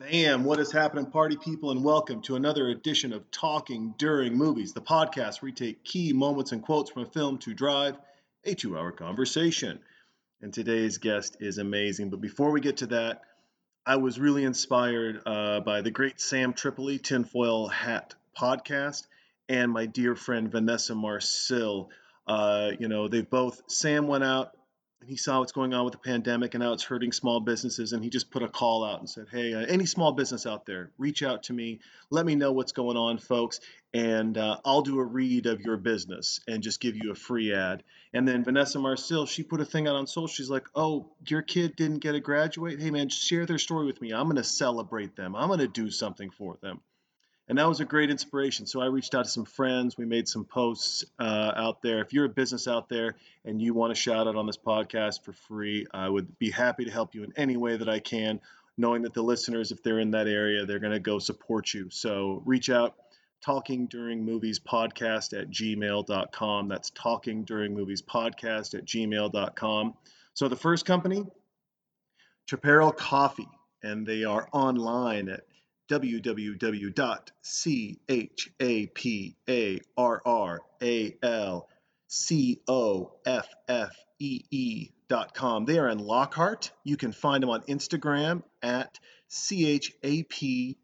Bam! What is happening, party people, and welcome to another edition of Talking During Movies, the podcast where we take key moments and quotes from a film to drive a two hour conversation. And today's guest is amazing. But before we get to that, I was really inspired uh, by the great Sam Tripoli, Tinfoil Hat podcast, and my dear friend Vanessa Marcil. Uh, you know, they've both, Sam went out and he saw what's going on with the pandemic and how it's hurting small businesses and he just put a call out and said hey uh, any small business out there reach out to me. Let me know what's going on folks and uh, i'll do a read of your business and just give you a free ad. And then vanessa marcil she put a thing out on social. She's like oh your kid didn't get a graduate? Hey man share their story with me. I'm going to celebrate them. I'm going to do something for them and that was a great inspiration. So I reached out to some friends. We made some posts uh, out there. If you're a business out there and you want to shout out on this podcast for free, I would be happy to help you in any way that I can. Knowing that the listeners, if they're in that area, they're going to go support you. So reach out. Talking During Movies Podcast at gmail.com. That's Talking During Movies Podcast at gmail.com. So the first company, Chaparral Coffee, and they are online at www.chaparralcoffee.com. They are in Lockhart. You can find them on Instagram at C-H-A-P-A-R-R-A-L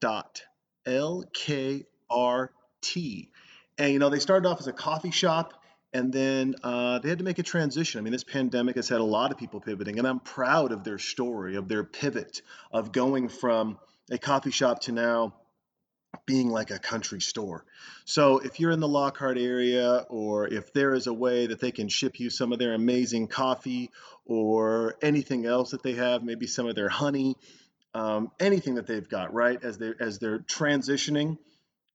dot L-K-R-T. And, you know, they started off as a coffee shop and then uh, they had to make a transition. I mean, this pandemic has had a lot of people pivoting, and I'm proud of their story, of their pivot, of going from a coffee shop to now being like a country store. So if you're in the Lockhart area, or if there is a way that they can ship you some of their amazing coffee or anything else that they have, maybe some of their honey, um, anything that they've got, right? As they as they're transitioning,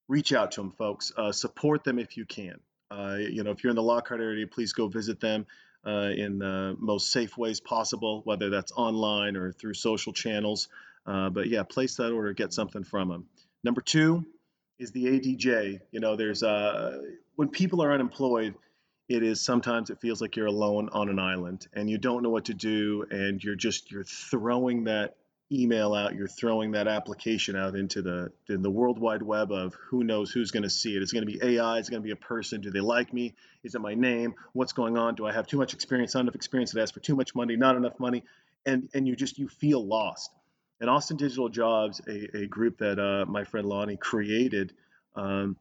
reach out to them, folks. Uh, support them if you can. Uh, you know, if you're in the Lockhart area, please go visit them uh, in the most safe ways possible, whether that's online or through social channels. Uh, but yeah, place that order, get something from them. Number two is the ADJ. You know, there's uh, when people are unemployed, it is sometimes it feels like you're alone on an island and you don't know what to do, and you're just you're throwing that email out, you're throwing that application out into the in the world wide web of who knows who's going to see it. it. Is going to be AI? It's going to be a person? Do they like me? Is it my name? What's going on? Do I have too much experience? Not enough experience? Did I ask for too much money? Not enough money? And and you just you feel lost. And Austin Digital Jobs, a, a group that uh, my friend Lonnie created, um,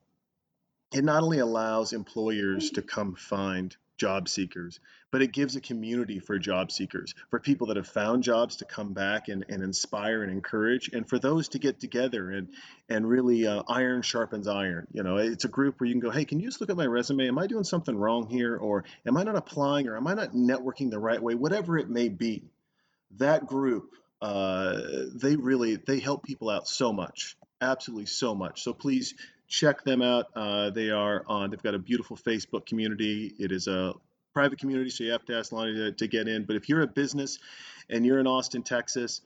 it not only allows employers to come find job seekers, but it gives a community for job seekers, for people that have found jobs to come back and, and inspire and encourage, and for those to get together and and really uh, iron sharpens iron. You know, it's a group where you can go, hey, can you just look at my resume? Am I doing something wrong here, or am I not applying, or am I not networking the right way? Whatever it may be, that group, uh, they really they help people out so much, absolutely so much. So please check them out. Uh, they are on. They've got a beautiful Facebook community. It is a private community, so you have to ask Lonnie to, to get in. But if you're a business and you're in Austin, Texas,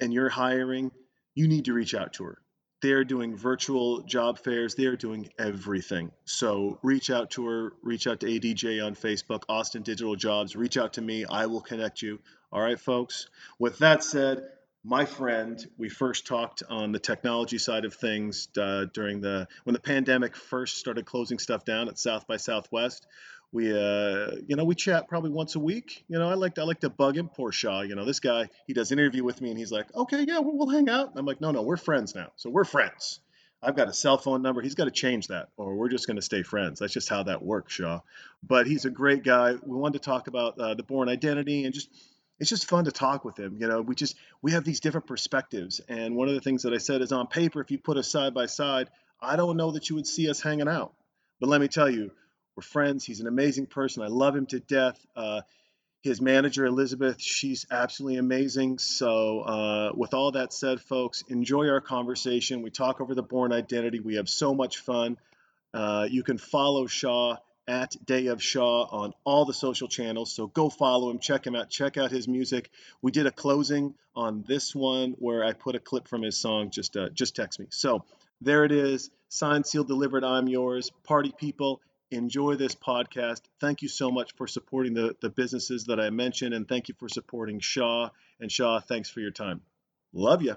and you're hiring, you need to reach out to her. They're doing virtual job fairs. They're doing everything. So reach out to her. Reach out to ADJ on Facebook, Austin Digital Jobs. Reach out to me. I will connect you. All right, folks. With that said, my friend, we first talked on the technology side of things uh, during the when the pandemic first started closing stuff down at South by Southwest. We, uh, you know, we chat probably once a week. You know, I like I like to bug him. Poor Shaw. You know, this guy he does an interview with me and he's like, okay, yeah, we'll, we'll hang out. I'm like, no, no, we're friends now. So we're friends. I've got a cell phone number. He's got to change that, or we're just going to stay friends. That's just how that works, Shaw. But he's a great guy. We wanted to talk about uh, the Bourne Identity and just it's just fun to talk with him. You know, we just we have these different perspectives. And one of the things that I said is on paper, if you put us side by side, I don't know that you would see us hanging out. But let me tell you, we're friends. He's an amazing person. I love him to death. Uh, his manager Elizabeth, she's absolutely amazing. So, uh, with all that said, folks, enjoy our conversation. We talk over the Bourne Identity. We have so much fun. Uh, you can follow Shaw at Day of Shaw on all the social channels. So go follow him, check him out, check out his music. We did a closing on this one where I put a clip from his song. Just uh, just text me. So there it is. Signed, sealed, delivered. I'm yours. Party people. enjoy this podcast. Thank you so much for supporting the, the businesses that I mentioned, and thank you for supporting Shaw. And Shaw, thanks for your time. Love you.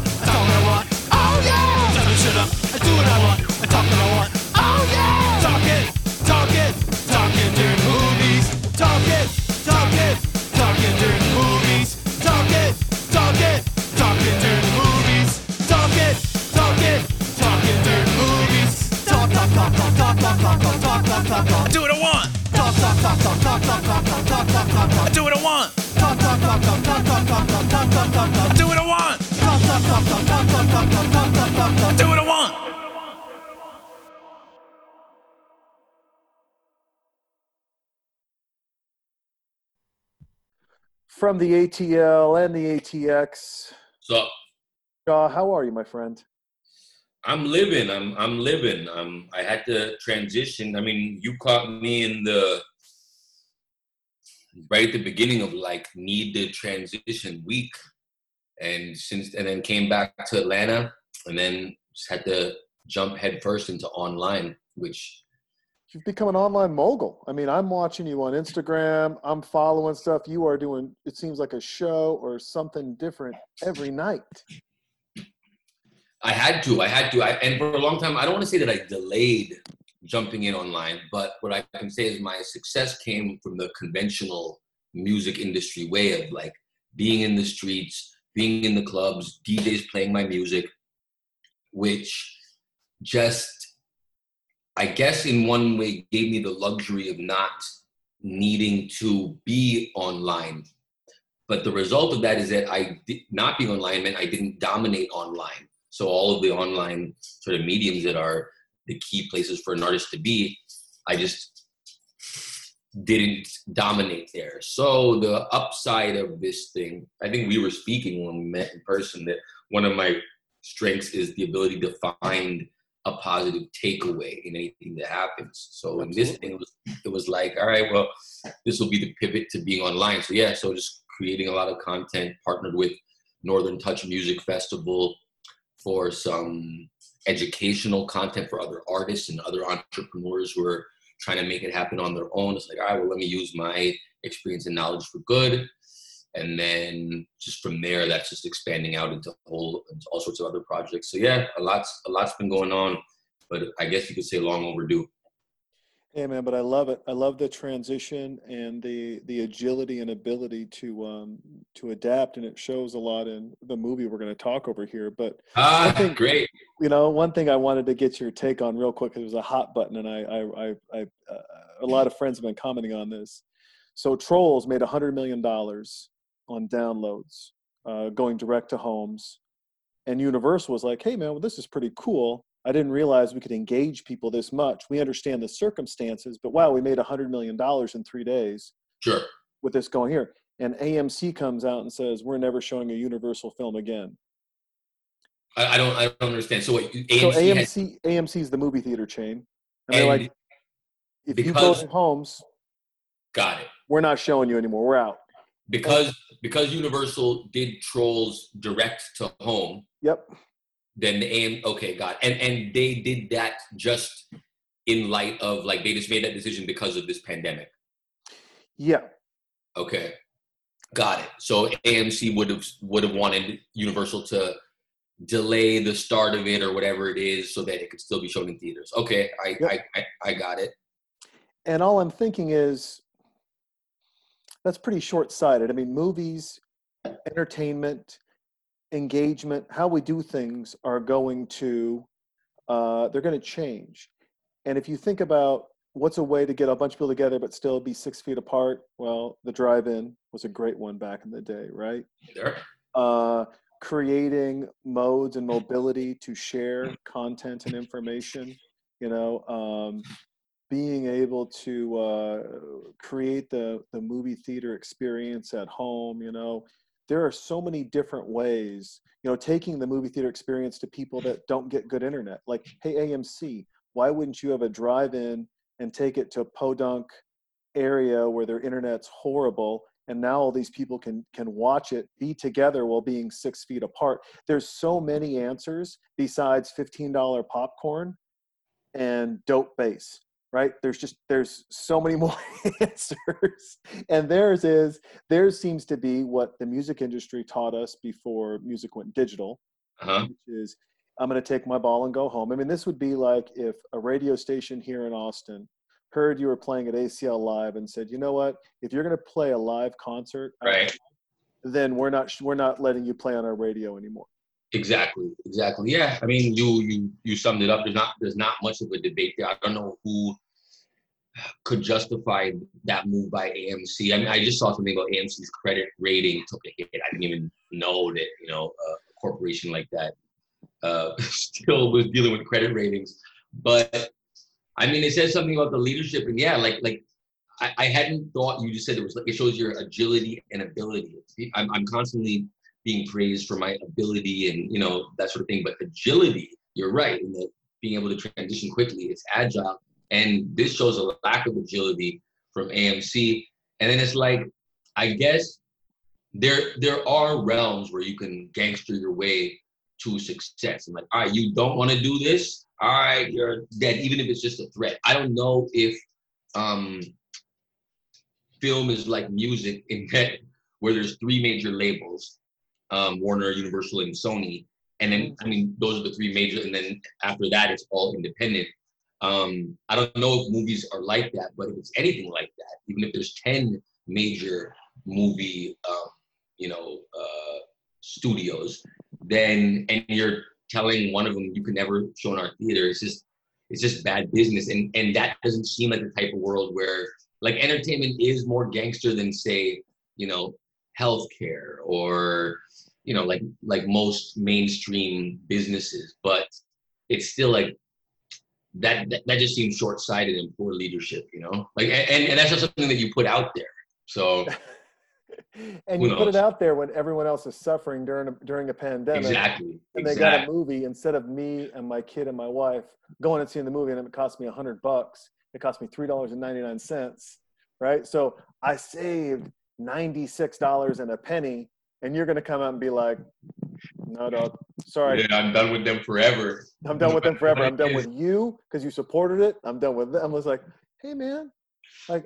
From the ATL and the ATX. So, Shaw, how are you, my friend? I'm living. I'm I'm living. I'm. I had to transition. I mean, you caught me in the right at the beginning of like need to transition week, and since and then came back to Atlanta, and then just had to jump headfirst into online, which You've become an online mogul. I mean, I'm watching you on Instagram. I'm following stuff. You are doing, it seems like a show or something different every night. I had to. I had to. I, and for a long time, I don't want to say that I delayed jumping in online, but what I can say is my success came from the conventional music industry way of like being in the streets, being in the clubs, DJs playing my music, which just, I guess, in one way, gave me the luxury of not needing to be online. But the result of that is that I did not being online meant I didn't dominate online. So all of the online sort of mediums that are the key places for an artist to be, I just didn't dominate there. So the upside of this thing, I think we were speaking when we met in person that one of my strengths is the ability to find a positive takeaway in anything that happens. So in this thing, it was, it was like, all right, well, this will be the pivot to being online. So yeah, so just creating a lot of content, partnered with Northern Touch Music Festival for some educational content for other artists and other entrepreneurs who are trying to make it happen on their own. It's like, all right, well, let me use my experience and knowledge for good. And then just from there, that's just expanding out into whole into all sorts of other projects. So yeah, a lot's a lot's been going on, but I guess you could say long overdue. Yeah, man, but I love it. I love the transition and the the agility and ability to um to adapt, and it shows a lot in the movie we're going to talk over here. But Ah, think- great. you know, one thing I wanted to get your take on real quick. It was a hot button, and I, I, I, I uh, a lot of friends have been commenting on this. So Trolls made a hundred million dollars on downloads, uh, going direct to homes, and Universal was like, "Hey, man, well, this is pretty cool. I didn't realize we could engage people this much. We understand the circumstances, but wow, we made a hundred million dollars in three days Sure. with this going here." And AMC comes out and says, "We're never showing a Universal film again." I, I don't I don't understand. So what AMC, so AMC AMC is the movie theater chain, and they're like, if you go to homes, got it. we're not showing you anymore. We're out. because because Universal did Trolls direct to home, Yep. Then the AM okay, got and and they did that just in light of like they just made that decision because of this pandemic. Yeah. Okay, got it. So AMC would have would have wanted Universal to delay the start of it or whatever it is so that it could still be shown in theaters. Okay, I Yep. I, I, I got it. And all I'm thinking is, that's pretty short-sighted. I mean, movies, entertainment, engagement, how we do things are going to, uh, they're going to change. And if you think about what's a way to get a bunch of people together but still be six feet apart, well, the drive-in was a great one back in the day, right? There. uh, creating modes and mobility to share content and information you know um, being able to uh, create the the movie theater experience at home you know there are so many different ways you know taking the movie theater experience to people that don't get good internet. Like hey amc why wouldn't you have a drive-in and take it to a podunk area where their internet's horrible and now all these people can can watch it be together while being six feet apart? There's so many answers besides $15 popcorn and dope bass right? There's just there's so many more answers. And theirs is theirs seems to be what the music industry taught us before music went digital Uh-huh. which is i'm going to take my ball and go home. I mean this would be like if a radio station here in austin heard you were playing at acl live and said you know what? If you're going to play a live concert Right. then we're not we're not letting you play on our radio anymore Exactly, exactly. Yeah, I mean, you you you summed it up. There's not there's not much of a debate there. I don't know who could justify that move by AMC. I mean, I just saw something about AMC's credit rating took a hit. I didn't even know that you know a corporation like that uh, still was dealing with credit ratings. But I mean, it says something about the leadership, and yeah, like like I, I hadn't thought. You just said it was like it shows your agility and ability. I'm I'm constantly being praised for my ability and you know that sort of thing. But agility, you're right, in the being able to transition quickly. It's agile, and this shows a lack of agility from AMC. And then it's like, I guess there there are realms where you can gangster your way to success. And like, all right, you don't want to do this. All right, you're dead. Even if it's just a threat. I don't know if um, film is like music in that where there's three major labels um, Warner, Universal, and Sony. And then, I mean, those are the three major. And then after that, it's all independent. Um, I don't know if movies are like that, but if it's anything like that, even if there's 10 major movie, um, you know, uh, studios, then, and you're telling one of them you can never show in our theater, it's just, it's just bad business. And, and that doesn't seem like the type of world where, like, entertainment is more gangster than, say, you know, healthcare or you know like like most mainstream businesses but it's still like that that, that just seems short-sighted and poor leadership you know? Like and, and that's just something that you put out there. So and you put it out there when everyone else is suffering during a, during a pandemic exactly and they got a movie instead of me and my kid and my wife going and seeing the movie and it cost me a hundred bucks. It cost me three dollars and 99 cents right? So i saved $96 and a penny and you're going to come out and be like no dog. Sorry. Yeah, i'm done with them forever. I'm done with them forever. I'm done with you because you supported it. I'm done with them. I was like hey man. Like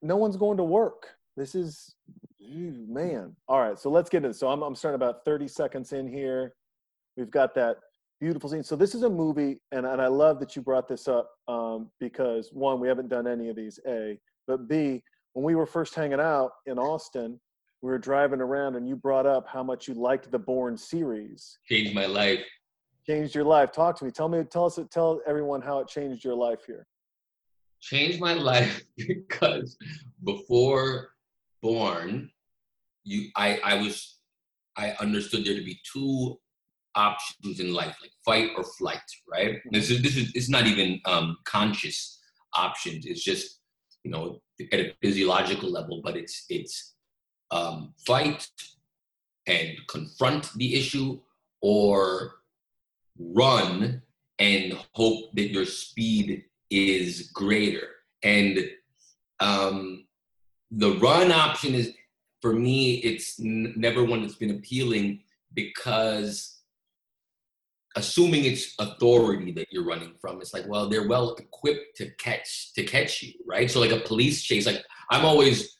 no one's going to work. This is man. All right so let's get into so I'm, I'm starting about 30 seconds in here. We've got that beautiful scene. So this is a movie and, and i love that you brought this up um, because one we haven't done any of these a but b when we were first hanging out in austin we were driving around and you brought up how much you liked the Bourne series. Changed my life. Changed your life. Talk to me. Tell me tell us tell everyone how it changed your life here. Changed my life because before Bourne you i i was i understood there to be two options in life like fight or flight right? This is this is it's not even um conscious options. It's just you know at a physiological level but it's it's um fight and confront the issue or run and hope that your speed is greater. And um, the run option is, for me, it's n- never one that's been appealing because assuming it's authority that you're running from, it's like, well, they're well equipped to catch to catch you, right? So like a police chase, like I'm always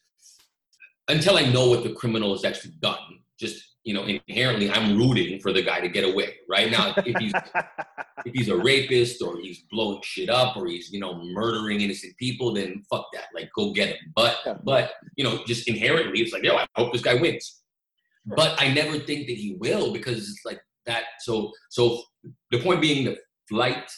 until I know what the criminal has actually done, just you know, inherently I'm rooting for the guy to get away, right? Now if he's if he's a rapist or he's blowing shit up or he's you know murdering innocent people then fuck that like go get him but Yeah. but you know just inherently it's like yo i hope this guy wins but i never think that he will because it's like that so so the point being the flight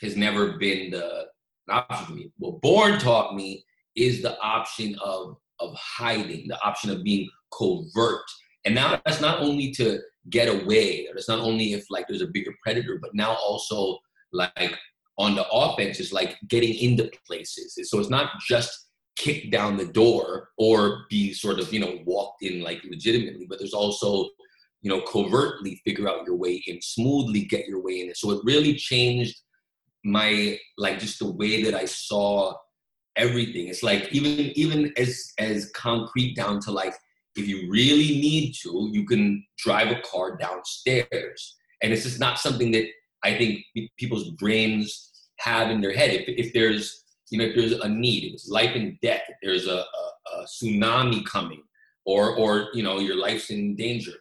has never been the option for me what Bourne taught me is the option of of hiding the option of being covert and now that's not only to get away. It's not only if like there's a bigger predator, but now also like on the offense is like getting into places. So it's not just kicked down the door or be sort of you know walked in like legitimately but there's also you know covertly figure out your way in smoothly get your way in. It. so it really changed my like just the way that i saw everything. It's like even even as as concrete down to like if you really need to you can drive a car downstairs. And it's just not something that i think people's brains have in their head. If, if there's you know if there's a need if it's life and death if there's a, a, a tsunami coming or or you know your life's in danger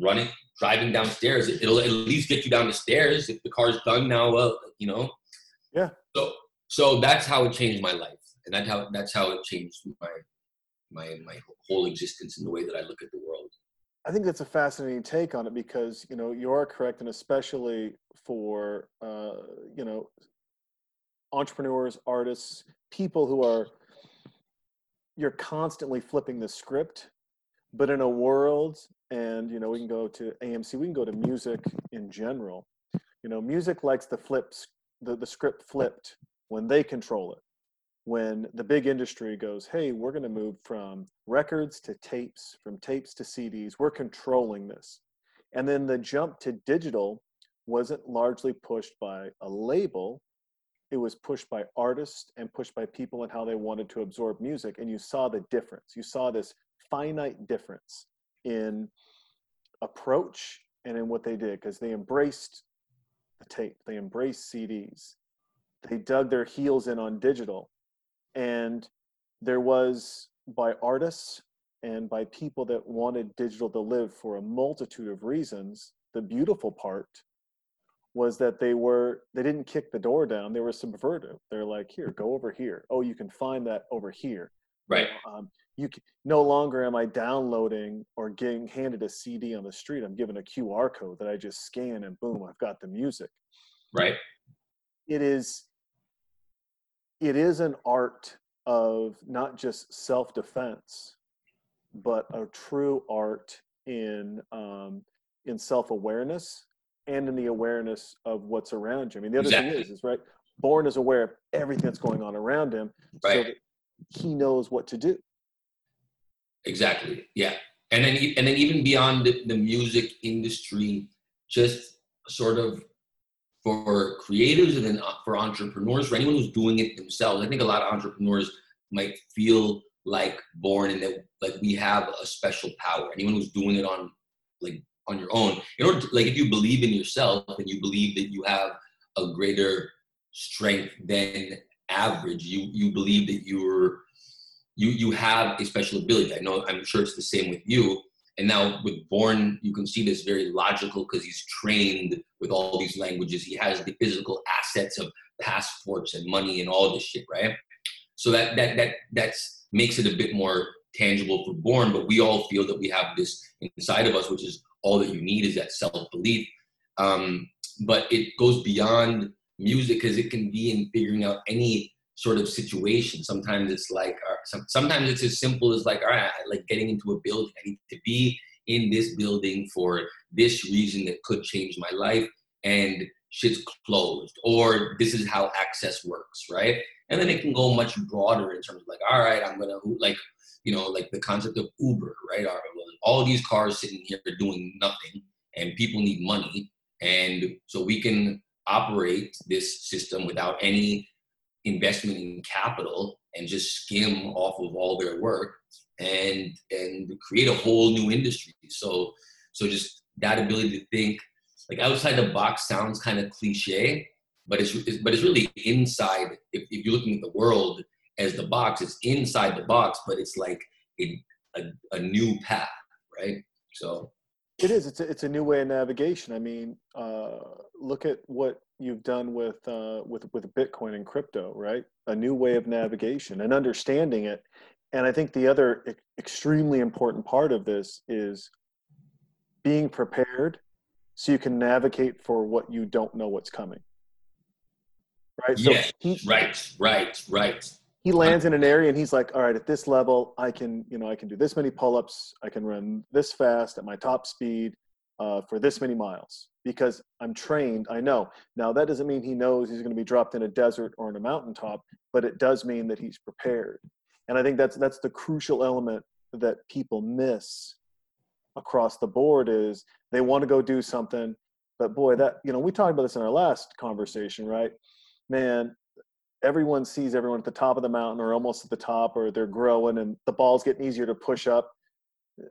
running driving downstairs. It'll at least get you down the stairs if the car's done now well you know? Yeah. So so that's how it changed my life. And that's how that's how it changed my my my whole existence and the way that i look at the world. I think that's a fascinating take on it because you know you are correct, and especially for uh, you know entrepreneurs, artists, people who are you're constantly flipping the script, but in a world, and you know we can go to AMC, we can go to music in general. You know, music likes the flips, the, the script flipped when they control it when the big industry goes, hey, we're going to move from records to tapes, from tapes to CDs, we're controlling this. And then the jump to digital wasn't largely pushed by a label, it was pushed by artists and pushed by people and how they wanted to absorb music. And you saw the difference. You saw this finite difference in approach and in what they did because they embraced the tape, they embraced CDs, they dug their heels in on digital and there was by artists and by people that wanted digital to live for a multitude of reasons the beautiful part was that they were they didn't kick the door down they were subvertive they're like here go over here. Oh you can find that over here. Right. Um, you can, no longer am i downloading or getting handed a cd on the street i'm given a qr code that i just scan and boom i've got the music right it is it is an art of not just self-defense but a true art in um, in self-awareness and in the awareness of what's around you. I mean, the other Exactly. thing is, is right. Bourne is aware of everything that's going on around him, so that he knows what to do. Exactly. Yeah. And then and then even beyond the, the music industry, just sort of for creators and then uh, for entrepreneurs, for anyone who's doing it themselves. I think a lot of entrepreneurs might feel like Bourne and that like we have a special power. Anyone who's doing it on like on your own, in order to, like if you believe in yourself and you believe that you have a greater strength than average, you you believe that you're you you have a special ability. I know I'm sure it's the same with you. And now with Bourne, you can see this very logical because he's trained with all these languages. He has the physical assets of passports and money and all this shit, right? So that that that that's makes it a bit more tangible for Bourne. But we all feel that we have this inside of us, which is all that you need is that self belief. Um, but it goes beyond music because it can be in figuring out any sort of situation. Sometimes it's like, uh, sometimes it's as simple as like, all right, like getting into a building. I need to be in this building for this reason that could change my life, and shit's closed, or this is how access works, right? And then it can go much broader in terms of like, all right, I'm gonna like, you know, like the concept of Uber, right? All these cars sitting here doing nothing, and people need money, and so we can operate this system without any investment in capital and just skim off of all their work and and create a whole new industry so so just that ability to think like outside the box sounds kind of cliche but it's, it's but it's really inside if, if you're looking at the world as the box it's inside the box but it's like a, a, a new path right so It is. It's a, it's a new way of navigation. I mean, uh, look at what you've done with uh, with with Bitcoin and crypto, right? A new way of navigation and understanding it. And I think the other e- extremely important part of this is being prepared so you can navigate for what you don't know what's coming. Right. So yes he, right right right he lands in an area and he's like all right at this level i can you know i can do this many pull-ups i can run this fast at my top speed uh, for this many miles because i'm trained i know now that doesn't mean he knows he's going to be dropped in a desert or in a mountaintop but it does mean that he's prepared and I think that's that's the crucial element that people miss across the board is they want to go do something, but boy, that you know we talked about this in our last conversation, right? Man, everyone sees everyone at the top of the mountain or almost at the top, or they're growing, and the ball's getting easier to push up.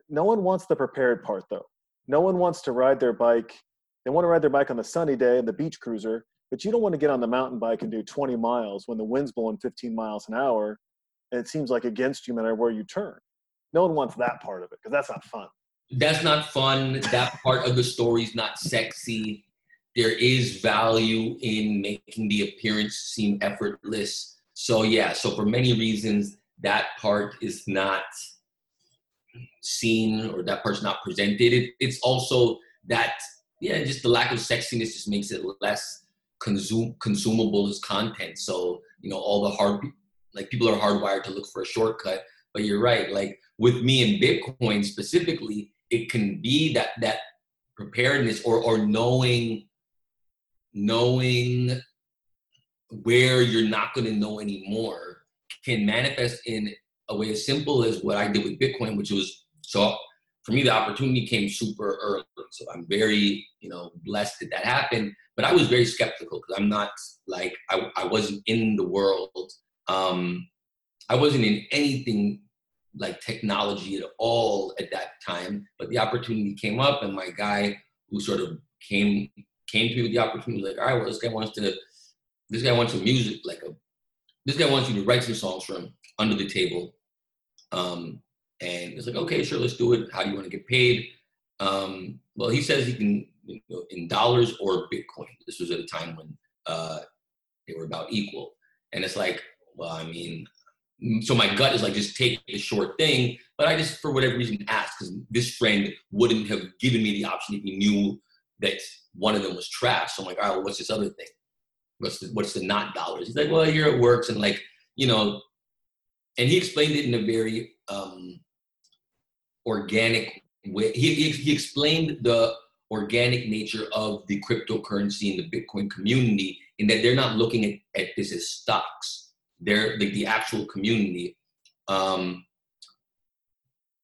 No one wants the prepared part though. No one wants to ride their bike. They want to ride their bike on the sunny day and the beach cruiser, but you don't want to get on the mountain bike and do 20 miles when the wind's blowing 15 miles an hour and it seems like against you no matter where you turn. No one wants that part of it because that's not fun. That's not fun. That part of the story is not sexy. There is value in making the appearance seem effortless. So yeah, so for many reasons, that part is not seen or that part's not presented. It, it's also that yeah, just the lack of sexiness just makes it less consume consumable as content. So you know, all the hard like people are hardwired to look for a shortcut. But you're right. Like with me and Bitcoin specifically, it can be that that preparedness or or knowing knowing where you're not going to know anymore can manifest in a way as simple as what I did with Bitcoin, which was so for me the opportunity came super early. So I'm very you know blessed that that happened. But I was very skeptical because I'm not like I, I wasn't in the world. Um, I wasn't in anything like technology at all at that time. But the opportunity came up, and my guy who sort of came came to me with the opportunity, was like, all right, well, this guy wants to, this guy wants some music, like a, this guy wants you to write some songs for him under the table. Um, and it's like, okay, sure, let's do it. How do you want to get paid? Um, well, he says he can you know, in dollars or Bitcoin. This was at a time when uh, they were about equal. And it's like, well, I mean, so my gut is like just take the short thing but i just for whatever reason asked because this friend wouldn't have given me the option if he knew that one of them was trash so i'm like all right well, what's this other thing what's the, what's the not dollars he's like well here it works and like you know and he explained it in a very um organic way he, he, he explained the organic nature of the cryptocurrency and the bitcoin community in that they're not looking at, at this as stocks they're the, the actual community um,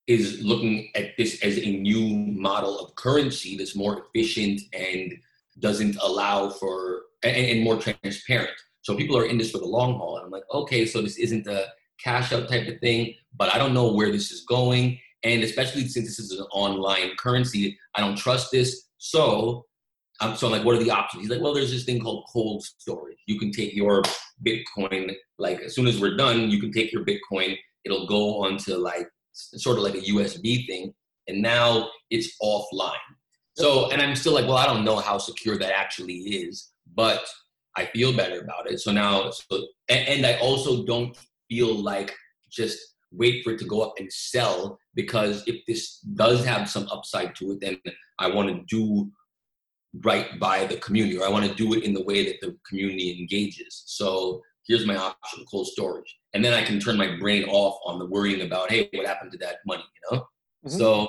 is looking at this as a new model of currency that's more efficient and doesn't allow for and, and, more transparent. So people are in this for the long haul. And I'm like, okay, so this isn't a cash out type of thing, but I don't know where this is going. And especially since this is an online currency, I don't trust this. So um, so I'm like, what are the options? He's like, well, there's this thing called cold storage. You can take your Bitcoin, like as soon as we're done, you can take your Bitcoin. It'll go onto like sort of like a USB thing, and now it's offline. So, and I'm still like, well, I don't know how secure that actually is, but I feel better about it. So now, so, and, and I also don't feel like just wait for it to go up and sell because if this does have some upside to it, then I want to do right by the community, or I want to do it in the way that the community engages. So here's my option, cold storage. And then I can turn my brain off on the worrying about, hey, what happened to that money, you know? Mm-hmm. So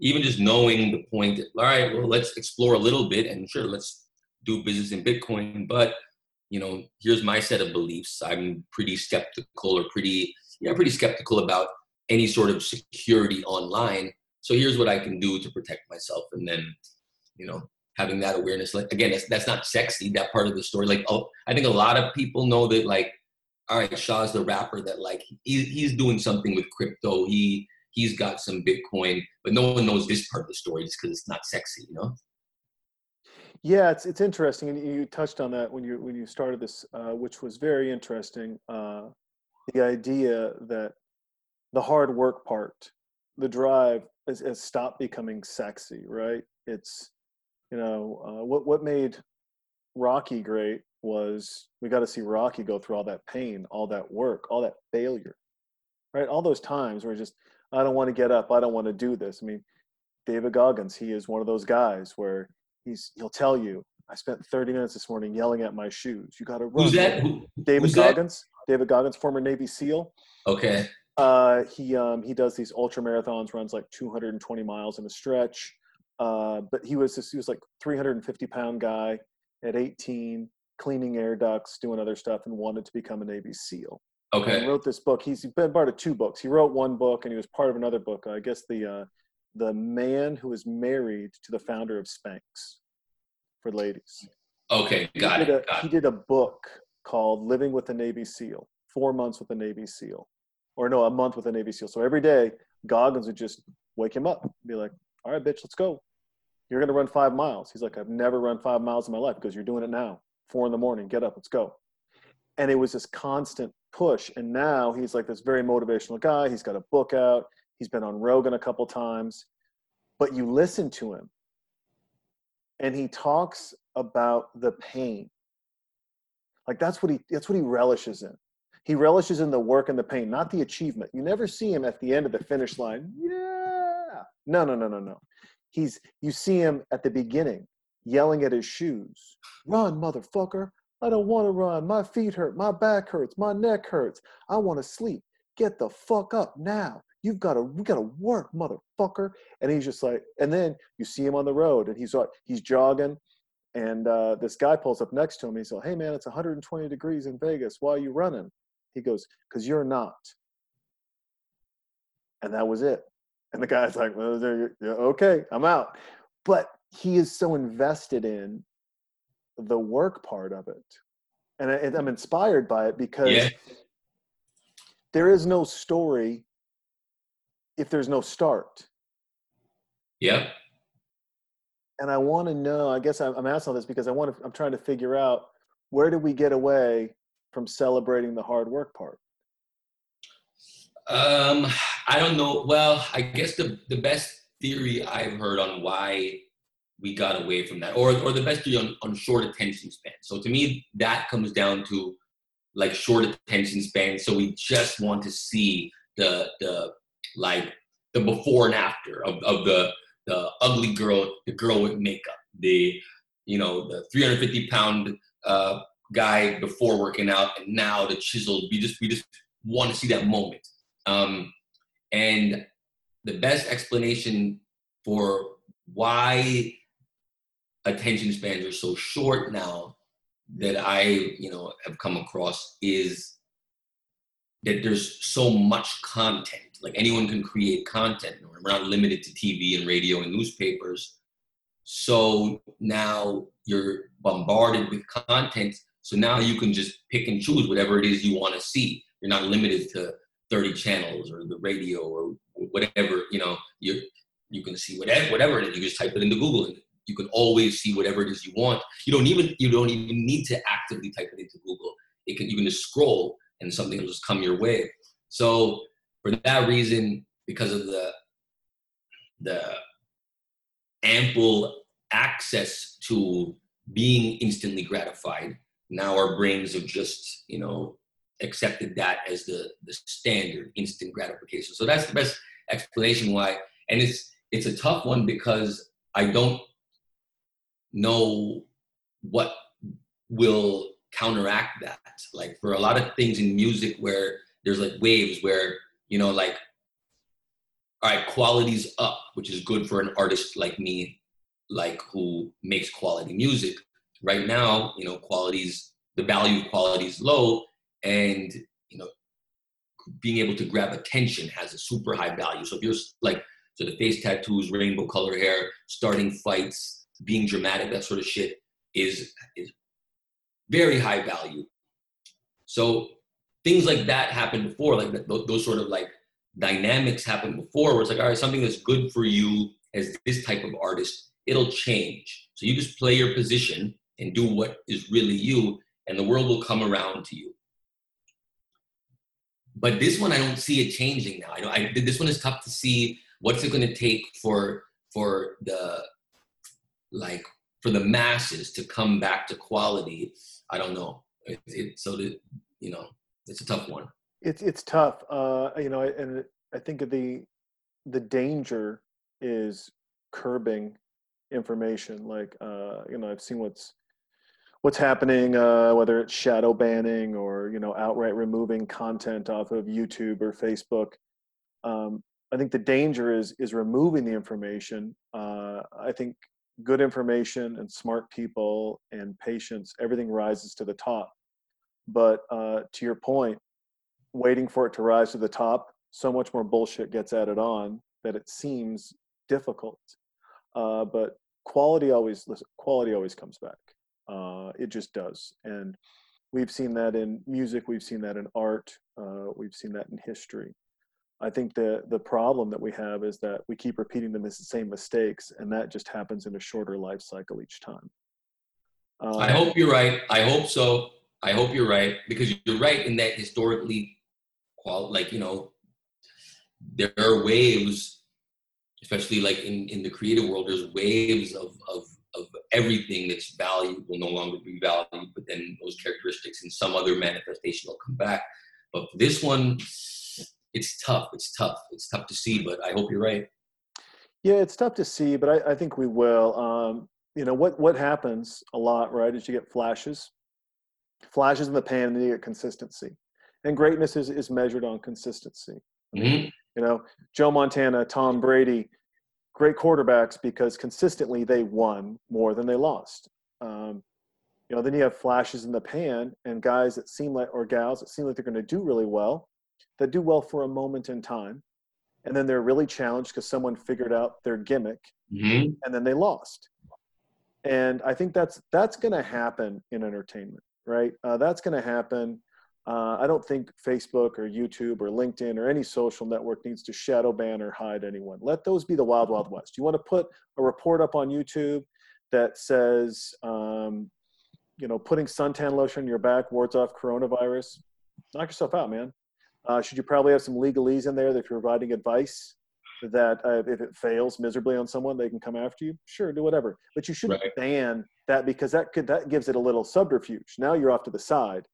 even just knowing the point that, all right, well, let's explore a little bit and sure, let's do business in Bitcoin. But, you know, here's my set of beliefs. I'm pretty skeptical or pretty, yeah, pretty skeptical about any sort of security online. So here's what I can do to protect myself. And then, you know, having that awareness. Like again, that's, that's not sexy. That part of the story. Like, oh, I think a lot of people know that. Like, all right, Shaw's the rapper that like he, he's doing something with crypto. He he's got some Bitcoin, but no one knows this part of the story just because it's not sexy, you know. Yeah, it's it's interesting, and you touched on that when you when you started this, uh, which was very interesting. Uh, the idea that the hard work part, the drive, has, has stopped becoming sexy, right? It's you know, uh, what what made Rocky great was we got to see Rocky go through all that pain, all that work, all that failure, right? All those times where just I don't want to get up, I don't want to do this. I mean, David Goggins, he is one of those guys where he's he'll tell you, I spent 30 minutes this morning yelling at my shoes. You got to run. Who's that? David who's Goggins. That? David Goggins, former Navy SEAL. Okay. Uh, he um, he does these ultra marathons, runs like 220 miles in a stretch. Uh, but he was just, he was like 350 pound guy at 18, cleaning air ducts, doing other stuff, and wanted to become a Navy SEAL. and Okay. wrote this book. He's been part of two books. He wrote one book, and he was part of another book. I guess the uh, the man who was married to the founder of Spanx for ladies. Okay. Got he it. A, Got he did a book called "Living with a Navy SEAL." Four months with a Navy SEAL, or no, a month with a Navy SEAL. So every day, Goggins would just wake him up, be like, "All right, bitch, let's go. You're gonna run five miles." He's like, "I've never run five miles in my life because you're doing it now. Four in the morning, get up, let's go." And it was this constant push. And now he's like this very motivational guy. He's got a book out. He's been on Rogan a couple times. But you listen to him, and he talks about the pain like that's what he that's what he relishes in. He relishes in the work and the pain, not the achievement. You never see him at the end of the finish line. Yeah. No, no, no, no, no. He's you see him at the beginning yelling at his shoes. Run, motherfucker. I don't want to run. My feet hurt. My back hurts. My neck hurts. I want to sleep. Get the fuck up now. You've got to we got to work, motherfucker. And he's just like and then you see him on the road and he's like he's jogging and uh, this guy pulls up next to him. He's like, "Hey, man, it's 120 degrees in Vegas. Why are you running?" He goes, "Cause you're not." And that was it. And the guy's like, "Well, yeah, okay, I'm out." But he is so invested in the work part of it, and I, I'm inspired by it because Yeah. there is no story if there's no start. Yep. and I want to know. I guess I'm, I'm asking all this because I want to. I'm trying to figure out where do we get away from celebrating the hard work part. Um, I don't know. Well, I guess the the best theory I've heard on why we got away from that, or or the best theory on, on short attention span. So to me, that comes down to like short attention span. So we just want to see the the like the before and after of, of the the ugly girl, the girl with makeup, the you know the 350 pound uh, guy before working out, and now the chiseled. We just we just want to see that moment. Um, and the best explanation for why attention spans are so short now that I, you know, have come across is that there's so much content. Like anyone can create content. We're not limited to TV and radio and newspapers. So now you're bombarded with content. So now you can just pick and choose whatever it is you want to see. You're not limited to 30 channels or the radio or whatever, you know, you you can see whatever whatever it is. You just type it into Google and you can always see whatever it is you want. You don't even you don't even need to actively type it into Google. It can you can just scroll and something will just come your way. So for that reason, because of the the ample access to being instantly gratified, now our brains have just, you know, accepted that as the the standard instant gratification. So that's the best explanation why. And it's it's a tough one because I don't know what will counteract that. Like for a lot of things in music where there's like waves where, you know, like all right, quality's up, which is good for an artist like me, like who makes quality music. Right now, you know, quality's the value of quality is low, and you know, being able to grab attention has a super high value. So if you're like, so the face tattoos, rainbow color hair, starting fights, being dramatic, that sort of shit is is very high value. So things like that happened before, like that, those sort of like dynamics happened before, where it's like, all right, something that's good for you as this type of artist, it'll change. So you just play your position and do what is really you, and the world will come around to you. But this one, I don't see it changing now. I, I this one is tough to see. What's it going to take for for the like for the masses to come back to quality? I don't know. It, it, so that you know, it's a tough one. It's it's tough, uh, you know, and I think the the danger is curbing information. Like, uh, you know, I've seen what's what's happening, uh, whether it's shadow banning or you know outright removing content off of YouTube or Facebook. Um, I think the danger is is removing the information. Uh, I think good information and smart people and patience, everything rises to the top. But uh, to your point, waiting for it to rise to the top, so much more bullshit gets added on that it seems difficult. Uh, but quality always listen, quality always comes back. Uh, it just does, and we've seen that in music. We've seen that in art. Uh, we've seen that in history. I think the the problem that we have is that we keep repeating the same mistakes, and that just happens in a shorter life cycle each time. Um, I hope you're right. I hope so. I hope you're right because you're right in that historically, like you know, there are waves, especially like in in the creative world. There's waves of of of everything that's valued will no longer be valued, but then those characteristics in some other manifestation will come back. But this one, it's tough. It's tough. It's tough to see, but I hope you're right. Yeah, it's tough to see, but I, I think we will. Um, you know what what happens a lot, right? Is you get flashes, flashes in the pan, and then you get consistency. And greatness is is measured on consistency. Mm-hmm. You know, Joe Montana, Tom Brady, great quarterbacks because consistently they won more than they lost. Um, you know, then you have flashes in the pan and guys that seem like or gals that seem like they're going to do really well, that do well for a moment in time, and then they're really challenged because someone figured out their gimmick, mm-hmm. and then they lost and i think that's that's going to happen in entertainment right uh, that's going to happen uh, i don't think facebook or youtube or linkedin or any social network needs to shadow ban or hide anyone let those be the wild wild west you want to put a report up on youtube that says um, you know putting suntan lotion on your back wards off coronavirus knock yourself out man uh, should you probably have some legalese in there that if you're providing advice that uh, if it fails miserably on someone, they can come after you. Sure, do whatever, but you shouldn't right. ban that because that could that gives it a little subterfuge. Now you're off to the side,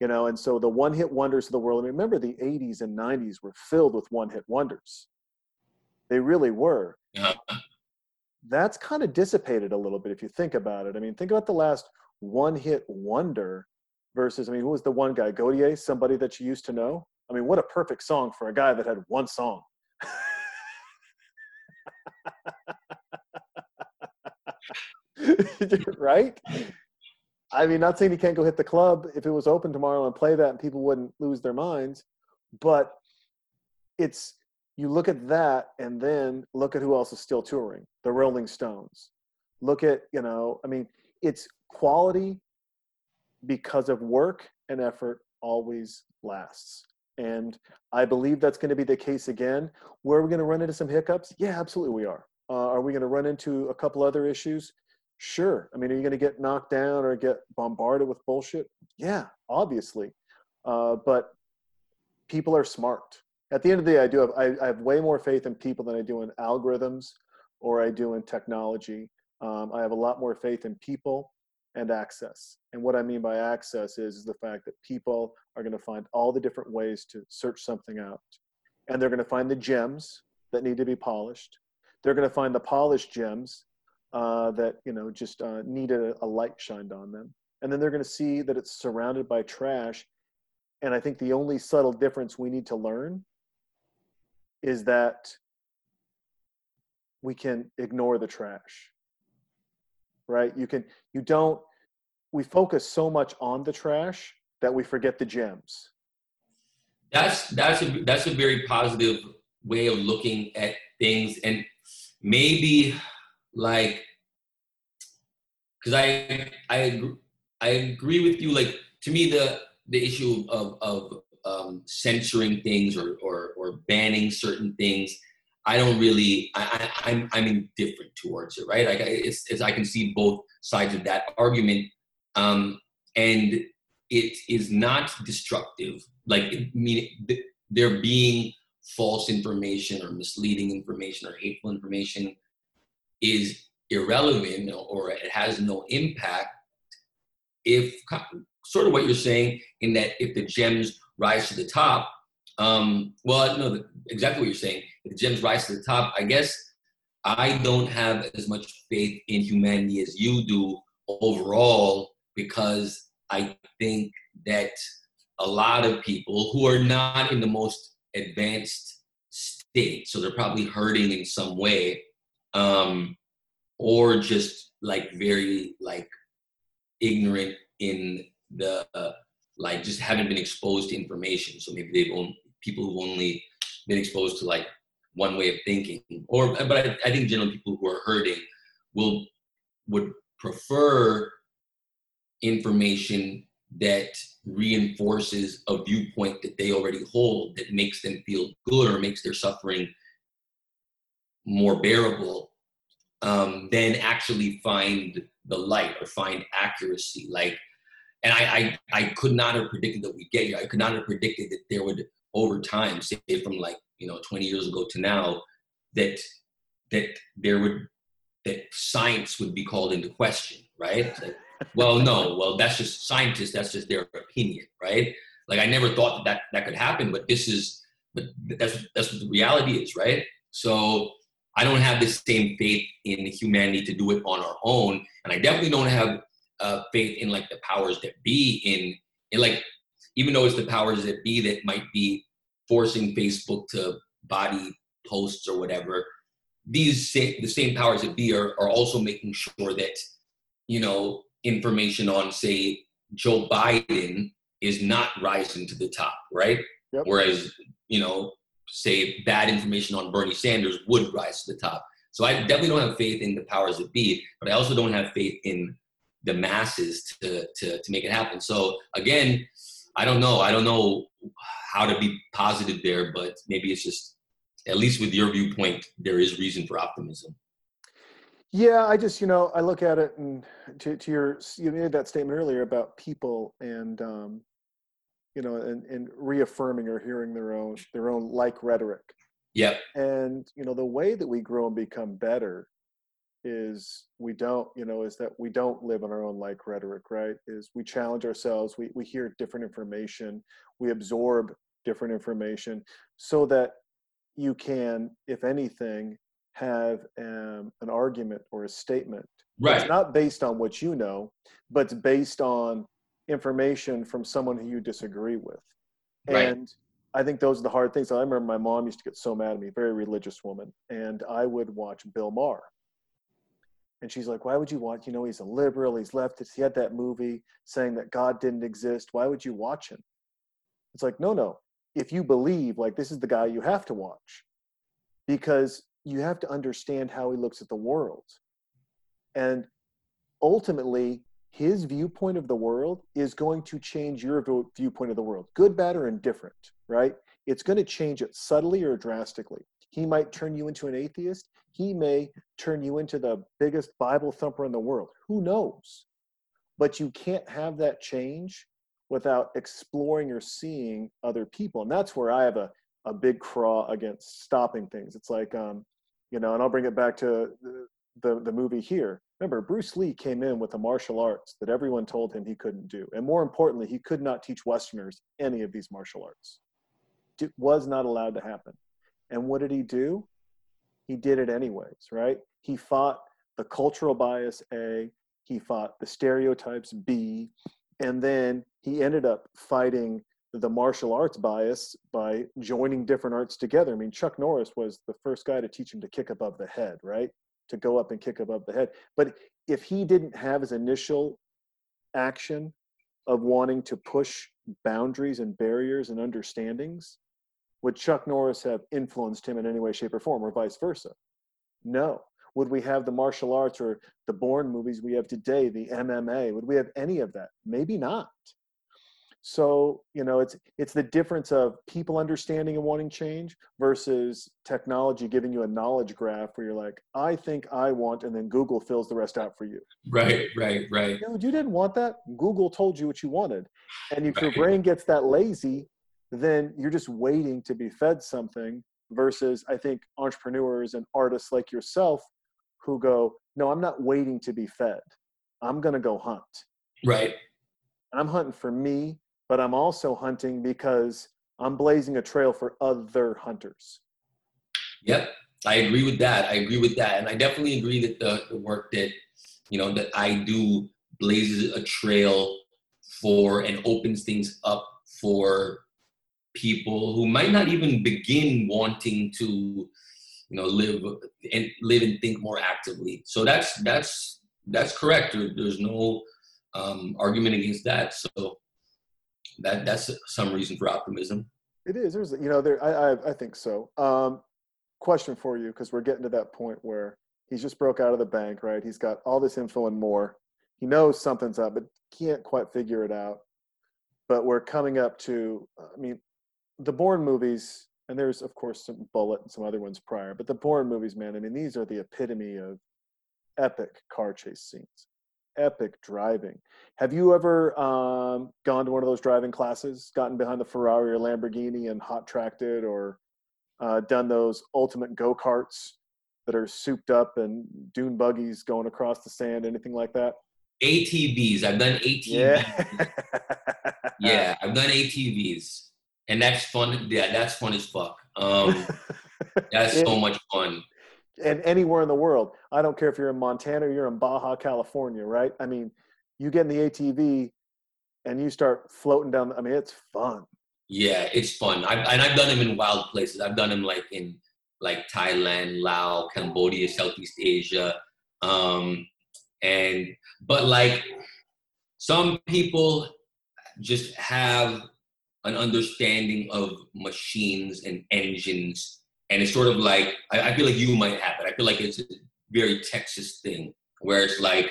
you know. And so the one-hit wonders of the world. I mean, remember the '80s and '90s were filled with one-hit wonders. They really were. Uh-huh. That's kind of dissipated a little bit if you think about it. I mean, think about the last one-hit wonder versus. I mean, who was the one guy? Gotye, somebody that you used to know. I mean, what a perfect song for a guy that had one song. right? I mean, not saying he can't go hit the club if it was open tomorrow and play that and people wouldn't lose their minds, but it's you look at that and then look at who else is still touring the Rolling Stones. Look at, you know, I mean, it's quality because of work and effort always lasts. And I believe that's going to be the case again. Where are we going to run into some hiccups? Yeah, absolutely we are. Uh, are we going to run into a couple other issues? Sure. I mean, are you going to get knocked down or get bombarded with bullshit? Yeah, obviously. Uh, but people are smart. At the end of the day, I do have I, I, have way more faith in people than I do in algorithms or I do in technology. Um, I have a lot more faith in people and access. And what I mean by access is, is the fact that people are going to find all the different ways to search something out. And they're going to find the gems that need to be polished. They're going to find the polished gems uh, that, you know, just uh, need a, a light shined on them. And then they're going to see that it's surrounded by trash. And I think the only subtle difference we need to learn is that we can ignore the trash right you can you don't we focus so much on the trash that we forget the gems that's that's a that's a very positive way of looking at things and maybe like because i i i agree with you like to me the the issue of of um, censoring things or, or or banning certain things I don't really, I, I, am I'm, I'm indifferent towards it, right? Like it's, it's, I can see both sides of that argument, um, and it is not destructive. Like, I mean, there being false information or misleading information or hateful information is irrelevant or it has no impact if sort of what you're saying in that if the gems rise to the top um, well, no, exactly what you're saying. If the gems rise to the top, I guess I don't have as much faith in humanity as you do overall because I think that a lot of people who are not in the most advanced state, so they're probably hurting in some way, um, or just like very like ignorant in the uh, like just haven't been exposed to information. So maybe they've only people who've only been exposed to like one way of thinking. Or but I, I think generally people who are hurting will would prefer information that reinforces a viewpoint that they already hold that makes them feel good or makes their suffering more bearable um, then actually find the light or find accuracy like and I, I i could not have predicted that we'd get here. I could not have predicted that there would over time say from like you know 20 years ago to now that that there would that science would be called into question right? Like, well no well that's just scientists that's just their opinion right? Like i never thought that that, that could happen but this is but that's that's what the reality is right? So I don't have the same faith in humanity to do it on our own, and I definitely don't have uh, faith in like the powers that be in in like even though it's the powers that be that might be forcing Facebook to body posts or whatever. These same, the same powers that be are, are also making sure that you know information on say Joe Biden is not rising to the top, right? Yep. Whereas you know say bad information on Bernie Sanders would rise to the top. So I definitely don't have faith in the powers that be, but I also don't have faith in the masses to, to, to make it happen. So again, I don't know. I don't know how to be positive there, but maybe it's just, at least with your viewpoint, there is reason for optimism. Yeah, I just, you know, I look at it and to, to your, you made that statement earlier about people and, um, you know, and, and reaffirming or hearing their own their own like rhetoric. Yeah. And you know, the way that we grow and become better is we don't, you know, is that we don't live on our own like rhetoric, right? Is we challenge ourselves, we we hear different information, we absorb different information so that you can, if anything, have um, an argument or a statement. Right. It's not based on what you know, but it's based on information from someone who you disagree with. Right. And I think those are the hard things. I remember my mom used to get so mad at me, very religious woman, and I would watch Bill Maher. And she's like, Why would you watch? You know, he's a liberal, he's leftist. He had that movie saying that God didn't exist. Why would you watch him? It's like, No, no. If you believe, like, this is the guy you have to watch because you have to understand how he looks at the world. And ultimately, his viewpoint of the world is going to change your viewpoint of the world, good, bad, or indifferent, right? It's going to change it subtly or drastically. He might turn you into an atheist. He may turn you into the biggest Bible thumper in the world. Who knows? But you can't have that change without exploring or seeing other people. And that's where I have a, a big craw against stopping things. It's like, um, you know, and I'll bring it back to the, the, the movie here Remember, Bruce Lee came in with a martial arts that everyone told him he couldn't do. And more importantly, he could not teach Westerners any of these martial arts. It was not allowed to happen. And what did he do? He did it anyways, right? He fought the cultural bias A, he fought the stereotypes B, and then he ended up fighting the martial arts bias by joining different arts together. I mean, Chuck Norris was the first guy to teach him to kick above the head, right? To go up and kick above the head. But if he didn't have his initial action of wanting to push boundaries and barriers and understandings, would Chuck Norris have influenced him in any way, shape, or form, or vice versa? No. Would we have the martial arts or the Bourne movies we have today, the MMA? Would we have any of that? Maybe not. So, you know, it's it's the difference of people understanding and wanting change versus technology giving you a knowledge graph where you're like, I think I want, and then Google fills the rest out for you. Right, right, right. You, know, you didn't want that. Google told you what you wanted. And if right. your brain gets that lazy, then you're just waiting to be fed something versus I think entrepreneurs and artists like yourself who go, No, I'm not waiting to be fed. I'm gonna go hunt. Right. And I'm hunting for me but I'm also hunting because I'm blazing a trail for other hunters. Yep, I agree with that. I agree with that, and I definitely agree that the, the work that you know that I do blazes a trail for and opens things up for people who might not even begin wanting to you know live and live and think more actively so that's that's that's correct there, there's no um, argument against that so that that's some reason for optimism. It is. There's, you know, there. I, I, I think so. Um, question for you, because we're getting to that point where he's just broke out of the bank, right? He's got all this info and more. He knows something's up, but can't quite figure it out. But we're coming up to, I mean, the Bourne movies, and there's of course some Bullitt and some other ones prior, but the Bourne movies, man, I mean, these are the epitome of epic car chase scenes, epic driving. Have you ever um, gone to one of those driving classes, gotten behind the Ferrari or Lamborghini and hot tracked it, or uh, done those ultimate go karts that are souped up and dune buggies going across the sand, anything like that? ATVs. I've done ATVs. Yeah. Yeah, I've done ATVs, and that's fun. Yeah, that's fun as fuck. Um, that's so much fun. And anywhere in the world. I don't care if you're in Montana or you're in Baja, California, right? I mean, you get in the ATV and you start floating down. I mean, it's fun. Yeah, it's fun. I've, and I've done them in wild places. I've done them like in like Thailand, Laos, Cambodia, Southeast Asia, um, and but like some people just have an understanding of machines and engines, and it's sort of like I, I feel like you might have it. I feel like it's a very Texas thing where it's like,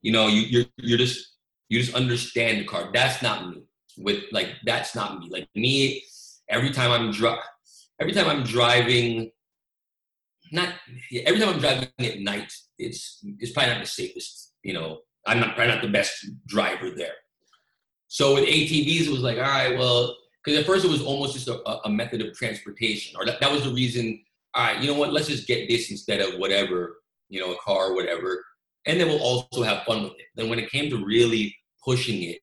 you know, you you're you're just you just understand the car. That's not me. With like that's not me. Like me, every time I'm dri- every time I'm driving, not every time I'm driving at night, it's it's probably not the safest. You know, I'm not probably not the best driver there. So with ATVs, it was like, all right, well, because at first it was almost just a, a method of transportation, or that, that was the reason. All right, you know what? Let's just get this instead of whatever, you know, a car or whatever, and then we'll also have fun with it. Then when it came to really pushing it,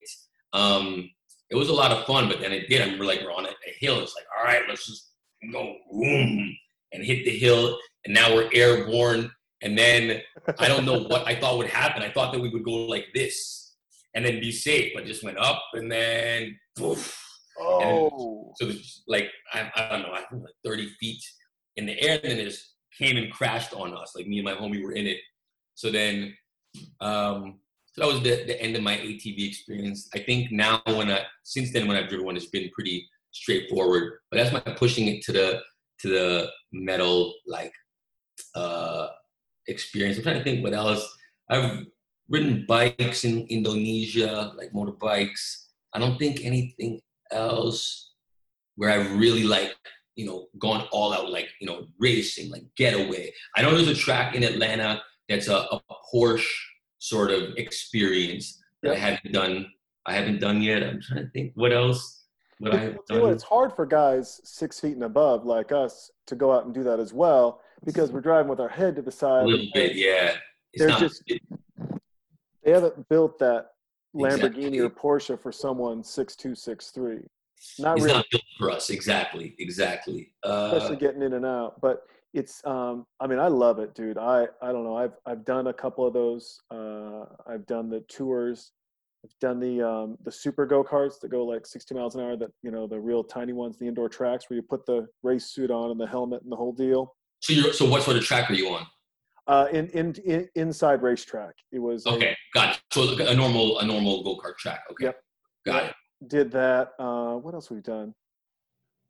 um, it was a lot of fun. But then it did. I remember like we're on a, a hill. It's like, all right, let's just go boom and hit the hill, and now we're airborne. And then I don't know what I thought would happen. I thought that we would go like this and then be safe, but just went up and then poof. Oh, So it was like I, I don't know, I think like 30 feet in the air, and then it just came and crashed on us. Like me and my homie were in it. So then, um, so that was the, the end of my ATV experience. I think now when I since then when I've driven one, it's been pretty straightforward. But that's my pushing it to the to the metal like uh, experience. I'm trying to think what else. I've ridden bikes in Indonesia, like motorbikes. I don't think anything else where I've really like, you know, gone all out, like, you know, racing, like getaway. I know there's a track in Atlanta that's a, a Porsche sort of experience that I haven't done. I haven't done yet. I'm trying to think what else would I have what, done. it's hard for guys six feet and above like us to go out and do that as well because we're driving with our head to the A side. little bit, yeah. It's not. just- They haven't built that Lamborghini Exactly. or Porsche for someone six two six three. Not it's really, not built for us. Exactly. Exactly. Uh, especially getting in and out. But it's, um, I mean, I love it, dude. I, I don't know. I've, I've done a couple of those. Uh, I've done the tours. I've done the, um, the super go karts that go like 60 miles an hour. That you know, the real tiny ones, the indoor tracks where you put the race suit on and the helmet and the whole deal. so you're. So what sort of track are you on? Uh, in, in, in inside racetrack, it was. a- Okay, got it. So a normal a normal go kart track. Okay, Yep. got it. did that. Uh, what else we've done?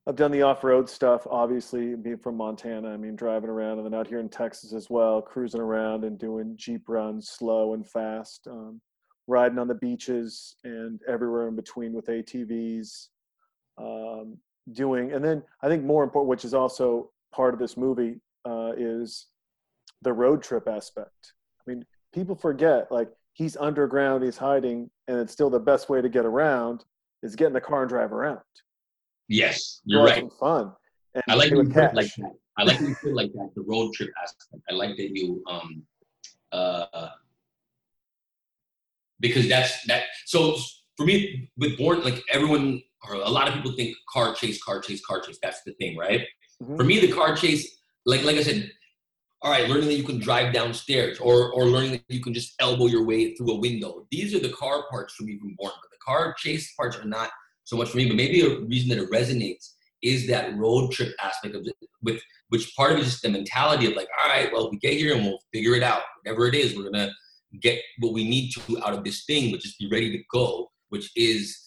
I've done the off-road stuff, obviously, being from Montana. I mean, driving around, and then out here in Texas as well, cruising around and doing jeep runs, slow and fast, um, riding on the beaches and everywhere in between with ATVs. Um, doing, and then I think more important, which is also part of this movie, uh, is the road trip aspect. I mean, people forget like he's underground, he's hiding, and it's still the best way to get around is get in the car and drive around. Yes, you're right. fun. And I like you put like that. I like you put it like that. The road trip aspect. I like that you um uh because that's that. So for me, with Bourne, like everyone or a lot of people think car chase, car chase, car chase. That's the thing, right? Mhm. For me, the car chase, like like I said, all right, learning that you can drive downstairs or or learning that you can just elbow your way through a window. These are the car parts for me from Bourne, but the car chase parts are not so much for me. But maybe a reason that it resonates is that road trip aspect of it, with which part of it is just the mentality of like, all right, well, we get here and we'll figure it out. Whatever it is, we're gonna get what we need to out of this thing, but just be ready to go, which is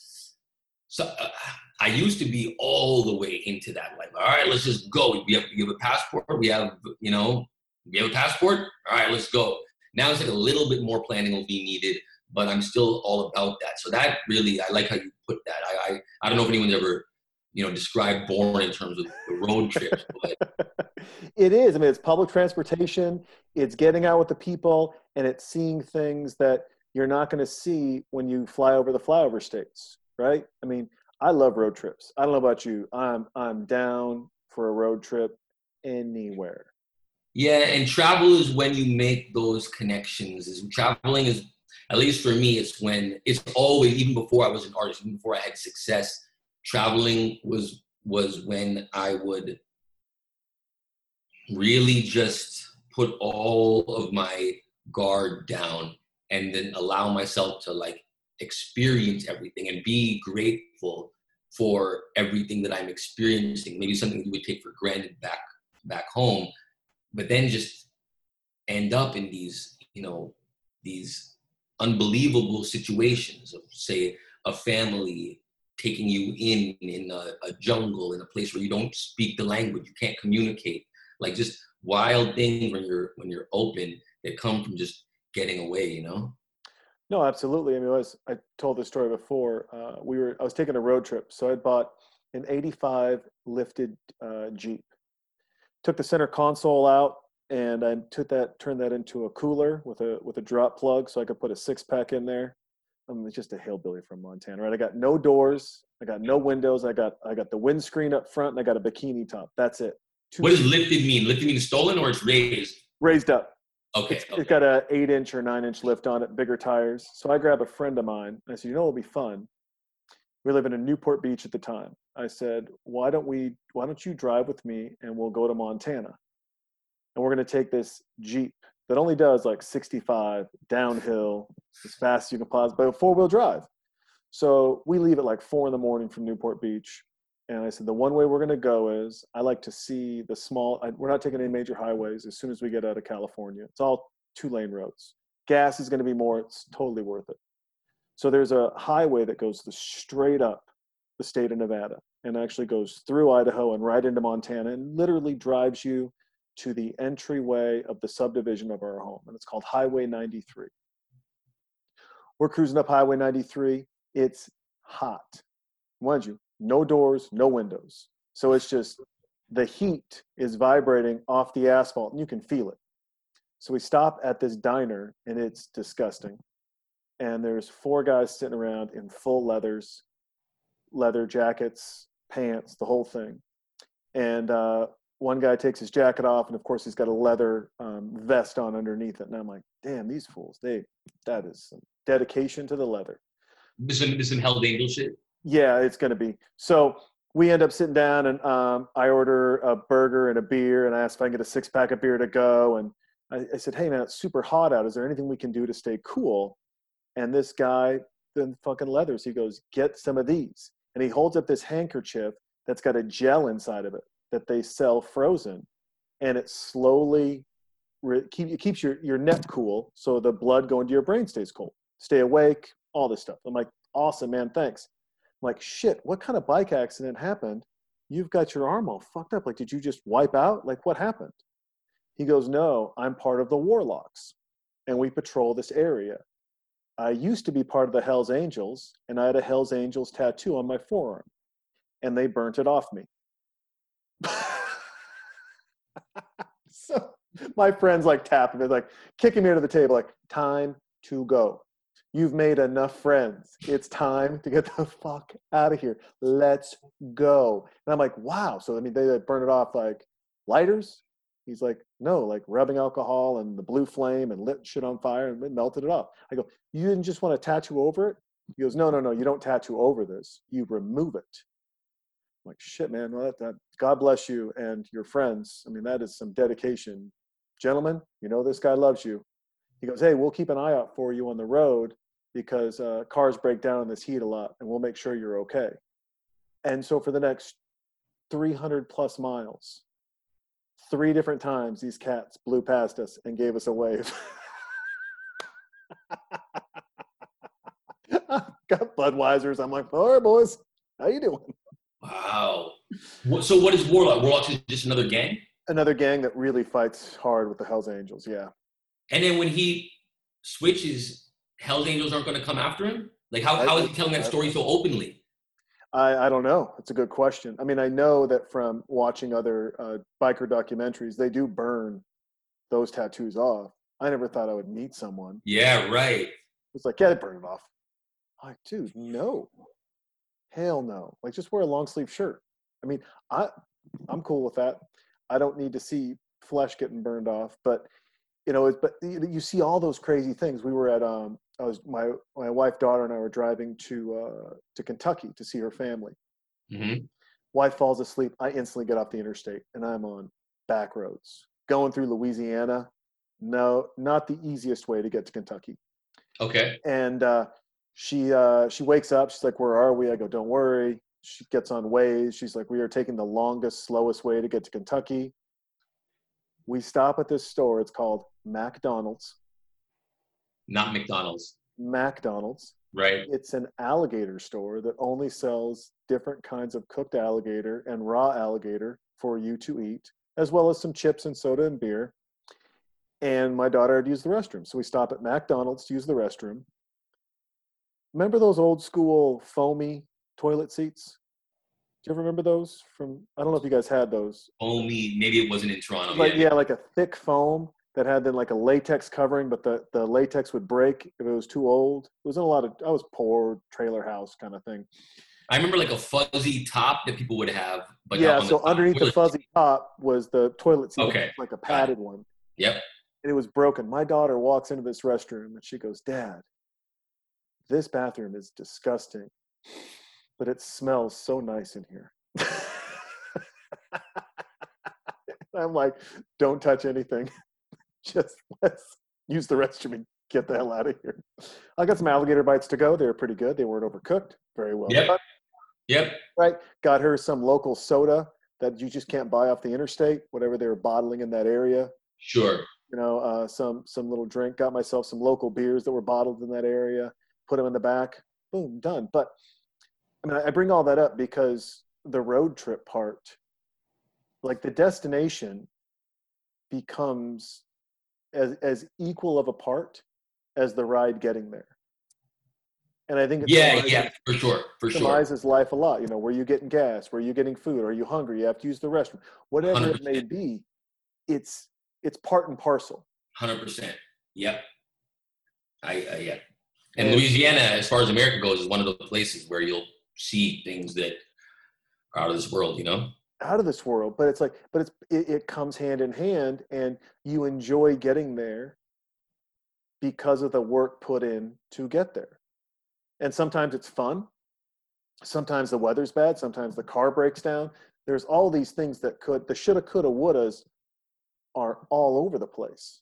so uh, I used to be all the way into that. Like, all right, let's just go. We have, we have a passport. We have, you know, we have a passport. All right, let's go. Now it's like a little bit more planning will be needed, but I'm still all about that. So that really, I like how you put that. I, I, I don't know if anyone's ever, you know, described Bourne in terms of the road trips, but it is. I mean, it's public transportation. It's getting out with the people, and it's seeing things that you're not going to see when you fly over the flyover states, right? I mean, I love road trips. I don't know about you. I'm I'm down for a road trip anywhere. Yeah, and travel is when you make those connections. Is traveling is at least for me, it's when it's always even before I was an artist, even before I had success, traveling was was when I would really just put all of my guard down and then allow myself to like experience everything and be grateful for everything that I'm experiencing. Maybe something you would take for granted back back home, but then just end up in these, you know, these unbelievable situations of say a family taking you in in a, a jungle in a place where you don't speak the language, you can't communicate, like just wild things when you're when you're open that come from just getting away, you know. No, absolutely. I mean, I, I told this story before. Uh, we were I was taking a road trip, so I bought an '85 lifted uh, Jeep. Took the center console out, and I took that, turned that into a cooler with a with a drop plug, so I could put a six pack in there. Um, I'm just a hillbilly from Montana, right? I got no doors, I got no windows, I got I got the windscreen up front, and I got a bikini top. That's it. Two what does lifted mean? Lifted means stolen or it's raised? Raised up. Okay. It's, okay. it's got a eight inch or nine inch lift on it, bigger tires. So I grab a friend of mine. And I said, you know, it'll be fun. We live in a Newport Beach at the time. I said, why don't we? Why don't you drive with me and we'll go to Montana? And we're going to take this Jeep that only does like 65 downhill as fast as you can possibly, but four wheel drive. So we leave at like four in the morning from Newport Beach. And I said, the one way we're going to go is I like to see the small, I, we're not taking any major highways as soon as we get out of California. It's all two lane roads. Gas is going to be more, it's totally worth it. So there's a highway that goes straight up the state of Nevada and actually goes through Idaho and right into Montana and literally drives you to the entryway of the subdivision of our home. And it's called Highway 93. We're cruising up Highway 93. It's hot. Mind you, no doors, no windows. So it's just the heat is vibrating off the asphalt and you can feel it. So we stop at this diner and it's disgusting. And there's four guys sitting around in full leathers, leather jackets, pants, the whole thing. And uh, one guy takes his jacket off, and of course he's got a leather um, vest on underneath it. And I'm like, damn, these fools, they that is some dedication to the leather. This some some Hell's Angel shit. Yeah, it's gonna be. So we end up sitting down, and um, I order a burger and a beer, and I ask if I can get a six pack of beer to go. And I, I said, hey man, it's super hot out. Is there anything we can do to stay cool? And this guy, the fucking leathers, he goes, get some of these, and he holds up this handkerchief that's got a gel inside of it that they sell frozen, and it slowly re- keep, it keeps your, your neck cool, so the blood going to your brain stays cool. Stay awake, all this stuff. I'm like, awesome, man, thanks. I'm like, shit, what kind of bike accident happened? You've got your arm all fucked up. Like, did you just wipe out? Like, what happened? He goes, no, I'm part of the Warlocks, and we patrol this area. I used to be part of the Hells Angels, and I had a Hells Angels tattoo on my forearm, and they burnt it off me. so my friends like tapping me, like kicking me under the table, like, time to go. You've made enough friends. It's time to get the fuck out of here. Let's go. And I'm like, wow. So I mean, they like, burn it off like lighters. He's like, no, like rubbing alcohol and the blue flame and lit shit on fire and it melted it off. I go, you didn't just want to tattoo over it? He goes, no, no, no. You don't tattoo over this. You remove it. I'm like, shit, man. Well, that, that, God bless you and your friends. I mean, that is some dedication. Gentlemen, you know this guy loves you. He goes, hey, we'll keep an eye out for you on the road because uh, cars break down in this heat a lot, and we'll make sure you're okay. And so for the next 300 plus miles, three different times these cats blew past us and gave us a wave. Got Budweisers. I'm like, all right, boys, How you doing? Wow. So what is Warlock? Warlock's is just another gang? Another gang that really fights hard with the Hell's Angels. Yeah. And then when he switches, Hell's Angels aren't going to come after him? Like, how, how is he telling that story so openly? I, I don't know. It's a good question. I mean, I know that from watching other uh, biker documentaries, they do burn those tattoos off. I never thought I would meet someone. Yeah, right. It's like, yeah, burn it off. I'm like, dude, no. Hell no. Like, just wear a long sleeve shirt. I mean, I, I'm cool with that. I don't need to see flesh getting burned off, but you know, but you you see all those crazy things. We were at, um, I was my my wife, daughter, and I were driving to uh, to Kentucky to see her family. hmm Wife falls asleep. I instantly get off the interstate and I'm on back roads going through Louisiana. No, not the easiest way to get to Kentucky. Okay. And uh, she uh, she wakes up. She's like, "Where are we?" I go, "Don't worry." She gets on Waze. She's like, "We are taking the longest, slowest way to get to Kentucky." We stop at this store. It's called McDonald's. Not McDonald's, McDonald's. right? It's an alligator store that only sells different kinds of cooked alligator and raw alligator for you to eat, as well as some chips and soda and beer. And my daughter had used the restroom. So we stop at McDonald's to use the restroom. Remember those old school foamy toilet seats? Do you ever remember those from? I don't know if you guys had those. Only, maybe it wasn't in Toronto Like yet. yeah, like a thick foam that had then like a latex covering, but the the latex would break if it was too old. It was in a lot of. I was poor trailer house kind of thing. I remember like a fuzzy top that people would have, but yeah, so top. underneath the fuzzy top was the toilet seat, Okay, like a padded one, Yep. and it was broken. My daughter walks into this restroom and she goes, "Dad, this bathroom is disgusting, but it smells so nice in here." I'm like, "Don't touch anything. Just let's use the restroom and get the hell out of here." I got some alligator bites to go. They were pretty good. They weren't overcooked. Very well Yep. done. Yep. right? Got her some local soda that you just can't buy off the interstate, whatever they were bottling in that area. Sure. You know, uh, some some little drink. Got myself some local beers that were bottled in that area. Put them in the back. Boom, done. But I mean, I I bring all that up because the road trip part, like the destination, becomes as as equal of a part as the ride getting there. And I think Yeah, yeah, for sure, for sure. summarizes life a lot. You know, where you getting gas, where you getting food, are you hungry? You have to use the restroom, whatever it may be. It's it's part and parcel. Hundred percent. Yep. I uh, yeah. And And- Louisiana, as far as America goes, is one of the places where you'll see things that are out of this world. You know. Out of this world, but it's like, but it's it, it comes hand in hand, and you enjoy getting there because of the work put in to get there. And sometimes it's fun. Sometimes the weather's bad. Sometimes the car breaks down. There's all these things that could, the shoulda, coulda, wouldas are all over the place.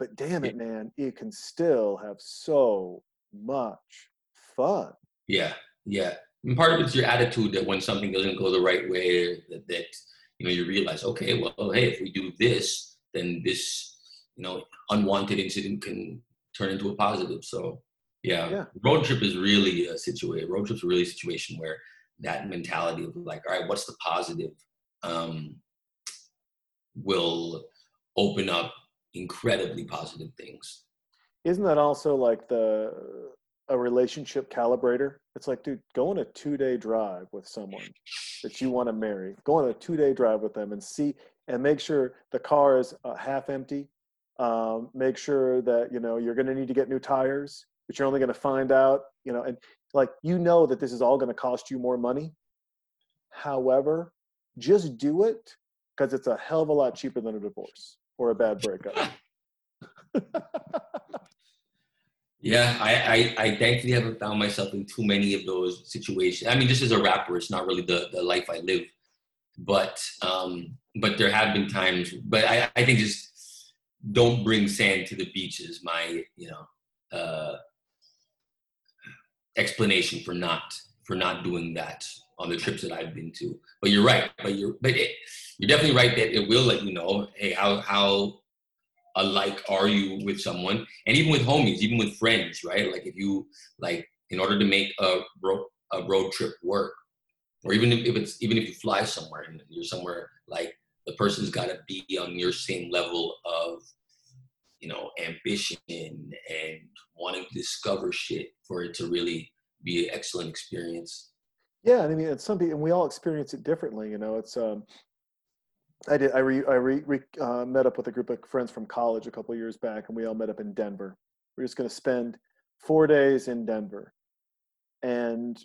But damn it, man, it can still have so much fun. Yeah, yeah. And part of it's your attitude that when something doesn't go the right way, that, that you know you realize, okay, well, hey, if we do this, then this you know unwanted incident can turn into a positive. So yeah, Yeah. road trip is really a situation. Road trip's really a situation where that mentality of like, all right, what's the positive, um, will open up incredibly positive things. Isn't that also like the a relationship calibrator? It's like, dude, go on a two day drive with someone that you want to marry. Go on a two day drive with them and see and make sure the car is uh, half empty. Um, make sure that you know you're going to need to get new tires, but you're only going to find out, you know, and like you know that this is all going to cost you more money. However, just do it because it's a hell of a lot cheaper than a divorce or a bad breakup. Yeah, I, I, I thankfully haven't found myself in too many of those situations. I mean, this is a rapper; it's not really the, the life I live, but um, but there have been times. But I, I think just don't bring sand to the beach is my you know uh, explanation for not for not doing that on the trips that I've been to. But you're right. But you're but it, you're definitely right that it will let you know, hey, how how alike are you with someone and even with homies even with friends right like if you like in order to make a ro- a road trip work, or even if, it's even if you fly somewhere and you're somewhere like the person's got to be on your same level of you know ambition and wanting to discover shit for it to really be an excellent experience. Yeah, I mean, it's something, and we all experience it differently. You know, it's um, I did. I re, I re, re uh, met up with a group of friends from college a couple years back, and we all met up in Denver. We are just going to spend four days in Denver, and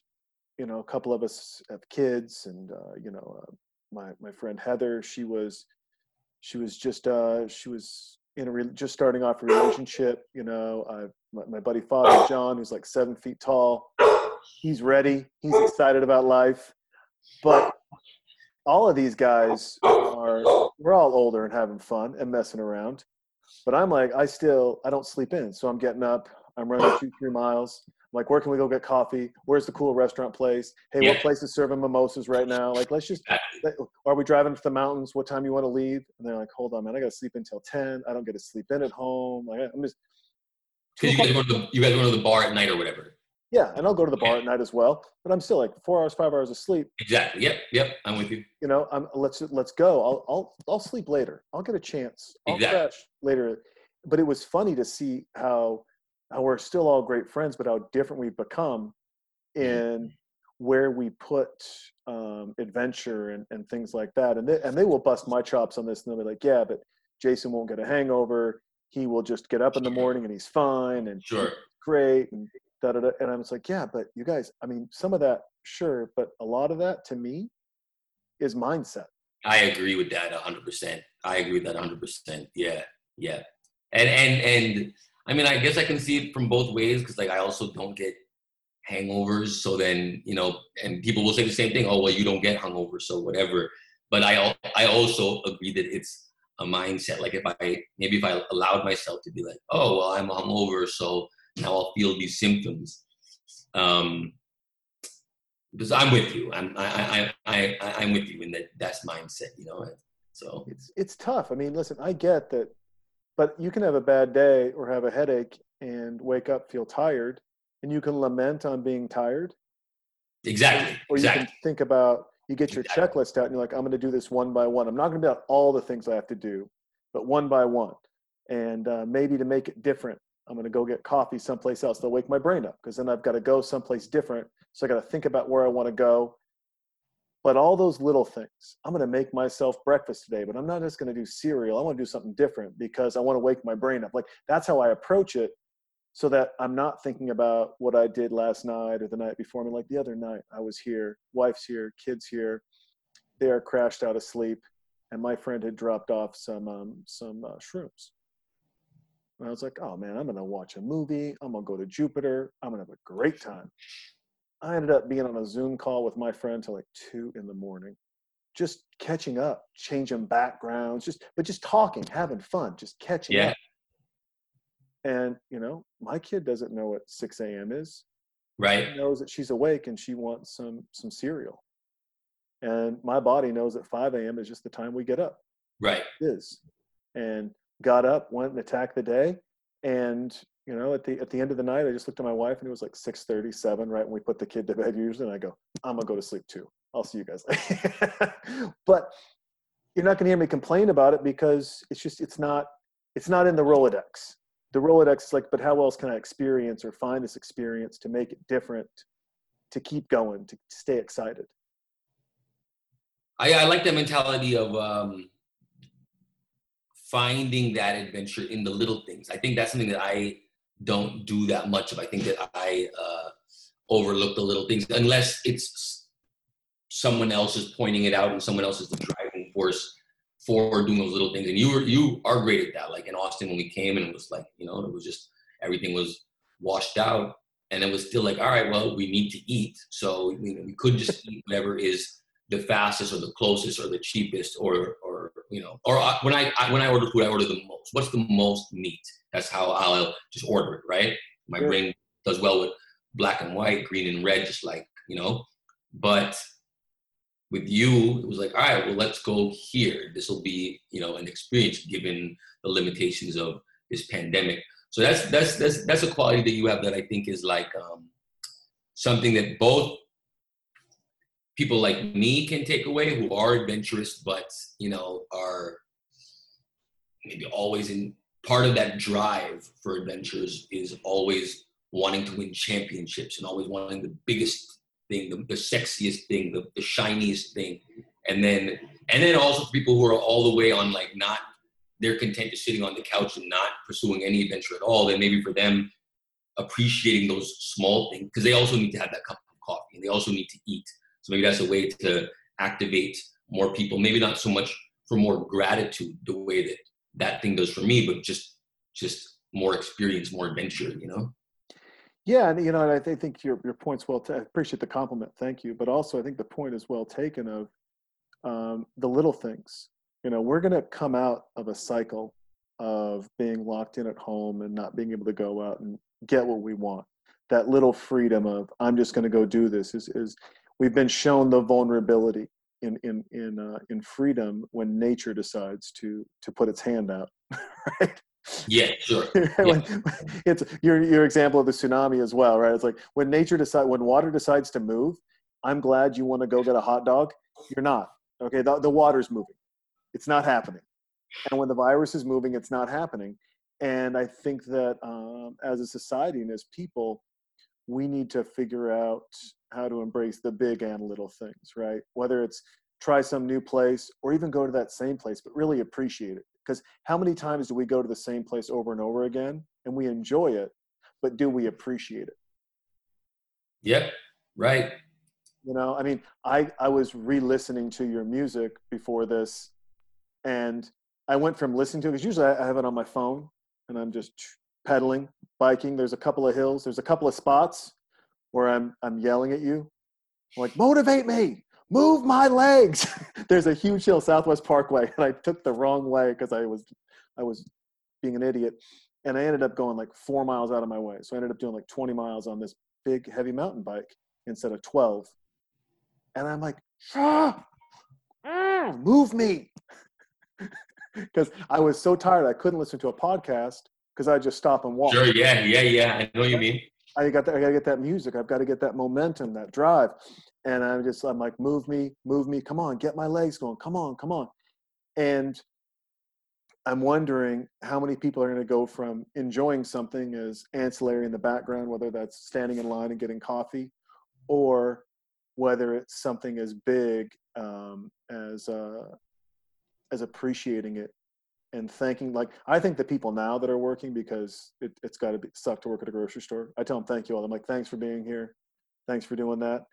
you know, a couple of us have kids, and uh, you know, uh, my my friend Heather, she was she was just uh, she was in a re- just starting off a relationship. You know, I, my, my buddy Father John, who's like seven feet tall, he's ready. He's excited about life, but all of these guys are we're all older and having fun and messing around but i'm like i still i don't sleep in. So i'm getting up i'm running two three miles. I'm like where can we go get coffee? Where's the cool restaurant place? Hey Yeah. what place is serving mimosas right now? Like let's just are we driving to the mountains? What time you want to leave? And they're like hold on man i gotta sleep until 10 i don't get to sleep in at home. Like i'm just Because you guys go to the you guys go to the bar at night or whatever. Yeah and i'll go to the bar at night as well but i'm still like four hours five hours of sleep Exactly. Yep. Yep. I'm with you. you know, I'm, let's let's go. I'll I'll I'll sleep later. I'll get a chance. I'll Exactly. crash later. But it was funny to see how how we're still all great friends, but how different we've become in where we put um, adventure and, and things like that. And they, and they will bust my chops on this, and they'll be like, "Yeah, but Jason won't get a hangover. He will just get up in the morning and he's fine and Sure. great." And da da da. And I was like, "Yeah, but you guys, I mean, some of that, sure, but a lot of that to me is mindset." I agree with that hundred percent. I agree with that hundred percent. Yeah, yeah. And and and I mean, I guess I can see it from both ways because like I also don't get hangovers. So then you know, and people will say the same thing. Oh well, you don't get hungovers, so whatever. But I I also agree that it's a mindset. Like if I maybe if I allowed myself to be like, oh well, I'm hungover, so now I'll feel these symptoms. Um, because I'm with you. I'm I I I I I'm with you in that that's mindset. You know. So it's it's tough. I mean, listen, I get that, but you can have a bad day or have a headache and wake up feel tired, and you can lament on being tired, exactly, or you exactly. can think about you get your Exactly. checklist out and you're like, I'm going to do this one by one. I'm not going to do all the things I have to do, but one by one, and uh, maybe to make it different. I'm going to go get coffee someplace else. They'll wake my brain up because then I've got to go someplace different. So I got to think about where I want to go. But all those little things, I'm going to make myself breakfast today, but I'm not just going to do cereal. I want to do something different because I want to wake my brain up. Like that's how I approach it so that I'm not thinking about what I did last night or the night before. I mean, like the other night, I was here, wife's here, kids here. They are crashed out of sleep, and my friend had dropped off some um, some uh, shrooms. And I was like, oh man, I'm gonna watch a movie. I'm gonna go to Jupiter. I'm gonna have a great time. I ended up being on a Zoom call with my friend till like two in the morning, just catching up, changing backgrounds, just but just talking, having fun, just catching Yeah. up. And you know, my kid doesn't know what 6 a.m. is. Right. She knows that she's awake and she wants some some cereal. And my body knows that 5 a.m. is just the time we get up Right. is and got up went and attacked the day and you know at the at the end of the night i just looked at my wife and it was like 6.37 right when we put the kid to bed usually and i go i'm gonna go to sleep too. I'll see you guys later. But you're not gonna hear me complain about it because it's just it's not it's not in the rolodex. The rolodex is like but how else can i experience or find this experience to make it different to keep going to stay excited? I, I like that mentality of um, finding that adventure in the little things. I think that's something that I don't do that much of. I think that I uh, overlook the little things unless it's someone else is pointing it out and someone else is the driving force for doing those little things. And you were you are great at that. Like in Austin when we came and it was like you know it was just everything was washed out and it was still like all right well we need to eat so you know, we could just eat whatever is the fastest or the closest or the cheapest or or you know or I, when I, I when I order food I order the most. What's the most meat? That's how I'll just order it. Right. My Sure. brain does well with black and white, green and red, just like you know. But with you, it was like, all right, well, let's go here. This will be you know an experience given the limitations of this pandemic. So that's that's that's that's a quality that you have that I think is like um, something that both people like me can take away who are adventurous, but you know are maybe always in part of that drive for adventures is always wanting to win championships and always wanting the biggest thing, the, the sexiest thing, the, the shiniest thing, and then and then also people who are all the way on like not they're content to sitting on the couch and not pursuing any adventure at all. Then maybe for them appreciating those small things because they also need to have that cup of coffee and they also need to eat. So maybe that's a way to activate more people. Maybe not so much for more gratitude the way that that thing does for me, but just just more experience, more adventure. You know. Yeah, and you know, I think your your point's well. T- I appreciate the compliment. Thank you. But also, I think the point is well taken of um, the little things. You know, we're going to come out of a cycle of being locked in at home and not being able to go out and get what we want. That little freedom of I'm just going to go do this is is we've been shown the vulnerability in in in uh, in freedom when nature decides to to put its hand out, right? Yeah, sure. when, it's your your example of the tsunami as well, right? It's like when nature decide when water decides to move. I'm glad you want to go get a hot dog. You're not. Okay, the, the water's moving. It's not happening. And when the virus is moving, it's not happening. And I think that um, as a society and as people, we need to figure out how to embrace the big and little things, right? Whether it's try some new place or even go to that same place, but really appreciate it. Because how many times do we go to the same place over and over again and we enjoy it, but do we appreciate it? Yep, right. You know, I mean, I, I was re listening to your music before this, and I went from listening to it because usually I have it on my phone and I'm just pedaling, biking. There's a couple of hills, there's a couple of spots where I'm, I'm yelling at you. I'm like, motivate me, move my legs. There's a huge hill, Southwest Parkway, and I took the wrong way because I was, I was being an idiot, and I ended up going like four miles out of my way. So I ended up doing like 20 miles on this big heavy mountain bike instead of 12. And I'm like, ah, move me, because I was so tired I couldn't listen to a podcast because I just stop and walk. Sure. Yeah. Yeah. Yeah. I know what you mean. I got that, I got to get that music. I've got to get that momentum, that drive. And I'm just, I'm like, move me, move me. Come on, get my legs going. Come on, come on. And I'm wondering how many people are going to go from enjoying something as ancillary in the background, whether that's standing in line and getting coffee, or whether it's something as big um, as uh, as appreciating it and thanking like i think the people now that are working because it, it's got to be suck to work at a grocery store i tell them thank you all i'm like thanks for being here thanks for doing that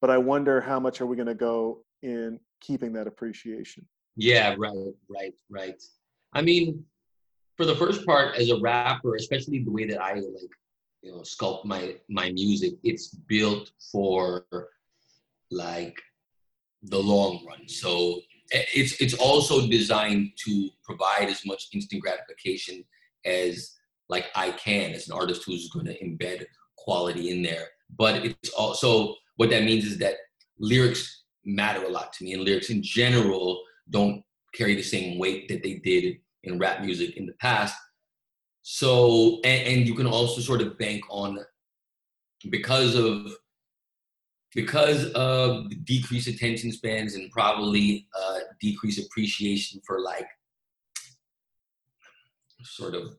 but i wonder how much are we going to go in keeping that appreciation Yeah, right, right, right. I mean, for the first part, as a rapper, especially the way that I like, you know, sculpt my my music, it's built for like the long run. So Eh, it's it's also designed to provide as much instant gratification as like I can as an artist who's going to embed quality in there. But it's also what that means is that lyrics matter a lot to me, and lyrics in general don't carry the same weight that they did in rap music in the past. So, and, and you can also sort of bank on because of because of decreased attention spans and probably uh, decreased appreciation for like sort of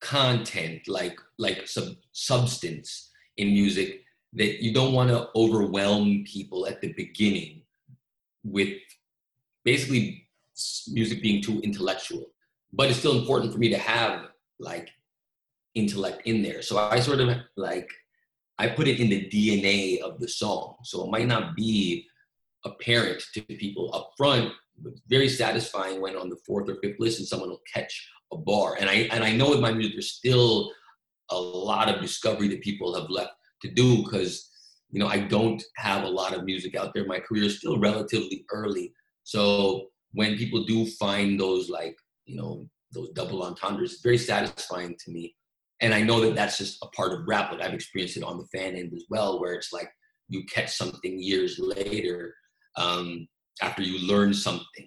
content like like sub- substance in music that you don't want to overwhelm people at the beginning with basically music being too intellectual. But it's still important for me to have like intellect in there. So i sort of like i put it in the dna of the song. So it might not be apparent to people up front but very satisfying when on the fourth or fifth listen someone will catch a bar. And i and i know with my music there's still a lot of discovery that people have left to do because you know i don't have a lot of music out there. My career is still relatively early. So when people do find those like you know those double entendres it's very satisfying to me and i know that that's just a part of rap like i've experienced it on the fan end as well where it's like you catch something years later um, after you learn something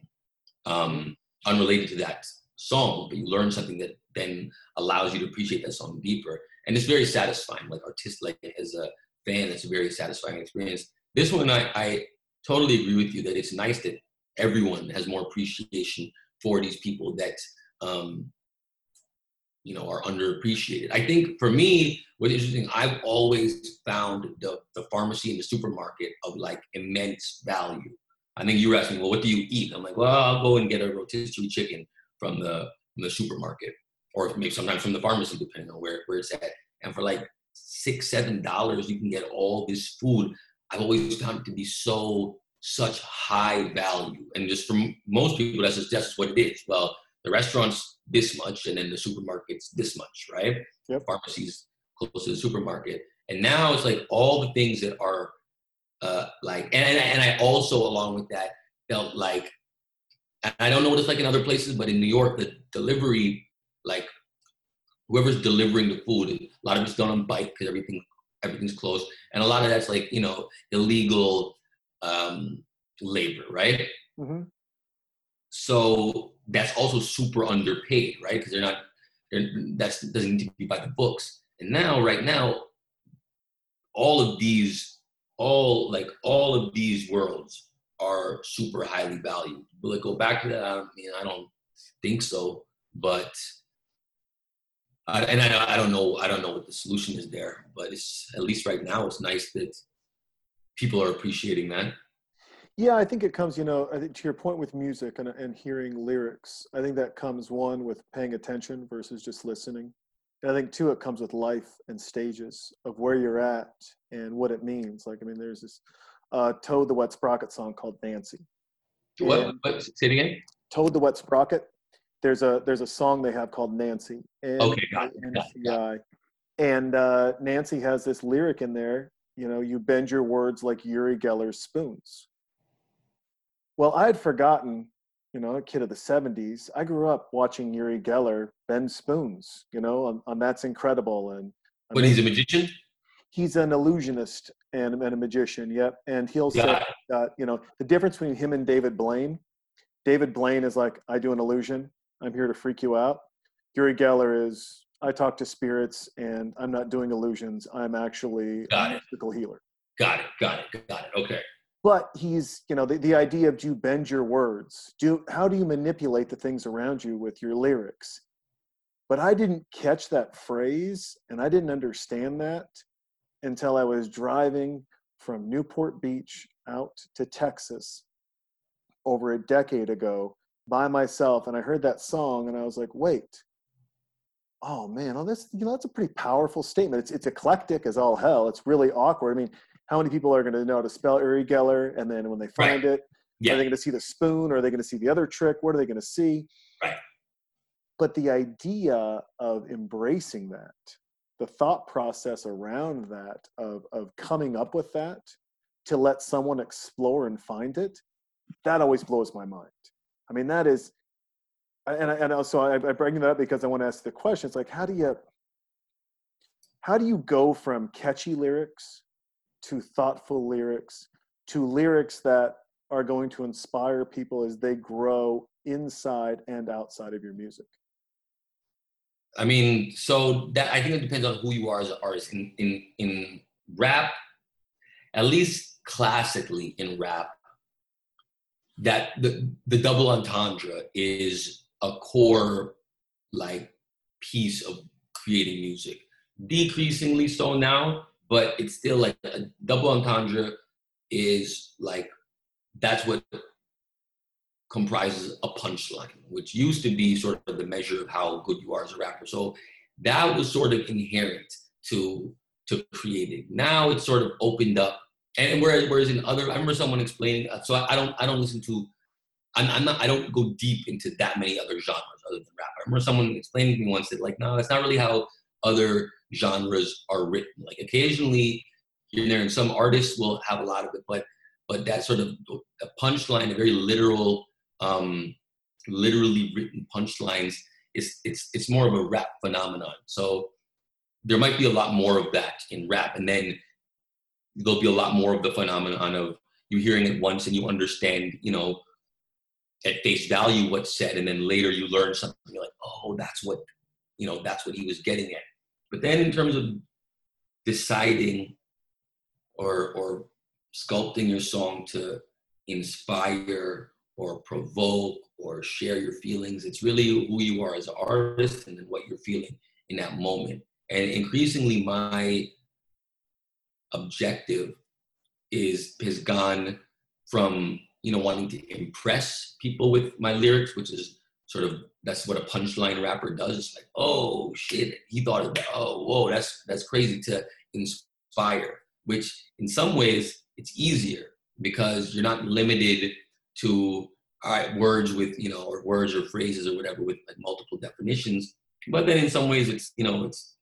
um, unrelated to that song but you learn something that then allows you to appreciate that song deeper. And it's very satisfying like artist like as a fan it's a very satisfying experience. This one I, I totally agree with you that it's nice that everyone has more appreciation for these people that um, you know are underappreciated. I think for me, what's interesting, I've always found the, the pharmacy and the supermarket of like immense value. I think you were asking, well, what do you eat? I'm like, well, I'll go and get a rotisserie chicken from the from the supermarket, or maybe sometimes from the pharmacy, depending on where, where it's at. And for like six, seven dollars, you can get all this food. I've always found it to be so such high value. And just for most people, that's just that's what it is. Well, the restaurant's this much, and then the supermarket's this much, right? Yep. Pharmacy's close to the supermarket. And now it's like all the things that are uh, like, and, and I also, along with that, felt like, I don't know what it's like in other places, but in New York, the delivery, like whoever's delivering the food, a lot of it's done on bike because everything everything's closed, and a lot of that's like you know illegal um, labor, right? hmm So that's also super underpaid, right? Because they're not, they're, that's doesn't need to be by the books. And now, right now, all of these, all like all of these worlds are super highly valued. Will it go back to that? I mean, I don't think so. But I, and I, I don't know. I don't know what the solution is there. But it's at least right now, it's nice that people are appreciating that. Yeah, I think it comes, you know, I think to your point with music and, and hearing lyrics, I think that comes one with paying attention versus just listening. And I think two, it comes with life and stages of where you're at and what it means. Like, I mean, there's this uh, Toad the Wet Sprocket song called Nanci. What? What say it again. Toad the Wet Sprocket. There's a there's a song they have called Nanci. Okay, got it, got it. And uh, Nanci has this lyric in there. You know, you bend your words like Uri Geller's spoons. Well, I had forgotten, you know, a kid of the 70s. I grew up watching Uri Geller bend spoons, you know, on, on That's Incredible. And I But mean, he's a magician. he's an illusionist and, and a magician. Yep. And he'll say, uh, you know, the difference between him and David Blaine. David Blaine is like, I do an illusion. I'm here to freak you out. Uri Geller is, I talk to spirits and I'm not doing illusions. I'm actually Got a mystical healer. Got it. Got it. Got it. Okay. But he's, you know, the, the idea of do you bend your words? Do how do you manipulate the things around you with your lyrics? But I didn't catch that phrase and I didn't understand that until I was driving from Newport Beach out to Texas over a decade ago by myself and I heard that song and I was like, wait, oh man, oh this you know that's a pretty powerful statement. It's it's eclectic as all hell. It's really awkward. I mean, how many people are going to know how to spell Uri Geller and then when they find it, Yeah. are they going to see the spoon? Or are they going to see the other trick? What are they going to see? Right. But the idea of embracing that, the thought process around that, of, of coming up with that to let someone explore and find it, that always blows my mind. I mean, that is, and, I- and also I, I bring that up because I want to ask the question. It's like, how do you, how do you go from catchy lyrics to thoughtful lyrics to lyrics that are going to inspire people as they grow inside and outside of your music? I mean, so that I think it depends on who you are as an artist. In in in rap, at least classically in rap, that the the double entendre is a core like piece of creating music. Decreasingly so now, but it's still like a double entendre is like that's what comprises a punchline, which used to be sort of the measure of how good you are as a rapper. So that was sort of inherent to to creating. Now it's sort of opened up, and whereas whereas in other, I remember someone explaining. uh, So I, I don't I don't listen to, I'm, I'm not I don't go deep into that many other genres other than rap. I remember someone explaining to me once that like no, that's not really how other genres are written. Like occasionally and there, and some artists will have a lot of it, but but that sort of a punchline, a very literal, um, literally written punchlines, is it's it's more of a rap phenomenon. So there might be a lot more of that in rap, and then there'll be a lot more of the phenomenon of you hearing it once and you understand, you know, at face value what's said, and then later you learn something. You're like, oh, that's what, you know, that's what he was getting at. But then in terms of deciding or or sculpting your song to inspire or provoke or share your feelings. It's really who you are as an artist and then what you're feeling in that moment. And increasingly, my objective is has gone from you know wanting to impress people with my lyrics, which is sort of that's what a punchline rapper does. It's like, oh shit, he thought of that. Oh, whoa, that's that's crazy to inspire. Which in some ways it's easier because you're not limited to all right words with you know or words or phrases or whatever with like, multiple definitions. But then in some ways it's you know it's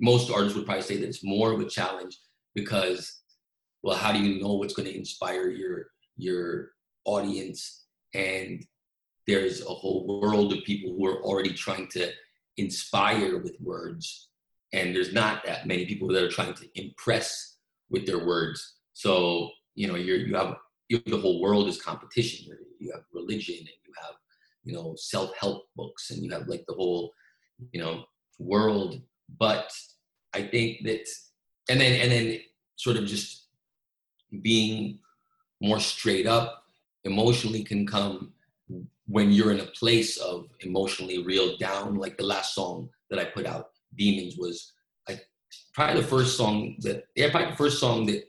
most artists would probably say that it's more of a challenge because well how do you know what's going to inspire your your audience and there's a whole world of people who are already trying to inspire with words and there's not that many people that are trying to impress with their words. So you know you're you have you, the whole world is competition you have religion and you have you know self-help books and you have like the whole you know world. But i think that and then and then sort of just being more straight up emotionally can come when you're in a place of emotionally real down like the last song that i put out demons was like probably the first song that yeah probably the first song that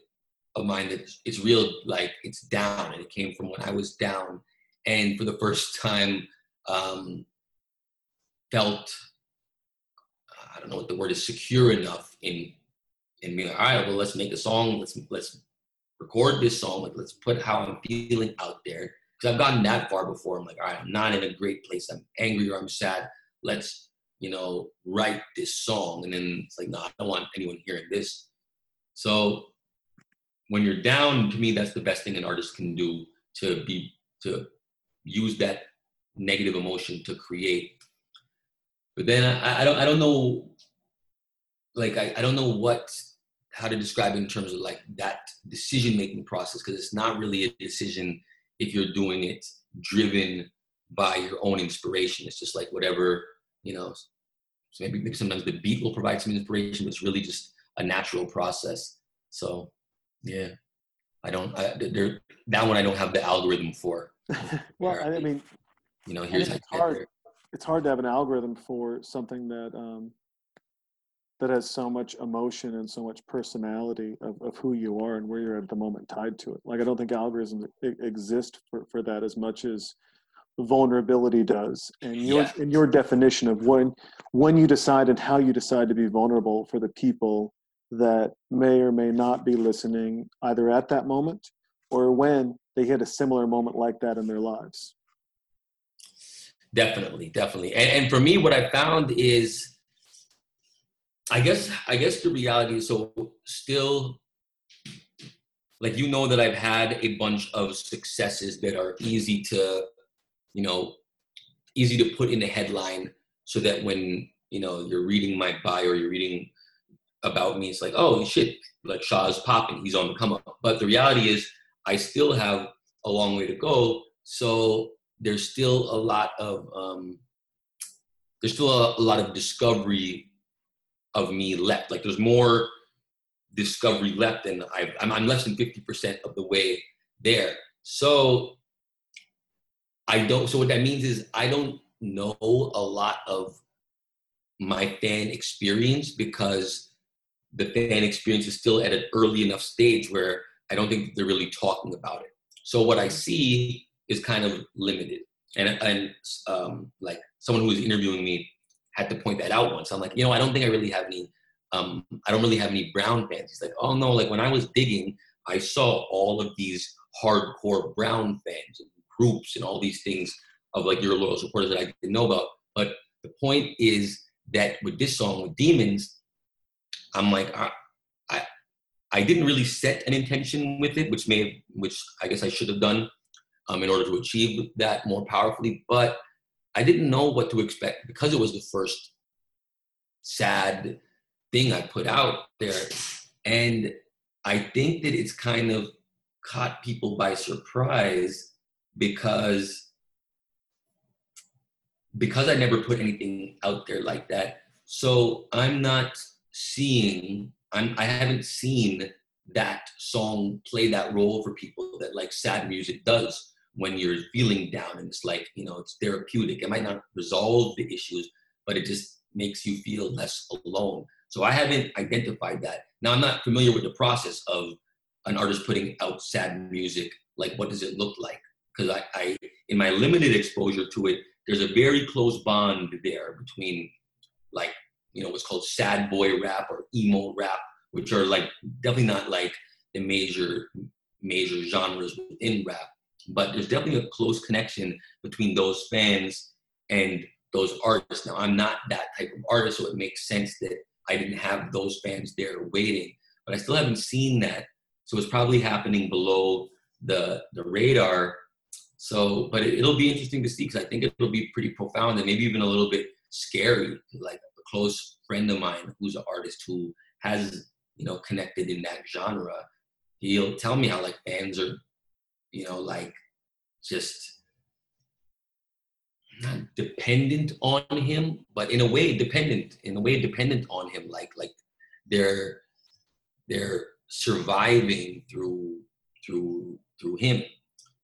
of mine that it's real like it's down and it came from when i was down and for the first time um felt i don't know what the word is secure enough in in like, all right well let's make a song let's let's record this song like let's put how i'm feeling out there because i've gotten that far before. I'm like all right i'm not in a great place. I'm angry or i'm sad. Let's you know write this song. And then it's like no i don't want anyone hearing this. So when you're down, to me, that's the best thing an artist can do to be to use that negative emotion to create. But then I, I don't I don't know like I, I don't know what how to describe it in terms of like that decision making process because it's not really a decision if you're doing it driven by your own inspiration. It's just like whatever, you know, so maybe, maybe sometimes the beat will provide some inspiration, but it's really just a natural process. So yeah, I don't. I, there, that one I don't have the algorithm for. well, I mean, you know, here's it's hard. It's hard to have an algorithm for something that um, that has so much emotion and so much personality of, of who you are and where you're at the moment tied to it. Like I don't think algorithms exist for, for that as much as vulnerability does. And your yeah. and your definition of when when you decide and how you decide to be vulnerable for the people that may or may not be listening either at that moment or when they hit a similar moment like that in their lives. Definitely, definitely. And, and for me, what I found is, I guess, I guess the reality is so still, like you know that I've had a bunch of successes that are easy to, you know, easy to put in the headline so that when you know you're reading my bio or you're reading about me. It's like, oh shit, like Shah's popping, he's on the come up. But the reality is, I still have a long way to go. So there's still a lot of um, there's still a, a lot of discovery of me left. Like there's more discovery left, and i am I'm less than fifty percent of the way there. So I don't. So what that means is I don't know a lot of my fan experience because the fan experience is still at an early enough stage where I don't think they're really talking about it. So what I see is kind of limited. And, and um, like someone who was interviewing me had to point that out once. I'm like, you know, I don't think I really have any, um, I don't really have any Brown fans. He's like, oh no, like when I was digging, I saw all of these hardcore Brown fans and groups and all these things of like your loyal supporters that I didn't know about. But the point is that with this song, with Demons, I'm like, I, I, I didn't really set an intention with it, which may, which I guess I should have done um, in order to achieve that more powerfully. But I didn't know what to expect because it was the first sad thing I put out there, and I think that it's kind of caught people by surprise because because I never put anything out there like that. So I'm not seeing I'm, I haven't seen that song play that role for people that like sad music does when you're feeling down and it's like you know it's therapeutic. It might not resolve the issues but it just makes you feel less alone. So i haven't identified that. Now i'm not familiar with the process of an artist putting out sad music. Like what does it look like? Because I, I in my limited exposure to it there's a very close bond there between like you know what's called sad boy rap or emo rap which are like definitely not like the major major genres within rap but there's definitely a close connection between those fans and those artists. Now i'm not that type of artist so it makes sense that i didn't have those fans there waiting. But i still haven't seen that. So it's probably happening below the the radar. So but it, will be interesting to see because i think it'll be pretty profound and maybe even a little bit scary like a close friend of mine who's an artist who has you know, connected in that genre, he'll tell me how like fans are, you know, like just not dependent on him, but in a way dependent, in a way dependent on him, like like they're they're surviving through through through him.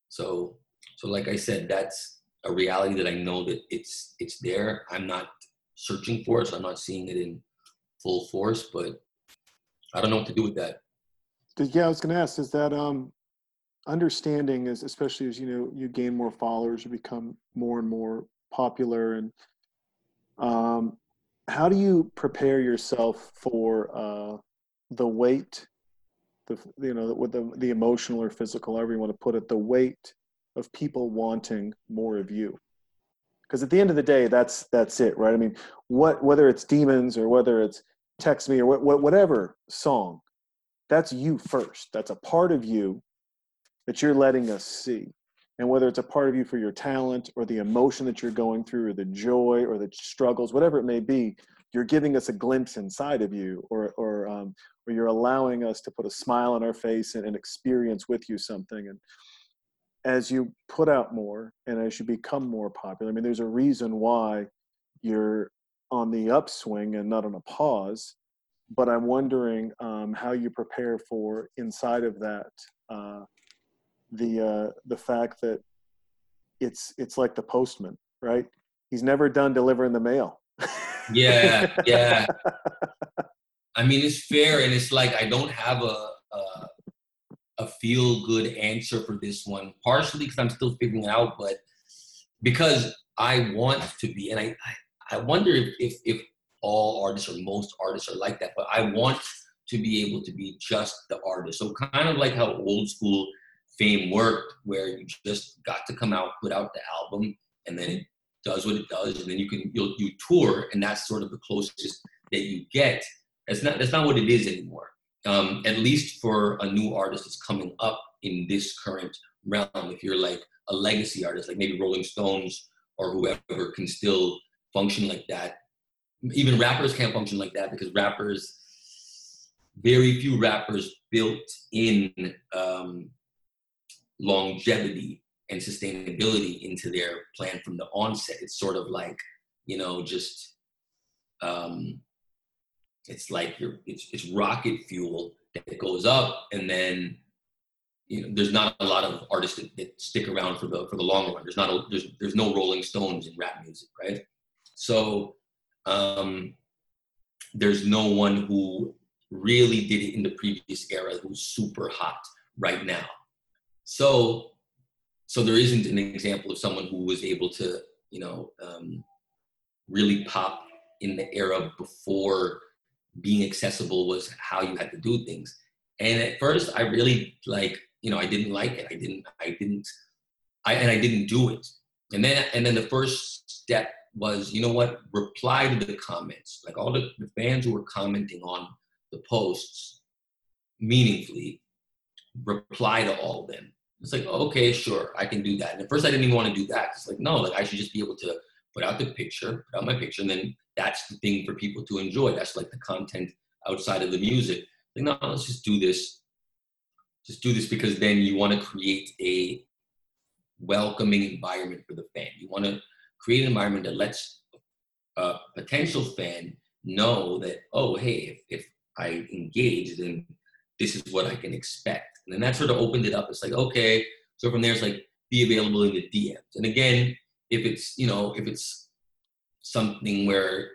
So so like I said, that's a reality that I know that it's it's there. I'm not searching for it, so I'm not seeing it in full force, but I don't know what to do with that. Yeah, I was to ask, is that um, understanding is especially as you know you gain more followers, you become more and more popular, and um, how do you prepare yourself for uh, the weight, the you know with the the emotional or physical, however you want to put it, the weight of people wanting more of you? Because at the end of the day, that's that's it, right? I mean, what whether it's demons or whether it's text me or what, whatever song, that's you first. That's a part of you that you're letting us see. And whether it's a part of you for your talent or the emotion that you're going through or the joy or the struggles, whatever it may be, you're giving us a glimpse inside of you or, or, um, or you're allowing us to put a smile on our face and, and experience with you something. And as you put out more and as you become more popular, I mean, there's a reason why you're on the upswing and not on a pause. But I'm wondering um, how you prepare for inside of that uh, the uh, the fact that it's it's like the postman, right? He's never done delivering the mail. yeah, yeah. I mean, it's fair, and it's like I don't have a a, a feel good answer for this one. Partially because I'm still figuring it out, but because I want to be, and I, I I wonder if, if, if all artists or most artists are like that, but I want to be able to be just the artist. So kind of like how old school fame worked, where you just got to come out, put out the album, and then it does what it does, and then you can you'll, you tour, and that's sort of the closest that you get. That's not that's not what it is anymore. Um, at least for a new artist that's coming up in this current realm. If you're like a legacy artist, like maybe Rolling Stones or whoever, can still function like that. Even rappers can't function like that because rappers, very few rappers built in um, longevity and sustainability into their plan from the onset. It's sort of like, you know, just um, it's like you're, it's, it's rocket fuel that goes up and then you know there's not a lot of artists that, that, stick around for the for the long run there's not a, there's there's no rolling stones in rap music right so um, there's no one who really did it in the previous era who's super hot right now. So so there isn't an example of someone who was able to you know um, really pop in the era before being accessible was how you had to do things. And at first, I really like you know I didn't like it. I didn't I didn't I and I didn't do it. And then and then the first step was, you know what, reply to the comments. Like all the, the fans who were commenting on the posts meaningfully, reply to all of them. It's like, okay, sure, I can do that. And at first I didn't even want to do that. It's like, no, like I should just be able to put out the picture, put out my picture, and then that's the thing for people to enjoy. That's like the content outside of the music. Like, no, let's just do this. Just do this because then you want to create a welcoming environment for the fan. You want to create an environment that lets a potential fan know that, oh, hey, if, if I engage, then this is what I can expect. And then that sort of opened it up. It's like, okay. So from there, it's like, be available in the DMs. And again, if it's, you know, if it's something where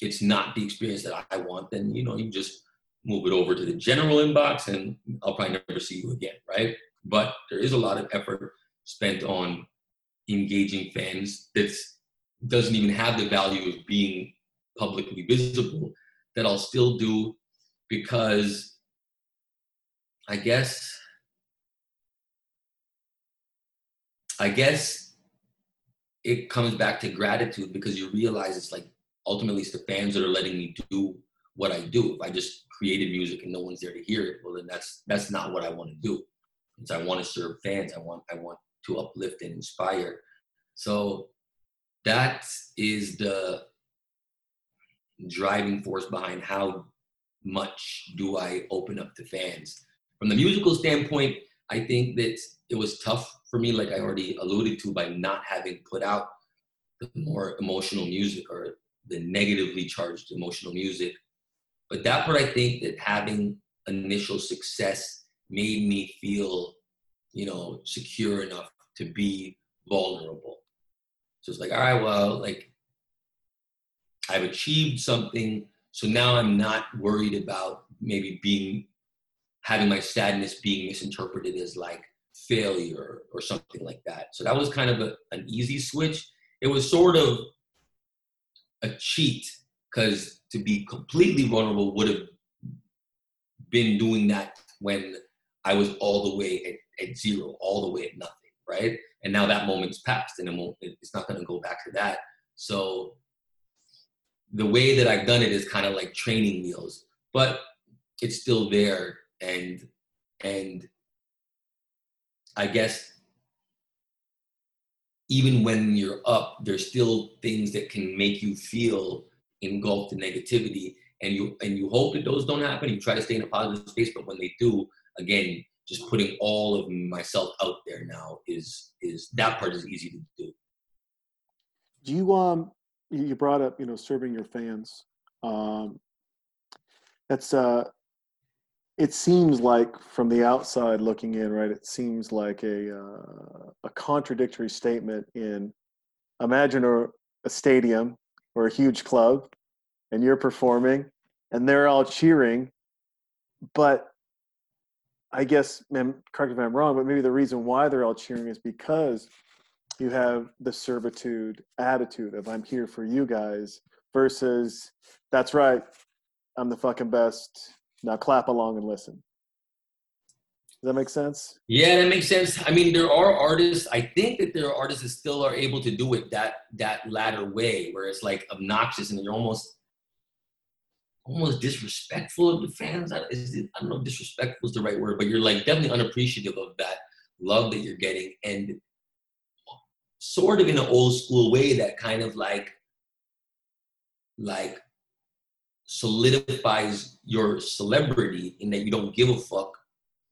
it's not the experience that I want, then, you know, you just move it over to the general inbox and I'll probably never see you again, right? But there is a lot of effort spent on engaging fans that doesn't even have the value of being publicly visible that I'll still do because I guess I guess it comes back to gratitude because you realize it's like ultimately it's the fans that are letting me do what I do. If I just created music and no one's there to hear it, well then that's that's not what I want to do. It's I want to serve fans. I want I want to uplift and inspire. So that is the driving force behind how much do I open up to fans. From the musical standpoint, I think that it was tough for me, like I already alluded to, by not having put out the more emotional music or the negatively charged emotional music. But that what I think that having initial success made me feel, you know, secure enough to be vulnerable. So it's like, all right, well, like I've achieved something. So now I'm not worried about maybe being having my sadness being misinterpreted as like failure or something like that. So that was kind of a, an easy switch. It was sort of a cheat because to be completely vulnerable would have been doing that when I was all the way at, at zero, all the way at nothing, right? And now that moment's passed and it won't, it's not going to go back to that. So the way that I've done it is kind of like training wheels, but it's still there. And, and I guess even when you're up, there's still things that can make you feel engulfed in negativity. And you and you hope that those don't happen. You try to stay in a positive space, but when they do, again, just putting all of myself out there now is is that part is easy to do. Do you um you brought up you know serving your fans. Um, that's uh it seems like from the outside looking in, right? It seems like a uh, a contradictory statement. In imagine a, a stadium or a huge club, and you're performing, and they're all cheering, but I guess, man, correct if I'm wrong, but maybe the reason why they're all cheering is because you have the servitude attitude of I'm here for you guys versus that's right, I'm the fucking best now clap along and listen. Does that make sense? Yeah, that makes sense. I mean, there are artists. I think that there are artists that still are able to do it that that latter way, where it's like obnoxious and you're almost almost disrespectful of the fans. I, it, I don't know if disrespectful is the right word, but you're like definitely unappreciative of that love that you're getting, and sort of in an old school way that kind of like like solidifies your celebrity in that you don't give a fuck,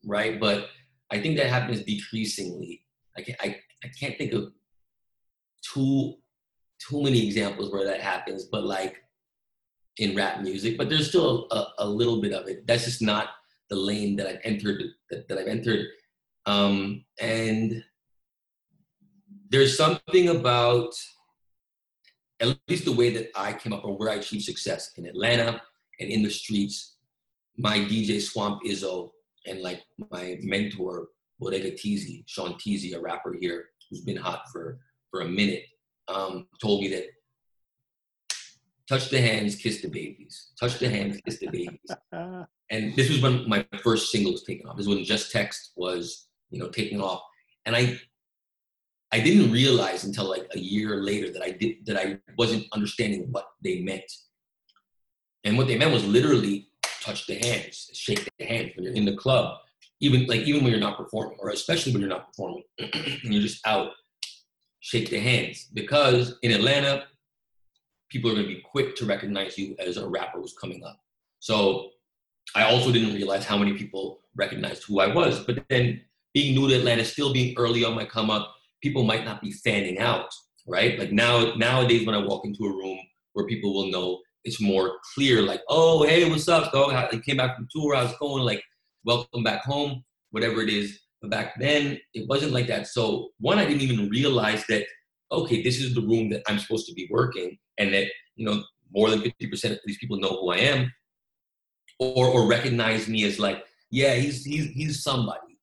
right? But I think that happens decreasingly. I can't, I, I can't think of too too many examples where that happens, but like in rap music, but there's still a, a little bit of it. That's just not the lane that I've entered that, that I've entered. Um, and there's something about at least the way that I came up or where I achieved success in Atlanta and in the streets, my DJ Swamp Izzo and like my mentor Bodega Teezy, Sean Teezy, a rapper here who's been hot for for a minute, um, told me that touch the hands, kiss the babies. Touch the hands, kiss the babies. and this was when my first single was taken off. This was when Just Text was, you know, taking off. And I I didn't realize until like a year later that I did that I wasn't understanding what they meant. And what they meant was literally touch the hands, shake the hands when you're in the club, even like even when you're not performing, or especially when you're not performing and you're just out, shake the hands. Because in Atlanta, people are gonna be quick to recognize you as a rapper who's coming up. So I also didn't realize how many people recognized who I was. But then being new to Atlanta, still being early on my come up, people might not be fanning out, right? Like now, nowadays, when I walk into a room where people will know, it's more clear. Like, oh, hey, what's up, dog? I came back from tour. I was going like, welcome back home, whatever it is. But back then, it wasn't like that. So one, I didn't even realize that okay, this is the room that I'm supposed to be working, and that you know more than 50% of these people know who I am, or or recognize me as like, yeah, he's he's he's somebody.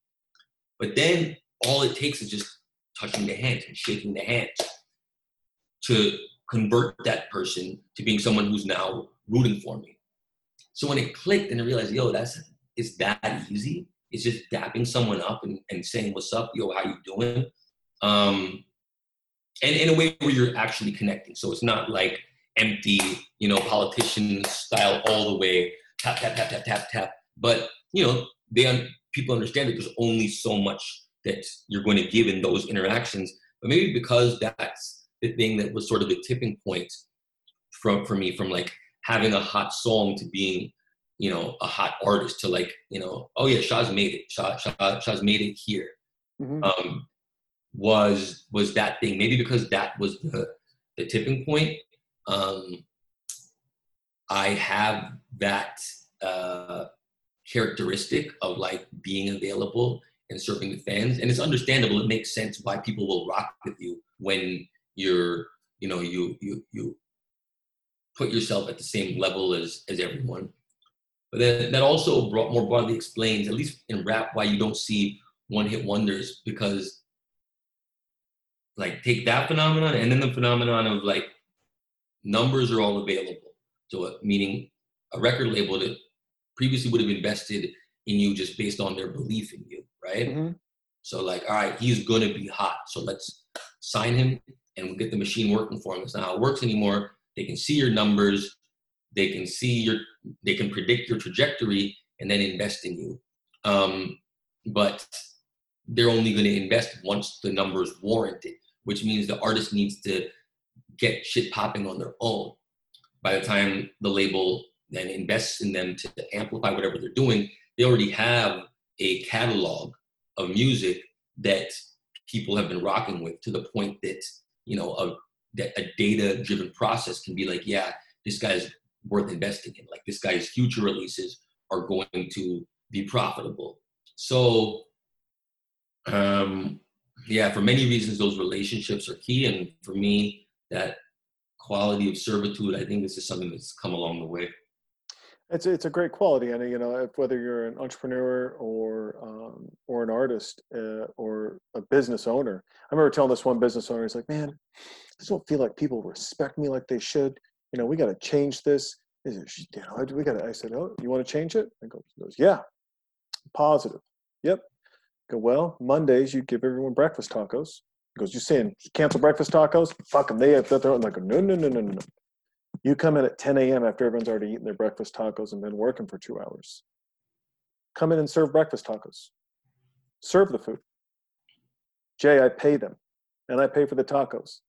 But then all it takes is just touching the hand and shaking the hand to convert that person to being someone who's now rooting for me. So when it clicked and I realized, yo, that's it's that easy. It's just dapping someone up and, and saying, what's up, yo, how you doing? Um, and in a way where you're actually connecting. So it's not like empty, you know, politician style all the way, tap, tap, tap, tap, tap, tap. But, you know, they people understand that there's only so much that you're going to give in those interactions. But maybe because that's the thing that was sort of the tipping point from for me from like having a hot song to being you know a hot artist to like you know oh yeah Shah's made it Shah, Shah Shah's made it here mm-hmm. um, was was that thing maybe because that was the the tipping point um, I have that uh, characteristic of like being available and serving the fans. And it's understandable it makes sense why people will rock with you when you're you know you you you put yourself at the same level as as everyone. But then that also brought, more broadly explains at least in rap why you don't see one hit wonders because like take that phenomenon and then the phenomenon of like numbers are all available. So uh, meaning a record label that previously would have invested in you just based on their belief in you right mm-hmm. so like all right he's gonna be hot so let's sign him and we'll get the machine working for him. It's not how it works anymore. They can see your numbers, they can see your, they can predict your trajectory and then invest in you. Um, but they're only going to invest once the numbers warrant it, which means the artist needs to get shit popping on their own. By the time the label then invests in them to amplify whatever they're doing, they already have a catalog of music that people have been rocking with to the point that you know a that a data driven process can be like yeah this guy's worth investing in. Like this guy's future releases are going to be profitable. So um yeah for many reasons those relationships are key. And for me that quality of servitude i think this is something that's come along the way it's it's a great quality, and you know whether you're an entrepreneur or um, or an artist uh, or a business owner. I remember telling this one business owner, he's like, "Man, I just don't feel like people respect me like they should. You know, we got to change this. Is it, you know, we got to." I said, "Oh, you want to change it?" He goes, "Yeah, positive. Yep." I go, well, Mondays you give everyone breakfast tacos. He goes, "You saying cancel breakfast tacos? Fuck them. They have their own." I go, "No, no, no, no, no. You come in at 10 a.m. after everyone's already eaten their breakfast tacos and been working for two hours. Come in and serve breakfast tacos. Serve the food. Jay, I pay them and I pay for the tacos.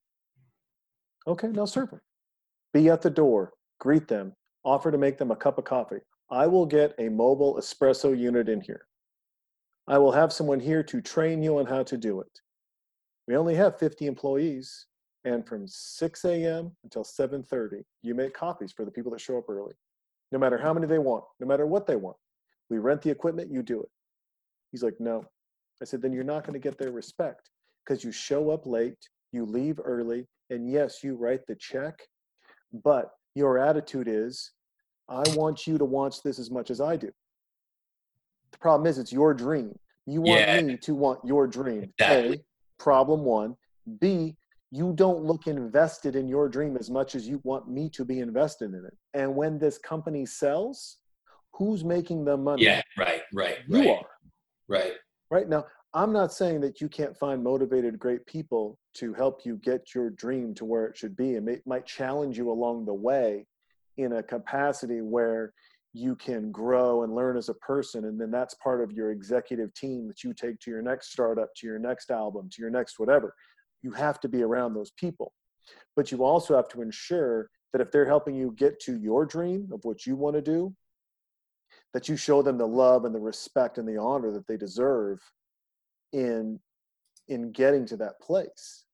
Okay, now serve them. Be at the door, greet them, offer to make them a cup of coffee. I will get a mobile espresso unit in here. I will have someone here to train you on how to do it. We only have 50 employees and from 6 a.m. until 7:30, you make copies for the people that show up early. No matter how many they want, no matter what they want. We rent the equipment, you do it. He's like, "No." I said, "Then you're not going to get their respect because you show up late, you leave early, and yes, you write the check, but your attitude is, I want you to want this as much as I do. The problem is it's your dream. You want yeah. me to want your dream. Exactly. A, problem one. B, you don't look invested in your dream as much as you want me to be invested in it. And when this company sells, who's making the money? Yeah, right, right. You right, are. Right. Right now, I'm not saying that you can't find motivated, great people to help you get your dream to where it should be. And it might challenge you along the way in a capacity where you can grow and learn as a person. And then that's part of your executive team that you take to your next startup, to your next album, to your next whatever you have to be around those people. But you also have to ensure that if they're helping you get to your dream of what you want to do, that you show them the love and the respect and the honor that they deserve in in getting to that place.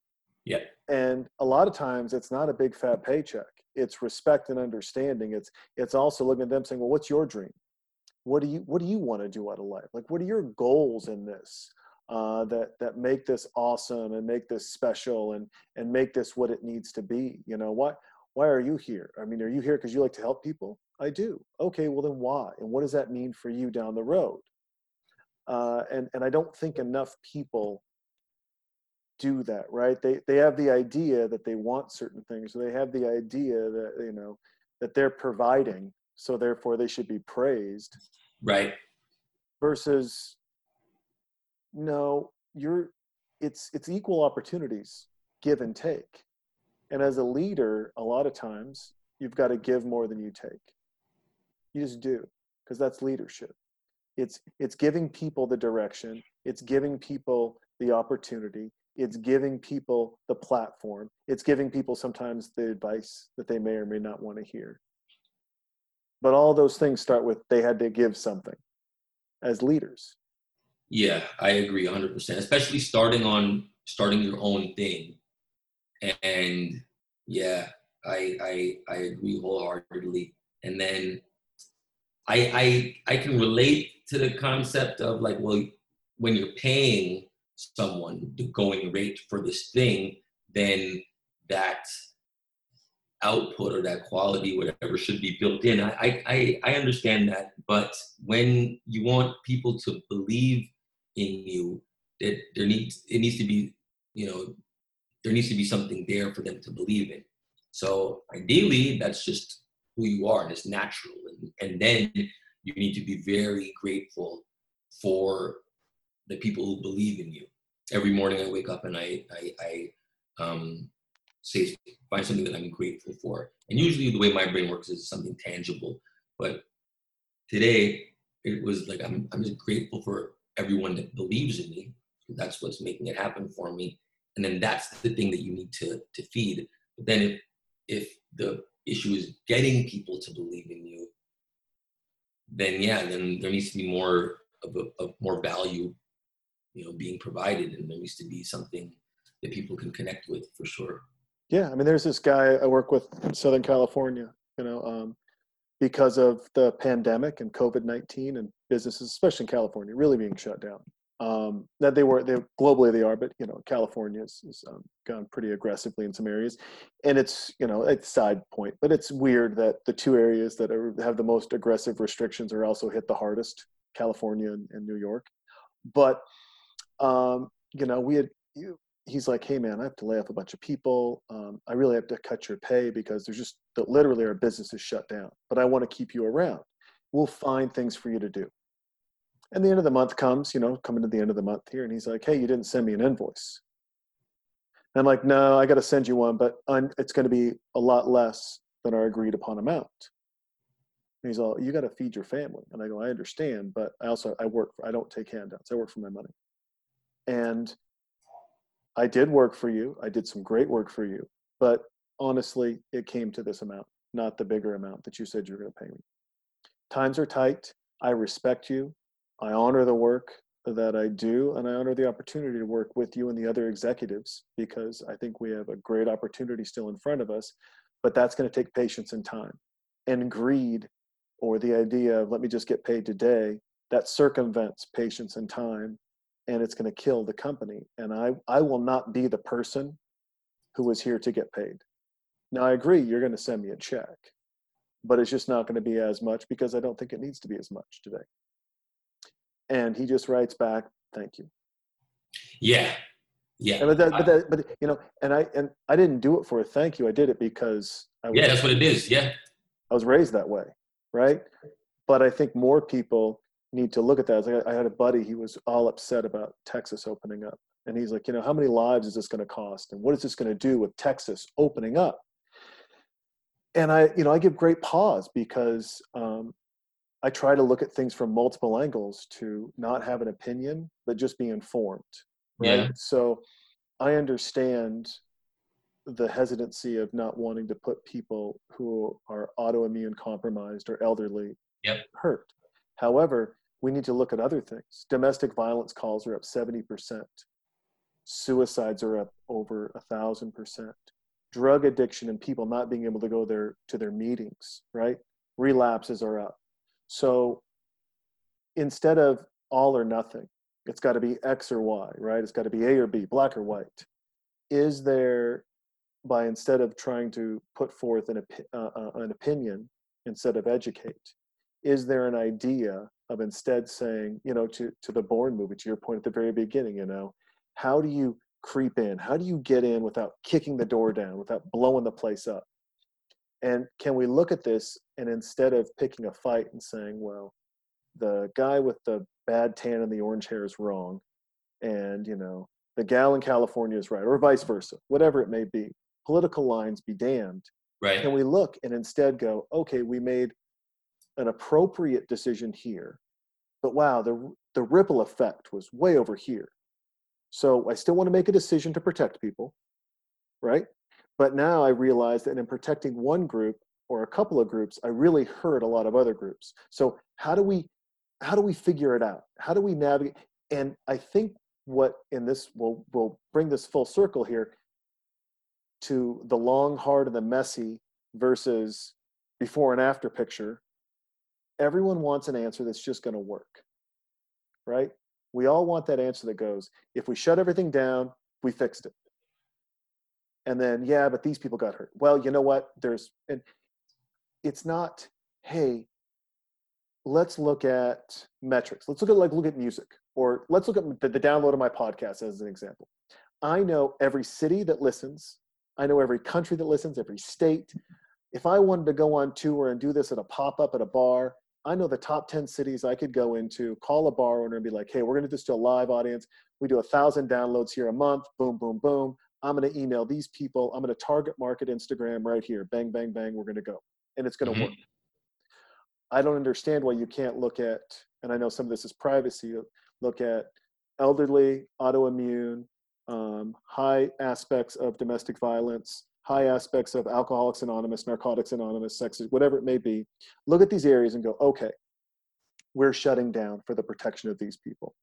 Yeah. And a lot of times it's not a big fat paycheck. It's respect and understanding. It's it's also looking at them saying, "Well, what's your dream?" what do you what do you want to do out of life like what are your goals in this uh, that that make this awesome and make this special and and make this what it needs to be. You know what why are you here? I mean are you here because you like to help people? I do. Okay well then why? And what does that mean for you down the road? Uh, and and i don't think enough people do that right? They they have the idea that they want certain things or they have the idea that you know that they're providing so therefore they should be praised. Right. versus no you're it's it's equal opportunities give and take. And as a leader a lot of times you've got to give more than you take. You just do because that's leadership. It's it's giving people the direction it's giving people the opportunity it's giving people the platform it's giving people sometimes the advice that they may or may not want to hear. But all those things start with they had to give something as leaders Yeah, I agree 100%, especially starting on starting your own thing. And yeah, I I I agree wholeheartedly. And then I I I can relate to the concept of like, well, when you're paying someone the going rate for this thing, then that output or that quality, whatever, should be built in. I I I understand that, but when you want people to believe in you that there needs it needs to be you know there needs to be something there for them to believe in. So ideally that's just who you are and it's natural. And, and then you need to be very grateful for the people who believe in you. Every morning i wake up and i i, I um, say find something that i'm grateful for. And usually the way my brain works is something tangible. But today it was like i'm, I'm just grateful for everyone that believes in me. That's what's making it happen for me. And then that's the thing that you need to to feed. But then if if the issue is getting people to believe in you, then yeah, then there needs to be more of a of more value, you know, being provided, and there needs to be something that people can connect with for sure. Yeah, I mean, there's this guy I work with in Southern California. You know, um, because of the pandemic and COVID nineteen and businesses, especially in California, really being shut down. Um, that they were, they globally they are, but you know, California has, um, gone pretty aggressively in some areas, and it's you know, it's side point, but it's weird that the two areas that are, have the most aggressive restrictions are also hit the hardest, California and, and New York. But um, you know, we had you, he's like, hey man, I have to lay off a bunch of people. Um, I really have to cut your pay because there's just literally our business is shut down. But I want to keep you around. We'll find things for you to do. And the end of the month comes, you know, coming to the end of the month here, and he's like, hey, you didn't send me an invoice. And I'm like, no, I got to send you one, but I'm, it's going to be a lot less than our agreed upon amount. And he's all, you got to feed your family. And I go, I understand, but I also I work. For, I don't take handouts. I work for my money. And I did work for you. I did some great work for you. But honestly, it came to this amount, not the bigger amount that you said you were going to pay me. Times are tight. I respect you. I honor the work that I do, and I honor the opportunity to work with you and the other executives because I think we have a great opportunity still in front of us. But that's going to take patience and time. And greed, or the idea of let me just get paid today, that circumvents patience and time and it's going to kill the company. And I, I will not be the person who is here to get paid. Now, I agree, you're going to send me a check, but it's just not going to be as much because I don't think it needs to be as much today. And he just writes back, thank you. Yeah, yeah, And but, that, but, that, but you know, and I and I didn't do it for a thank you. I did it because I was, yeah. That's what it is. Yeah, I was raised that way, right? But I think more people need to look at that. Like I had a buddy, he was all upset about Texas opening up. And he's like, you know, how many lives is this going to cost? And what is this going to do with Texas opening up? And I, you know, I give great pause because um, I try to look at things from multiple angles to not have an opinion, but just be informed. Right. Yeah. So I understand the hesitancy of not wanting to put people who are autoimmune compromised or elderly Yep. hurt. However, we need to look at other things. Domestic violence calls are up 70%. Suicides are up over a thousand percent. Drug addiction and people not being able to go there to their meetings, right? Relapses are up. So instead of all or nothing, it's got to be X or Y, right? It's got to be A or B, black or white. Is there, by instead of trying to put forth an, uh, uh, an opinion instead of educate, is there an idea of instead saying, you know, to, to the Bourne movie, to your point at the very beginning, you know, how do you creep in? How do you get in without kicking the door down, without blowing the place up? And can we look at this and instead of picking a fight and saying, well, the guy with the bad tan and the orange hair is wrong, and you know, the gal in California is right, or vice versa, whatever it may be, political lines be damned. Right. Can we look and instead go, okay, we made an appropriate decision here, but wow, the the ripple effect was way over here. So I still want to make a decision to protect people, right? But now I realize that in protecting one group or a couple of groups, I really hurt a lot of other groups. So how do we how do we figure it out? How do we navigate? And I think what in this will will bring this full circle here to the long, hard, and the messy versus before and after picture. Everyone wants an answer that's just going to work, right? We all want that answer that goes, if we shut everything down, we fixed it. And then, yeah, but these people got hurt. Well, you know what? There's, and it's not, hey, let's look at metrics. Let's look at like look at music, or let's look at the, the download of my podcast as an example. I know every city that listens. I know every country that listens, every state. If I wanted to go on tour and do this at a pop up at a bar, I know the top 10 cities I could go into, call a bar owner and be like, hey, we're going to do this to a live audience. We do a thousand downloads here a month. Boom, boom, boom. I'm going to email these people. I'm going to target market Instagram right here. Bang, bang, bang. We're going to go. And it's going to Mhm. work. I don't understand why you can't look at, and I know some of this is privacy, look at elderly, autoimmune, um, high aspects of domestic violence, high aspects of Alcoholics Anonymous, Narcotics Anonymous, sex, whatever it may be. Look at these areas and go, okay, we're shutting down for the protection of these people.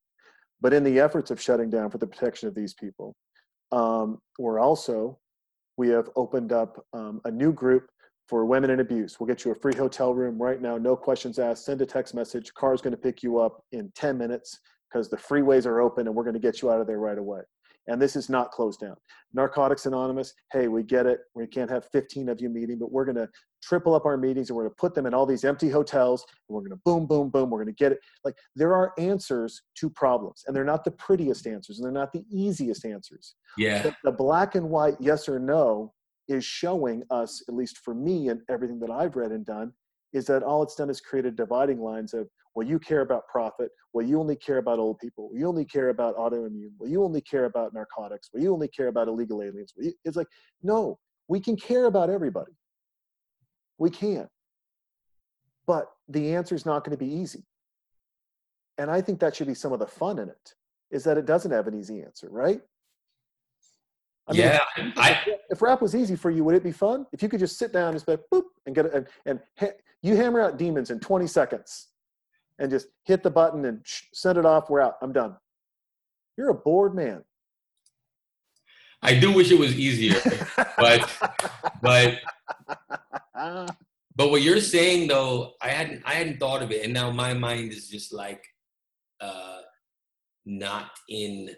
But in the efforts of shutting down for the protection of these people, um, we're also, we have opened up um, a new group for women in abuse. We'll get you a free hotel room right now, no questions asked. Send a text message. Car's going to pick you up in 10 minutes because the freeways are open and we're going to get you out of there right away. And this is not closed down. Narcotics Anonymous, hey, we get it. We can't have 15 of you meeting, but we're going to triple up our meetings and we're going to put them in all these empty hotels and we're going to boom, boom, boom. We're going to get it. Like there are answers to problems and they're not the prettiest answers and they're not the easiest answers Yeah. the, the black and white yes or no is showing us at least for me and everything that i've read and done is that all it's done is created dividing lines of well you care about profit well you only care about old people you only care about autoimmune well you only care about narcotics well you only care about illegal aliens it's like no we can care about everybody. We can. But the answer is not going to be easy. And i think that should be some of the fun in it is that it doesn't have an easy answer right I mean, yeah. if- I, if rap was easy for you, would it be fun? If you could just sit down and just be like, boop and get it, and, and ha- you hammer out demons in 20 seconds and just hit the button and sh- send it off, we're out, I'm done. You're a bored man. I do wish it was easier, but but but what you're saying though, I hadn't I hadn't thought of it, and now my mind is just like uh not in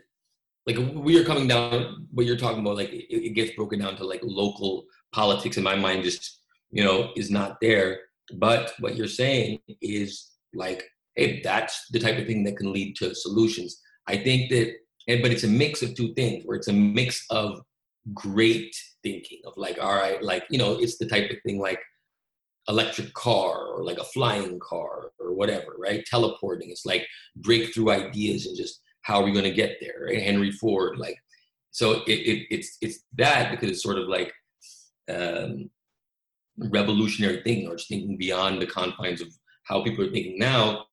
like we are coming down what you're talking about like it, it gets broken down to like local politics in my mind just you know is not there. But what you're saying is like hey that's the type of thing that can lead to solutions. I think that and but it's a mix of two things where it's a mix of great thinking of like all right like you know it's the type of thing like electric car or like a flying car or whatever right? Teleporting. It's like breakthrough ideas and just how are we going to get there right? henry ford like so it, it it's it's that because it's sort of like um revolutionary thinking or just thinking beyond the confines of how people are thinking now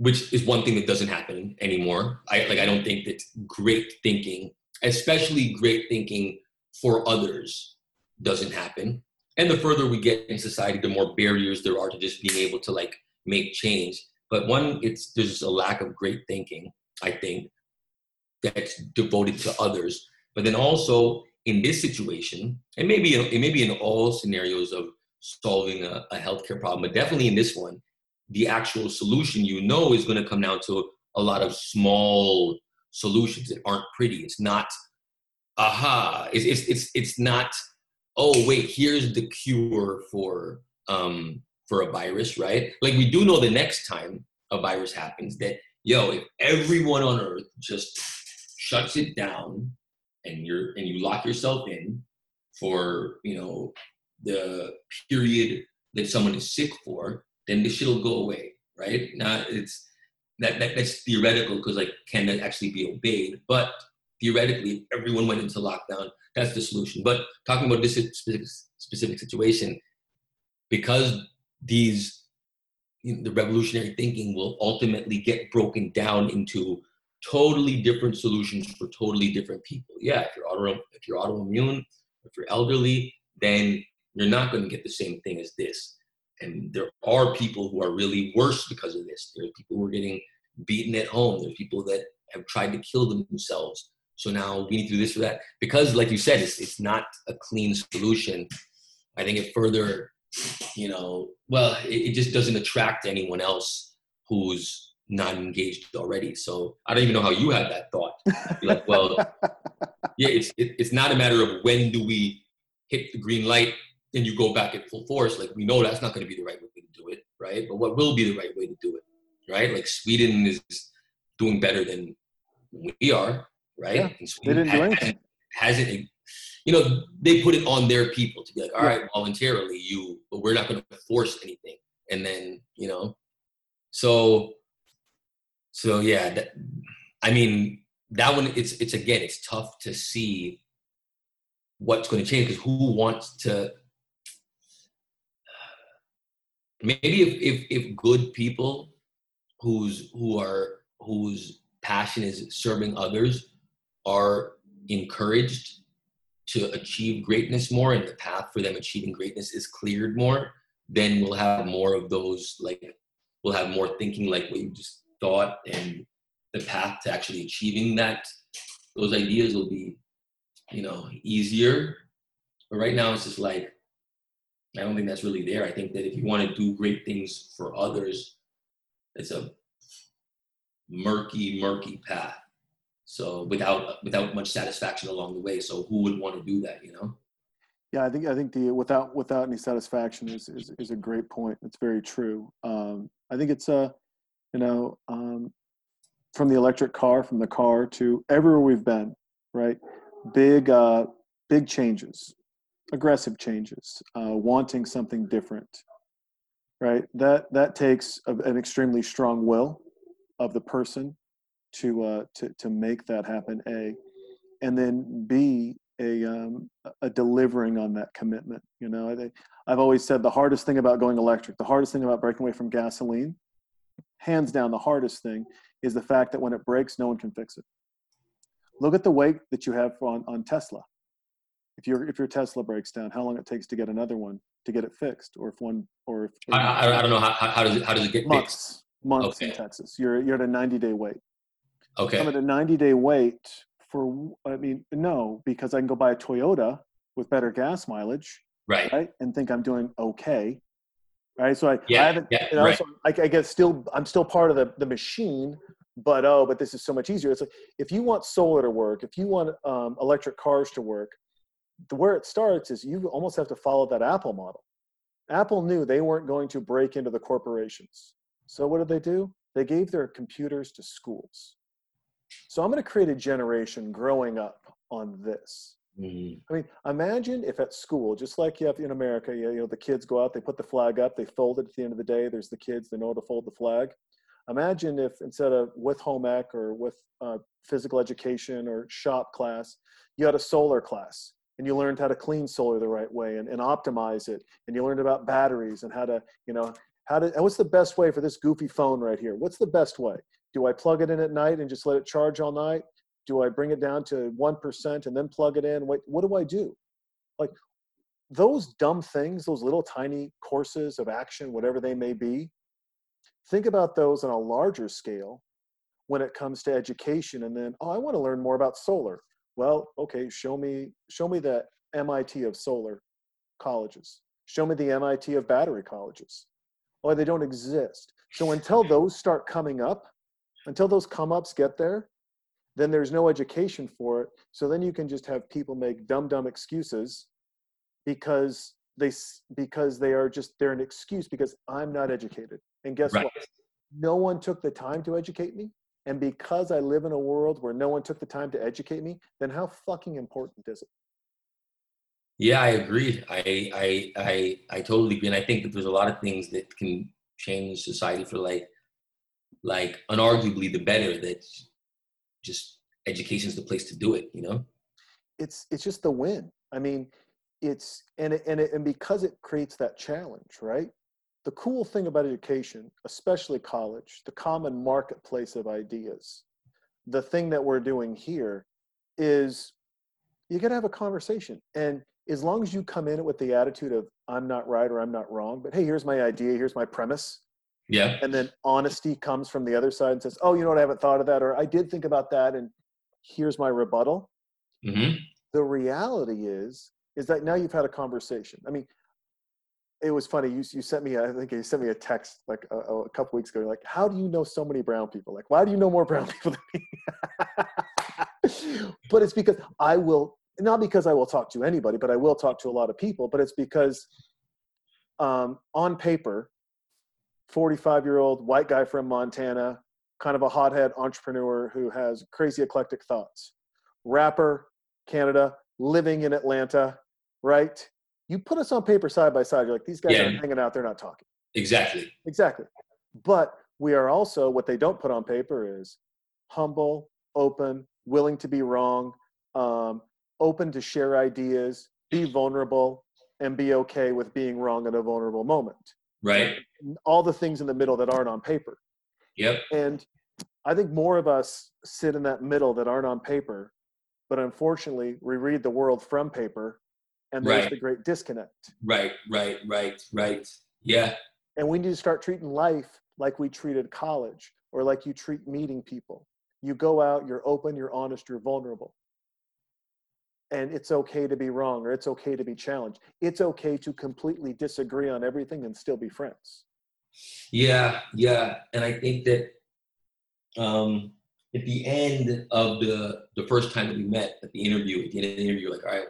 which is one thing that doesn't happen anymore. I like i don't think that great thinking especially great thinking for others doesn't happen. And the further we get in society the more barriers there are to just being able to like make change. But one it's there's just a lack of great thinking i think that's devoted to others but then also in this situation and maybe it may be in all scenarios of solving a, a healthcare problem but definitely in this one the actual solution you know is going to come down to a lot of small solutions that aren't pretty. It's not, aha, it's, it's, it's, it's not, oh, wait, here's the cure for, um, for a virus, right? Like we do know the next time a virus happens that, yo, if everyone on earth just shuts it down and you're, and you lock yourself in for, you know, the period that someone is sick for, then this shit will go away, right? Now it's, that, that that's theoretical because like can that actually be obeyed? But theoretically, everyone went into lockdown, that's the solution. But talking about this specific specific situation, because these the revolutionary thinking will ultimately get broken down into totally different solutions for totally different people. Yeah, if you're auto if you're autoimmune, if you're elderly, then you're not going to get the same thing as this. And there are people who are really worse because of this. There are people who are getting beaten at home. There are people that have tried to kill themselves. So now we need to do this or that. Because, like you said, it's, it's not a clean solution. I think it further, you know, well, it, it just doesn't attract anyone else who's not engaged already. So I don't even know how you had that thought. You're like, well, yeah, it's it, it's not a matter of when do we hit the green light and you go back at full force. Like we know that's not going to be the right way to do it, right? But what will be the right way to do it, right? Like Sweden is doing better than we are, right? Yeah, And they didn't. Hasn't, hasn't, you know, they put it on their people to be like, all right, voluntarily, you, but we're not going to force anything. And then, you know, so, so yeah, that, I mean, that one, it's, it's again, it's tough to see what's going to change because who wants to maybe if, if if good people who's who are whose passion is serving others are encouraged to achieve greatness more and the path for them achieving greatness is cleared more then we'll have more of those like we'll have more thinking like what you just thought and the path to actually achieving that those ideas will be you know easier but right now it's just like I don't think that's really there. I think that if you want to do great things for others, it's a murky, murky path. So without without much satisfaction along the way. So who would want to do that, you know? Yeah, I think I think the without without any satisfaction is is, is a great point. It's very true. Um, I think it's a, you know, um, from the electric car, from the car to everywhere we've been, right? Big uh, big changes, aggressive changes, uh, wanting something different, right? That that takes a, an extremely strong will of the person to uh, to to make that happen. A, and then B, a um, a delivering on that commitment. You know, I think I've always said the hardest thing about going electric, the hardest thing about breaking away from gasoline, hands down, the hardest thing is the fact that when it breaks, no one can fix it. Look at the wait that you have on on Tesla if your if your Tesla breaks down, how long it takes to get another one to get it fixed, or if one or if I, I, I don't know how, how does it how does it get fixed? months months in Texas, you're you're at a 90 day wait. Okay. I'm at a 90 day wait for I mean no because I can go buy a Toyota with better gas mileage, Right. right, and think I'm doing okay, right? So I, I haven't Yeah. you know, Right. so I, I guess still I'm still part of the, the machine, but oh, but this is so much easier. It's like if you want solar to work, if you want um, electric cars to work, the where it starts is you almost have to follow that Apple model. Apple knew they weren't going to break into the corporations. So what did they do? They gave their computers to schools. So I'm going to create a generation growing up on this. Mhm. I mean, imagine if at school, just like you have in America, you know, the kids go out, they put the flag up, they fold it at the end of the day. There's the kids, they know how to fold the flag. Imagine if instead of with home ec or with uh, physical education or shop class, you had a solar class and you learned how to clean solar the right way and, and optimize it. And you learned about batteries and how to, you know, how to, what's the best way for this goofy phone right here? What's the best way? Do I plug it in at night and just let it charge all night? do i bring it down to 1% and then plug it in? What, what do i do? Like those dumb things those little tiny courses of action whatever they may be think about those on a larger scale when it comes to education and then oh i want to learn more about solar. Well okay show me show me the mit of solar colleges. Show me the mit of battery colleges. Oh they don't exist. So until those start coming up, until those come ups get there, then there's no education for it. So then you can just have people make dumb, dumb excuses because they because they are just they're an excuse because I'm not educated. And guess Right. what? No one took the time to educate me. And because I live in a world where no one took the time to educate me, then how fucking important is it? Yeah, I agree. I I I I totally agree, and I think that there's a lot of things that can change society for like like unarguably the better. That just education is the place to do it. You know. it's it's just the win. I mean, it's and it, and it, and because it creates that challenge, right? The cool thing about education, especially college, the common marketplace of ideas, the thing that we're doing here is you got to have a conversation. And as long as you come in with the attitude of I'm not right or I'm not wrong, but hey, here's my idea, here's my premise, Yeah. and then honesty comes from the other side and says, "Oh, you know what? I haven't thought of that, or I did think about that, and here's my rebuttal." hmm the reality is is that now you've had a conversation i mean it was funny you, you sent me i think you sent me a text like a, a couple weeks ago You're like how do you know so many brown people like why do you know more brown people than me but it's because i will not because i will talk to anybody but i will talk to a lot of people but it's because um, on paper 45 year old white guy from montana kind of a hothead entrepreneur who has crazy eclectic thoughts rapper Canada, living in Atlanta, right? You put us on paper side by side. You're like, these guys Yeah. aren't hanging out, they're not talking. Exactly. Exactly. But we are also, what they don't put on paper is humble, open, willing to be wrong, um, open to share ideas, be vulnerable, and be okay with being wrong at a vulnerable moment. Right. All the things in the middle that aren't on paper. Yep. And I think more of us sit in that middle that aren't on paper, but unfortunately, we read the world from paper, and there's Right. the great disconnect. Right. Right. Right. Right. Yeah. And we need to start treating life like we treated college or like you treat meeting people. You go out, you're open, you're honest, you're vulnerable. And it's okay to be wrong or it's okay to be challenged. It's okay to completely disagree on everything and still be friends. Yeah, yeah, and I think that um, at the end of the the first time that we met at the interview, at the end of the interview, like, all right,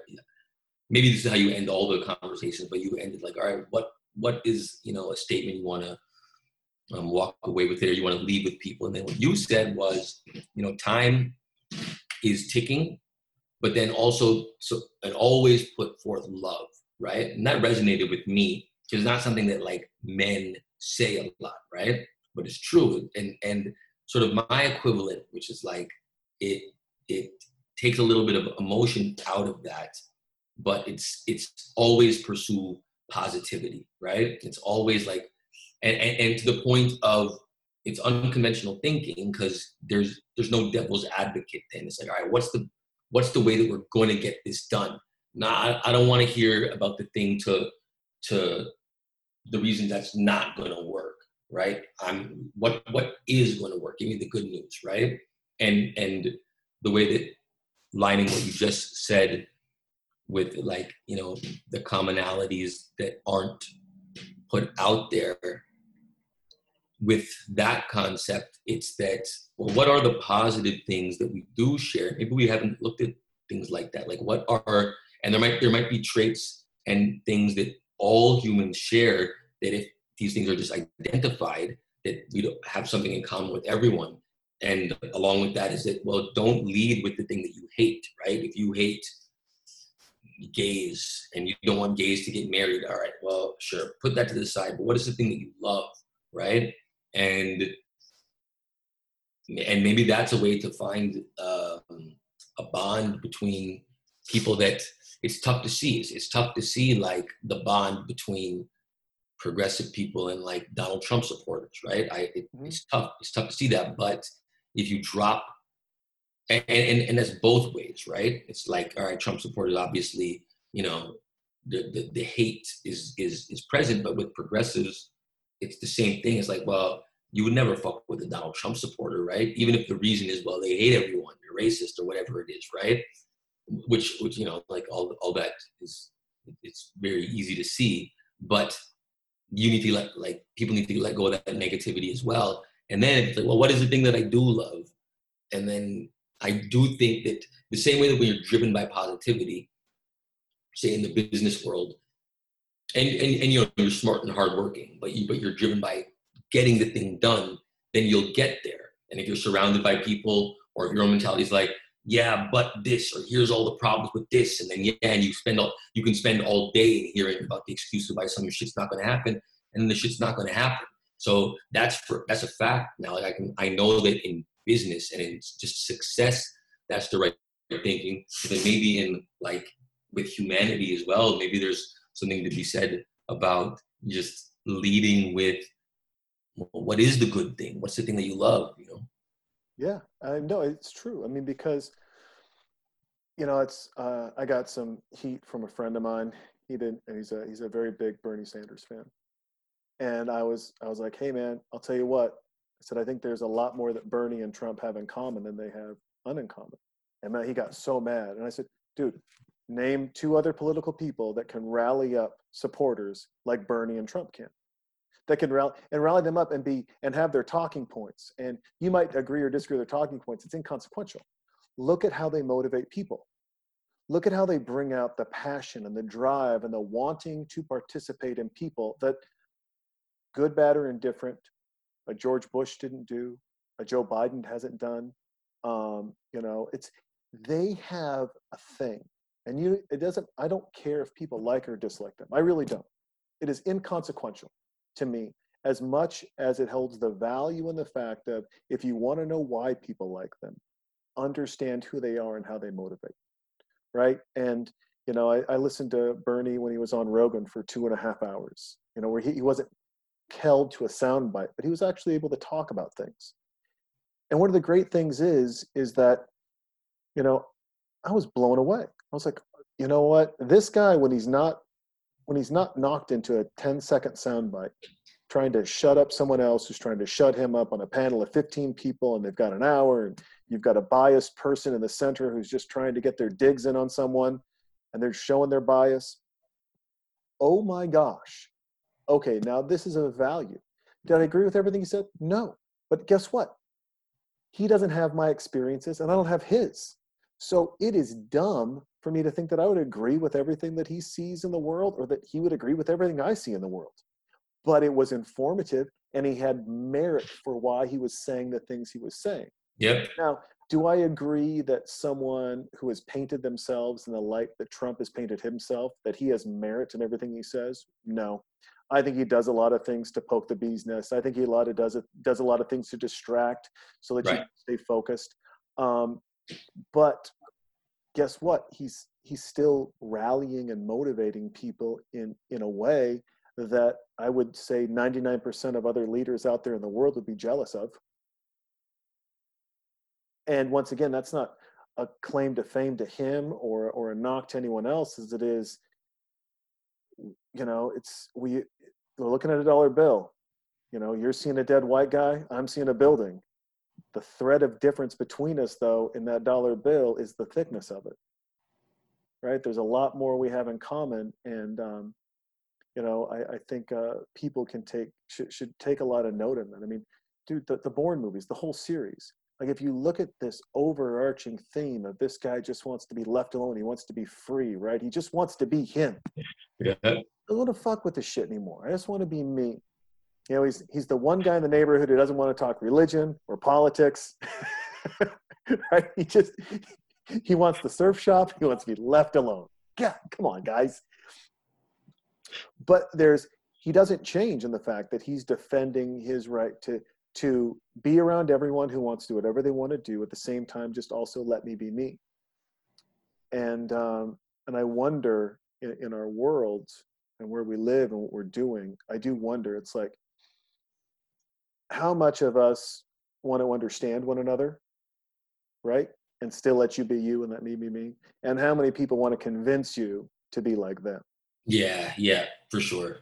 maybe this is how you end all the conversations, but you ended like, all right, what what is you know a statement you want to um, walk away with it, or you want to leave with people, and then what you said was, you know, time is ticking, but then also so and always put forth love, right? And that resonated with me because it's not something that like men say a lot, right? But it's true. And and sort of my equivalent, which is like it it takes a little bit of emotion out of that, but it's it's always pursue positivity, right? It's always like and, and, and to the point of it's unconventional thinking because there's there's no devil's advocate then. It's like, all right, what's the what's the way that we're going to get this done? Now I, don't want to hear about the thing to to the reason that's not going to work right? I'm what what is going to work? Give me the good news right? And and the way that lining what you just said with like you know the commonalities that aren't put out there with that concept it's that well what are the positive things that we do share? Maybe we haven't looked at things like that. Like what are and there might there might be traits and things that all humans share that if these things are just identified that we don't have something in common with everyone. And along with that is that well don't lead with the thing that you hate right? If you hate gays and you don't want gays to get married all right well sure put that to the side. But what is the thing that you love right and and maybe that's a way to find um, a bond between people that it's tough to see it's, it's tough to see like the bond between progressive people and like Donald Trump supporters, right? I it, Mhm. it's tough. It's tough to see that, but if you drop, and, and and that's both ways, right? It's like all right, Trump supporters obviously, you know, the the, the hate is is is present, but with progressives, it's the same thing. It's like, well, you would never fuck with a Donald Trump supporter, right? Even if the reason is, well, they hate everyone, they're racist or whatever it is, right? Which which you know, like all all that is, it's very easy to see, but you need to let like people need to let go of that negativity as well. And then it's like, well, what is the thing that I do love? And then I do think that the same way that when you're driven by positivity, say in the business world, and, and, and you know you're smart and hardworking, but you but you're driven by getting the thing done, then you'll get there. And if you're surrounded by people, or if your own mentality is like, yeah, but this, or here's all the problems with this, and then yeah, and you spend all you can spend all day hearing about the excuses why some shit's not going to happen, and the shit's not going to happen. So that's for that's a fact. Now like I can I know that in business and in just success, that's the right thinking. But maybe in like with humanity as well, maybe there's something to be said about just leading with what is the good thing? What's the thing that you love? You know? Yeah, I know it's true. I mean, because you know, it's uh, I got some heat from a friend of mine. He didn't, and he's a he's a very big Bernie Sanders fan. And I was I was like, hey man, I'll tell you what. I said I think there's a lot more that Bernie and Trump have in common than they have uncommon. And man, he got so mad. And I said, dude, name two other political people that can rally up supporters like Bernie and Trump can. That can rally and rally them up and be and have their talking points. And you might agree or disagree with their talking points. It's inconsequential. Look at how they motivate people. Look at how they bring out the passion and the drive and the wanting to participate in people that good, bad, or indifferent, a George Bush didn't do, a Joe Biden hasn't done. Um, you know, it's they have a thing and you, it doesn't, I don't care if people like or dislike them. I really don't. It is inconsequential to me as much as it holds the value in the fact of if you want to know why people like them, understand who they are and how they motivate. Right. And, you know, I, I listened to Bernie when he was on Rogan for two and a half hours, you know, where he, he wasn't held to a soundbite, but he was actually able to talk about things. And one of the great things is, is that, you know, I was blown away. I was like, you know what? This guy, when he's not when he's not knocked into a 10 second soundbite, trying to shut up someone else who's trying to shut him up on a panel of 15 people and they've got an hour and you've got a biased person in the center who's just trying to get their digs in on someone and they're showing their bias. Oh my gosh. Okay, now this is a value. Did I agree with everything he said? No. But guess what? He doesn't have my experiences and I don't have his. So it is dumb for me to think that I would agree with everything that he sees in the world or that he would agree with everything I see in the world. But it was informative and he had merit for why he was saying the things he was saying. Yep. Now, do I agree that someone who has painted themselves in the light that Trump has painted himself, that he has merit in everything he says? No. I think he does a lot of things to poke the bee's nest. I think he a lot of does it does a lot of things to distract so that right. you stay focused. Um, but guess what? He's he's still rallying and motivating people in in a way that I would say 99% of other leaders out there in the world would be jealous of. And once again, that's not a claim to fame to him or or a knock to anyone else as it is you know it's we we're looking at a dollar bill you know you're seeing a dead white guy i'm seeing a building the thread of difference between us, though, in that dollar bill is the thickness of it. Right? There's a lot more we have in common, and um, you know, I, I think uh, people can take should, should take a lot of note in that. I mean, dude, the, the Bourne movies, the whole series. Like, if you look at this overarching theme of this guy just wants to be left alone, he wants to be free, right? He just wants to be him. Yeah. I don't want to fuck with this shit anymore. I just want to be me you know, he's he's the one guy in the neighborhood who doesn't want to talk religion or politics. right? He just he wants the surf shop. He wants to be left alone. yeah come on, guys. But there's he doesn't change in the fact that he's defending his right to to be around everyone who wants to do whatever they want to do at the same time just also let me be me and um, and i wonder in, in our worlds and where we live and what we're doing i do wonder it's like how much of us want to understand one another, right? And still let you be you and let me be me. And how many people want to convince you to be like them? Yeah, yeah, for sure.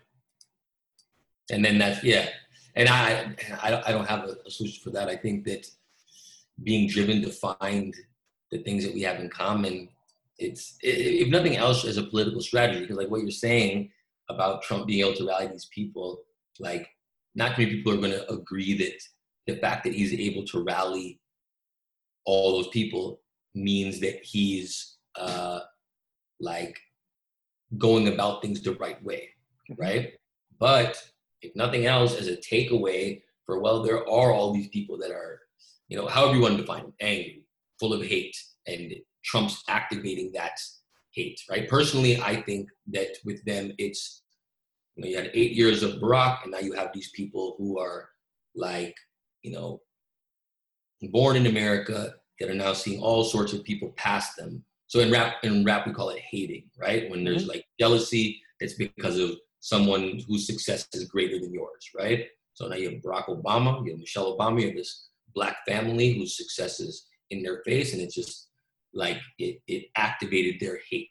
And then that's yeah, and I I, I don't have a, solution for that. I think that being driven to find the things that we have in common, it's if nothing else as a political strategy. Because like what you're saying, about Trump being able to rally these people, like not too many people are going to agree that the fact that he's able to rally all those people means that he's uh, like going about things the right way, Mm-hmm. right? But if nothing else, as a takeaway for well, there are all these people that are, you know, however you want to define them, angry, full of hate, and Trump's activating that hate, right? Personally, I think that with them, it's you know, you had eight years of Barack, and now you have these people who are like, you know, born in America that are now seeing all sorts of people past them. So in rap, in rap, we call it hating, right? When there's mm-hmm. like jealousy, it's because of someone whose success is greater than yours, right? So now you have Barack Obama, you have Michelle Obama, you have this black family whose success is in their face, and it's just like it, it activated their hate.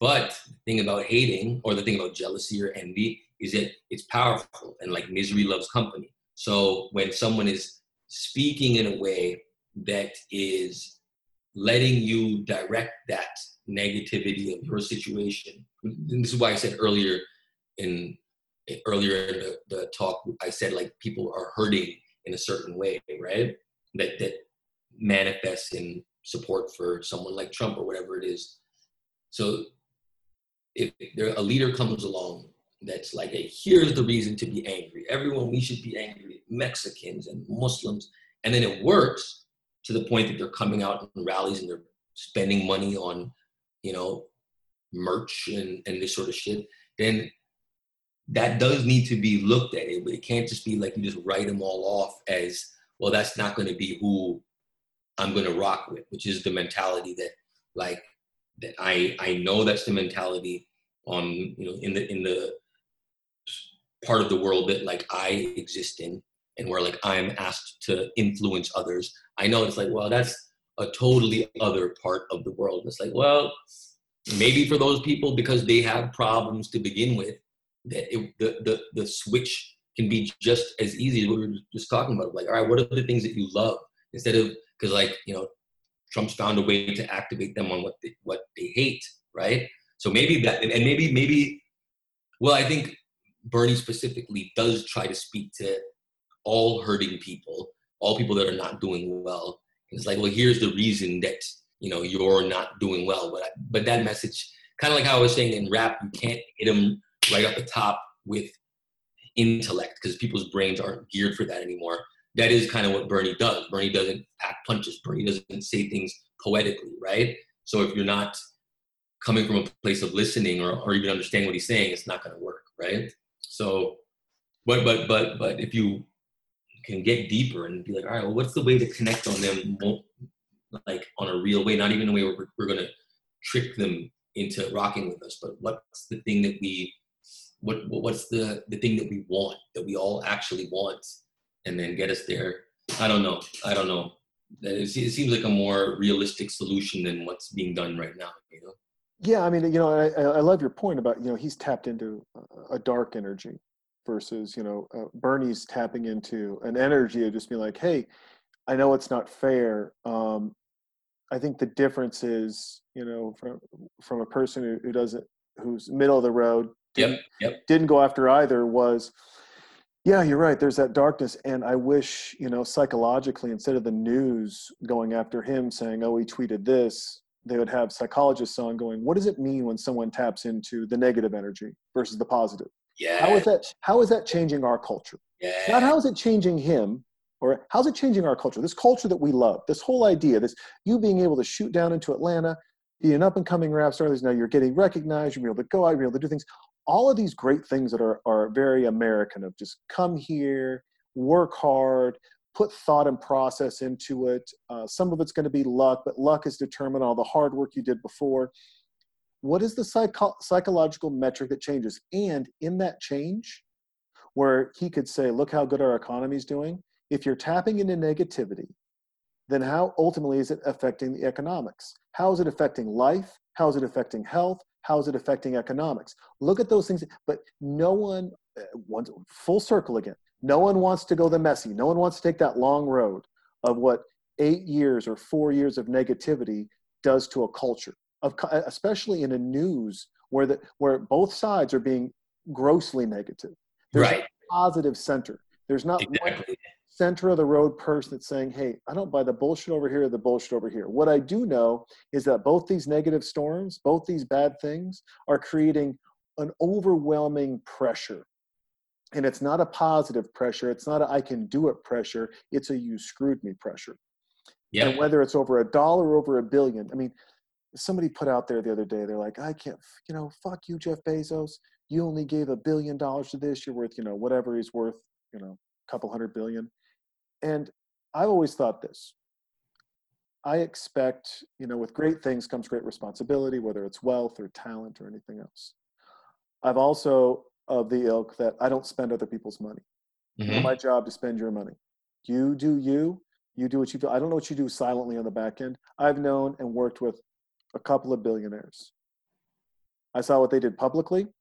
But the thing about hating, or the thing about jealousy or envy, is that it's powerful and like misery loves company. So when someone is speaking in a way that is letting you direct that negativity of your situation, and this is why I said earlier in earlier in the, the talk, I said like people are hurting in a certain way, right? That that manifests in support for someone like Trump or whatever it is. So if there a leader comes along that's like, hey, here's the reason to be angry. Everyone, we should be angry. Mexicans and Muslims, and then it works to the point that they're coming out in rallies and they're spending money on, you know, merch and, and this sort of shit, then that does need to be looked at. It, but it can't just be like you just write them all off as, well, that's not going to be who I'm going to rock with, which is the mentality that, like, that I I know that's the mentality on you know in the in the part of the world that like I exist in and where like I'm asked to influence others. I know it's like, well, that's a totally other part of the world. It's like, well, maybe for those people because they have problems to begin with, that it, the the the switch can be just as easy as we were just talking about. Like, all right, what are the things that you love instead of because like you know Trump's found a way to activate them on what they, what they hate, right? So maybe that, and maybe maybe, well, I think Bernie specifically does try to speak to all hurting people, all people that are not doing well. It's like, well, here's the reason that you know you're not doing well, but but that message, kind of like how I was saying in rap, you can't hit them right up the top with intellect because people's brains aren't geared for that anymore that is kind of what Bernie does. Bernie doesn't pack punches. Bernie doesn't say things poetically, right? So if you're not coming from a place of listening or, or even understanding what he's saying, it's not going to work, right? So, but but but but if you can get deeper and be like, all right, well, what's the way to connect on them, like on a real way, not even a way where we're, we're going to trick them into rocking with us, but what's the thing that we, what what's the the thing that we want that we all actually want and then get us there. I don't know. I don't know. It seems like a more realistic solution than what's being done right now. You know. Yeah, I mean, you know, I, I love your point about you know he's tapped into a dark energy versus you know uh, Bernie's tapping into an energy of just being like, hey, I know it's not fair. Um, I think the difference is you know from from a person who, who doesn't who's middle of the road didn't, yep, yep. didn't go after either was yeah, you're right. There's that darkness. And I wish, you know, psychologically, instead of the news going after him saying, oh, he tweeted this, they would have psychologists on going, what does it mean when someone taps into the negative energy versus the positive? Yeah. How is that, how is that changing our culture? Yeah. Not how is it changing him or how's it changing our culture? This culture that we love, this whole idea, this you being able to shoot down into Atlanta, be an up and coming rap star. Now you're getting recognized, you're able to go out, you're able to do things all of these great things that are, are very American of just come here, work hard, put thought and process into it. Uh, some of it's going to be luck, but luck is determined all the hard work you did before. What is the psycho- psychological metric that changes? And in that change, where he could say, look how good our economy is doing, if you're tapping into negativity, then how ultimately is it affecting the economics? How is it affecting life? How is it affecting health? How is it affecting economics? Look at those things, but no one uh, wants full circle again. No one wants to go the messy. No one wants to take that long road of what eight years or four years of negativity does to a culture of especially in a news where the where both sides are being grossly negative. There's right. a positive center. There's not one Exactly. center of the road person that's saying, hey, I don't buy the bullshit over here or the bullshit over here. What I do know is that both these negative storms, both these bad things are creating an overwhelming pressure. And it's not a positive pressure. It's not a I can do it pressure. It's a you screwed me pressure. Yeah. And whether it's over a dollar or over a billion, I mean, somebody put out there the other day, they're like, I can't, you know, fuck you, Jeff Bezos. You only gave a billion dollars to this. You're worth, you know, whatever he's worth, you know, a couple hundred billion. And I've always thought this. I expect, you know, with great things comes great responsibility, whether it's wealth or talent or anything else. I've also of the ilk that I don't spend other people's money. It's Mhm. not my job to spend your money. You do you. You do what you do. I don't know what you do silently on the back end. I've known and worked with a couple of billionaires. I saw what they did publicly.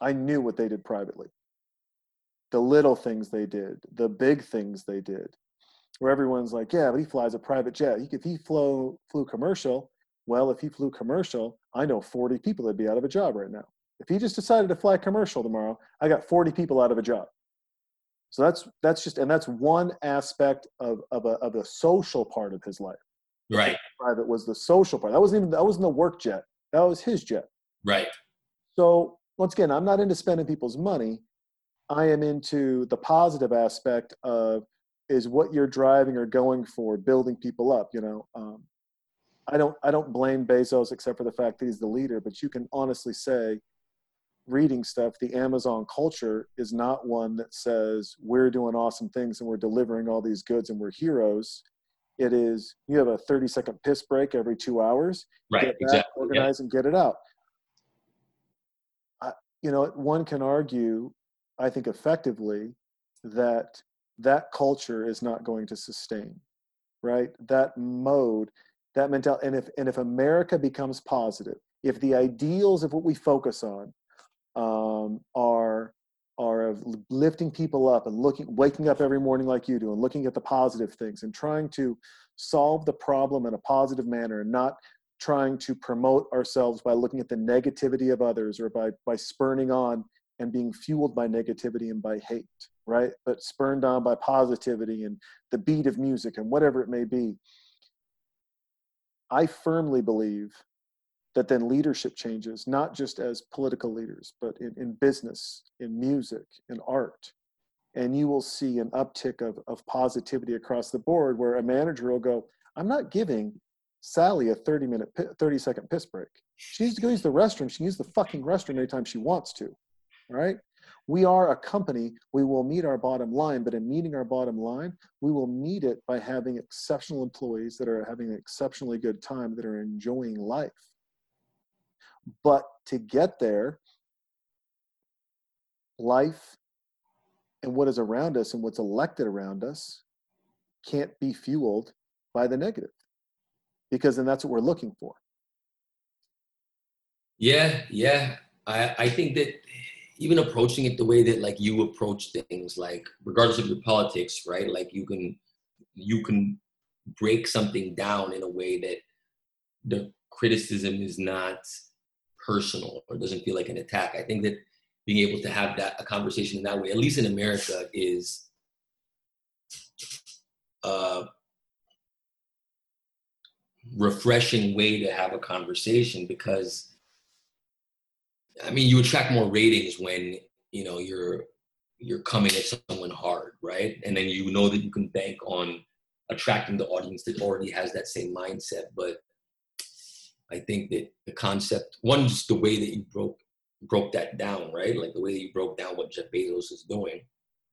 I knew what they did privately. The little things they did, the big things they did, where everyone's like, yeah, but he flies a private jet. He, if he flew, flew commercial, well, if he flew commercial, I know 40 people that'd be out of a job right now. If he just decided to fly commercial tomorrow, I got 40 people out of a job. So that's that's just and that's one aspect of of a of the social part of his life. Right. Private was the social part. That wasn't even that wasn't the work jet. That was his jet. Right. So once again, I'm not into spending people's money. I am into the positive aspect of is what you're driving or going for, building people up. You know, um, I don't I don't blame Bezos except for the fact that he's the leader. But you can honestly say, reading stuff, the Amazon culture is not one that says we're doing awesome things and we're delivering all these goods and we're heroes. It is you have a 30 second piss break every two hours Right. get that Exactly. Yeah. organize and get it out. I, you know, one can argue, I think effectively, that that culture is not going to sustain, right? That mode, that mentality, and if and if America becomes positive, if the ideals of what we focus on um, are are of lifting people up and looking waking up every morning like you do and looking at the positive things and trying to solve the problem in a positive manner and not trying to promote ourselves by looking at the negativity of others or by by spurning on and being fueled by negativity and by hate right? But spurned on by positivity and the beat of music and whatever it may be. I firmly believe that then leadership changes not just as political leaders but in, in business in music in art and you will see an uptick of, of positivity across the board where a manager will go i'm not giving Sally a 30 minute, 30 second piss break. She needs to go use the restroom. She can use the fucking restroom anytime she wants to. Right? We are a company. We will meet our bottom line, but in meeting our bottom line, we will meet it by having exceptional employees that are having an exceptionally good time, that are enjoying life. But to get there, life and what is around us and what's elected around us can't be fueled by the negative because then that's what we're looking for. Yeah, yeah. I, I think that even approaching it the way that like you approach things, like regardless of your politics, right? Like you can you can break something down in a way that the criticism is not personal or doesn't feel like an attack. I think that being able to have that a conversation in that way, at least in America, is a refreshing way to have a conversation because I mean you attract more ratings when you know you're you're coming at someone hard, right? And then you know that you can bank on attracting the audience that already has that same mindset. But I think that the concept, one, just the way that you broke broke that down, right? Like the way that you broke down what Jeff Bezos is doing.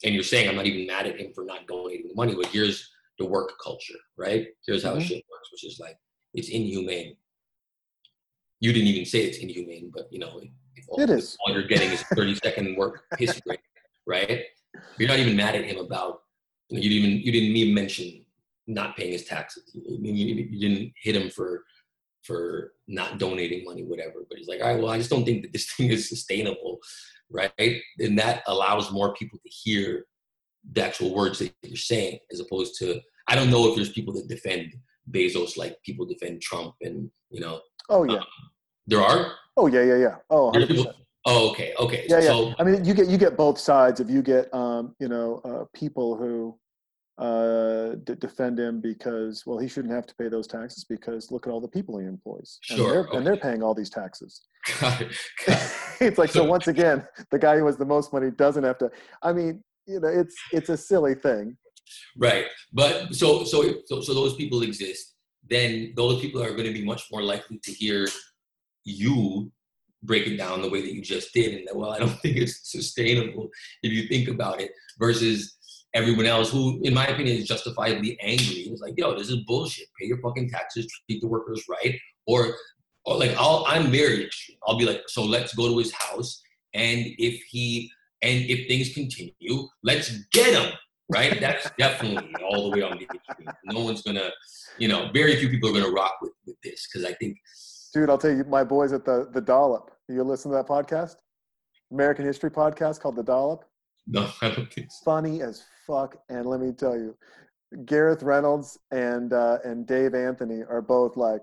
And you're saying I'm not even mad at him for not donating the money, but here's the work culture, right? Here's how Mhm. shit works, which is like it's inhumane. You didn't even say it's inhumane, but you know, if all, It is. all you're getting is 30 second work history, right? You're not even mad at him about you know, you didn't even you didn't even mention not paying his taxes. You, you, you didn't hit him for for not donating money, whatever. But he's like, all right, well, I just don't think that this thing is sustainable, right? And that allows more people to hear the actual words that you're saying, as opposed to I don't know if there's people that defend Bezos like people defend Trump, and you know, Oh yeah. there are. Oh yeah, yeah, yeah. Oh, 100%. Oh, okay, okay. Yeah, yeah. So I mean, you get you get both sides. If you get um, you know uh, people who uh, d- defend him because well he shouldn't have to pay those taxes because look at all the people he employs and Sure, they're, and they're paying all these taxes. got it, got it. it's like so once again the guy who has the most money doesn't have to. I mean, you know, it's it's a silly thing. Right. But so so so so those people exist. Then those people are going to be much more likely to hear you break it down the way that you just did, and that well, I don't think it's sustainable if you think about it. Versus everyone else who, in my opinion, is justifiably angry. It's like, yo, this is bullshit. Pay your fucking taxes. Treat the workers right. Or, or like, I'll, I'm very extreme. I'll be like, so let's go to his house, and if he and if things continue, let's get him right? That's definitely all the way on the extreme. No one's gonna, you know, very few people are gonna rock with, with this because I think, Dude, I'll tell you, my boys at the the Dollop. You listen to that podcast, American History podcast called the Dollop. no, I don't think so. Funny as fuck, and let me tell you, Gareth Reynolds and uh, and Dave Anthony are both like,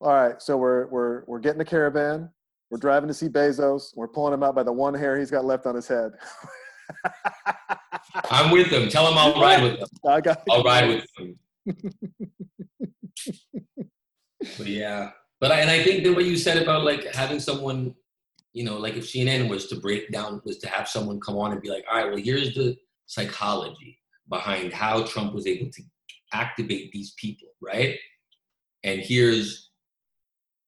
all right, so we're we're we're getting a caravan, we're driving to see Bezos, we're pulling him out by the one hair he's got left on his head. I'm with them. Tell them I'll ride with them. I got I'll ride with them. but yeah, but I, and I think that what you said about like having someone, you know, like if CNN was to break down, was to have someone come on and be like, all right, well, here's the psychology behind how Trump was able to activate these people, right? And here's,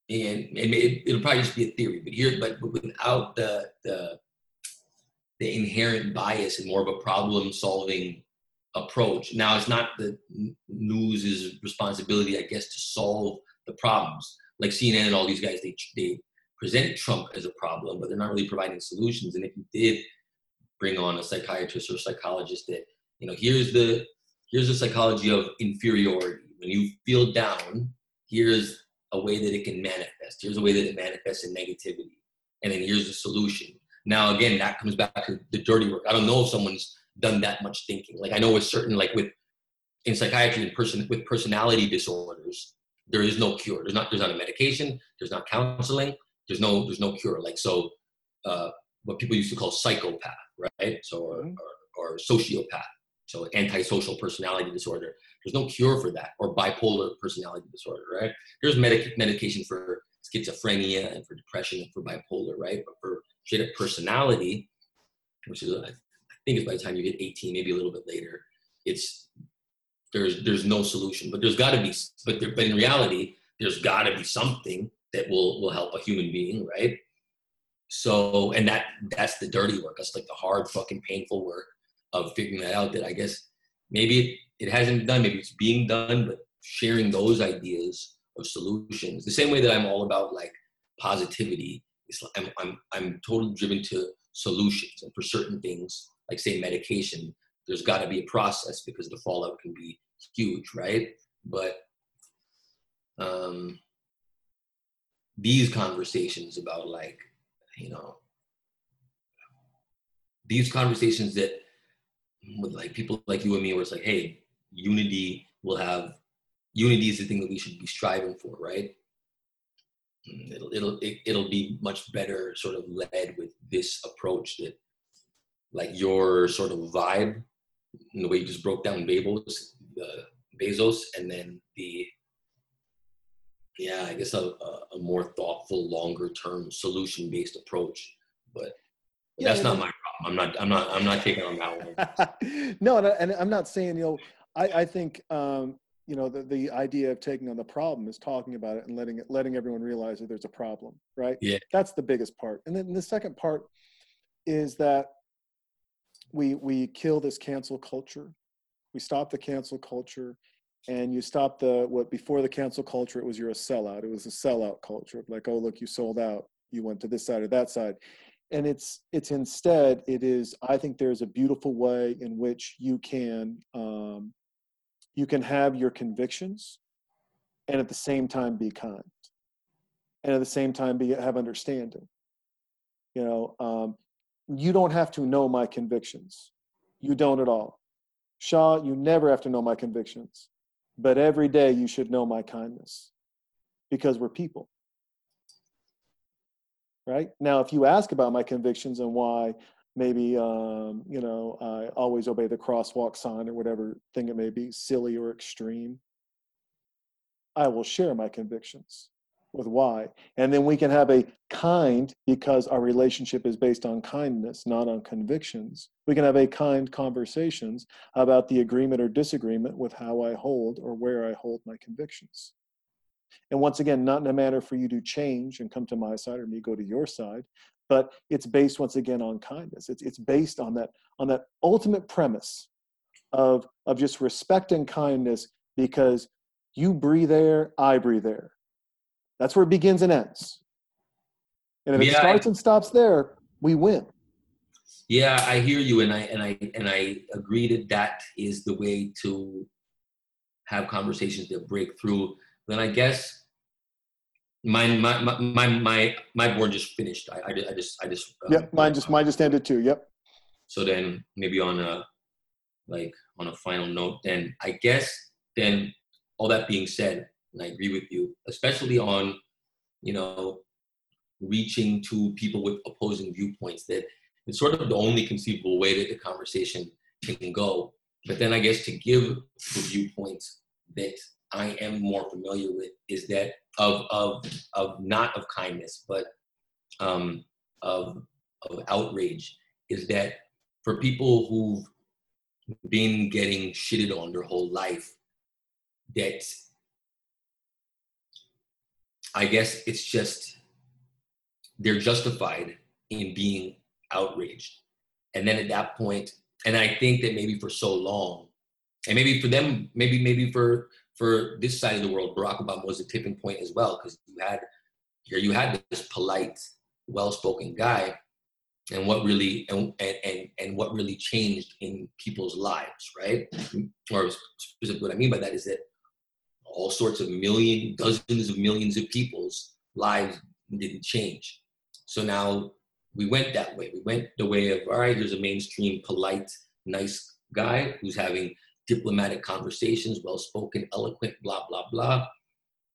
and, and it, it'll probably just be a theory, but here, but without the the the inherent bias and more of a problem solving approach. Now, it's not the news's responsibility, I guess, to solve the problems. Like CNN and all these guys, they they present Trump as a problem, but they're not really providing solutions. And if you did bring on a psychiatrist or psychologist, that you know, here's the here's the psychology of inferiority. When you feel down, here's a way that it can manifest. Here's a way that it manifests in negativity, and then here's the solution. Now, again, that comes back to the dirty work. I don't know if someone's done that much thinking. Like I know with certain, like with in psychiatry and person with personality disorders, there is no cure. There's not there's not a medication. There's not counseling. There's no there's no cure. Like so, uh, what people used to call psychopath, right? So or, Mhm. or, or sociopath. So antisocial personality disorder. There's no cure for that. Or bipolar personality disorder, right? There's medic- medication for schizophrenia and for depression and for bipolar, right? But for straight up personality, which is I think it's by the time you get 18, maybe a little bit later, it's there's there's no solution. But there's got to be, but there, but in reality, there's got to be something that will will help a human being, right? So, and that that's the dirty work. That's like the hard, fucking, painful work of figuring that out. That I guess maybe it, it hasn't been done. Maybe it's being done, but sharing those ideas of solutions, the same way that I'm all about like positivity. It's like I'm I'm I'm totally driven to solutions, and for certain things, like say medication, there's got to be a process because the fallout can be huge, right? But um, these conversations about like you know these conversations that with like people like you and me where it's like hey unity will have unity is the thing that we should be striving for right? Mm, it'll it'll it, it'll be much better sort of led with this approach that like your sort of vibe the way you just broke down Bezos, uh, Bezos, and then the yeah, I guess a, a, more thoughtful, longer term solution based approach. But, but Yeah, that's not my problem. I'm not I'm not I'm not taking on that one. no, and, I, and I'm not saying you know. I, I think um, you know the, the idea of taking on the problem is talking about it and letting it letting everyone realize that there's a problem, right? Yeah. That's the biggest part, and then the second part is that we we kill this cancel culture. We stop the cancel culture, and you stop the what before the cancel culture it was you're a sellout. It was a sellout culture, like oh look you sold out, you went to this side or that side. And it's it's instead it is i think there's a beautiful way in which you can um, you can have your convictions and at the same time be kind and at the same time be have understanding. You know um, you don't have to know my convictions. You don't at all. Shah you never have to know my convictions but every day you should know my kindness because we're people right? Now, if you ask about my convictions and why maybe, um, you know, I always obey the crosswalk sign or whatever thing it may be, silly or extreme, I will share my convictions with why. And then we can have a kind, because our relationship is based on kindness, not on convictions. We can have a kind conversations about the agreement or disagreement with how I hold or where I hold my convictions. And once again, not in a manner for you to change and come to my side or me go to your side, but it's based once again on kindness. It's, it's based on that, on that ultimate premise of, of just respect and kindness because you breathe air, I breathe air. That's where it begins and ends. And if Yeah, it starts and stops there, we win. Yeah, I hear you, and I and I and I agree that that is the way to have conversations that break through. Then I guess my my my my my, board just finished. I I, I just I just um, Yep, mine just mine just ended too. Yep. So then maybe on a like on a final note, then I guess then all that being said, and I agree with you, especially on you know reaching to people with opposing viewpoints that it's sort of the only conceivable way that the conversation can go. But then I guess to give the viewpoints that I am more familiar with is that of of of not of kindness, but um, of of outrage is that for people who've been getting shitted on their whole life, that I guess it's just they're justified in being outraged. And then at that point, and I think that maybe for so long, and maybe for them, maybe maybe for for this side of the world, Barack Obama was a tipping point as well, because you had here you had this polite, well-spoken guy, and what really and and and, what really changed in people's lives, right? Or specifically, what I mean by that is that all sorts of million, dozens of millions of people's lives didn't change. So now we went that way. We went the way of, all right, here's a mainstream, polite, nice guy who's having diplomatic conversations, well spoken, eloquent, blah, blah, blah.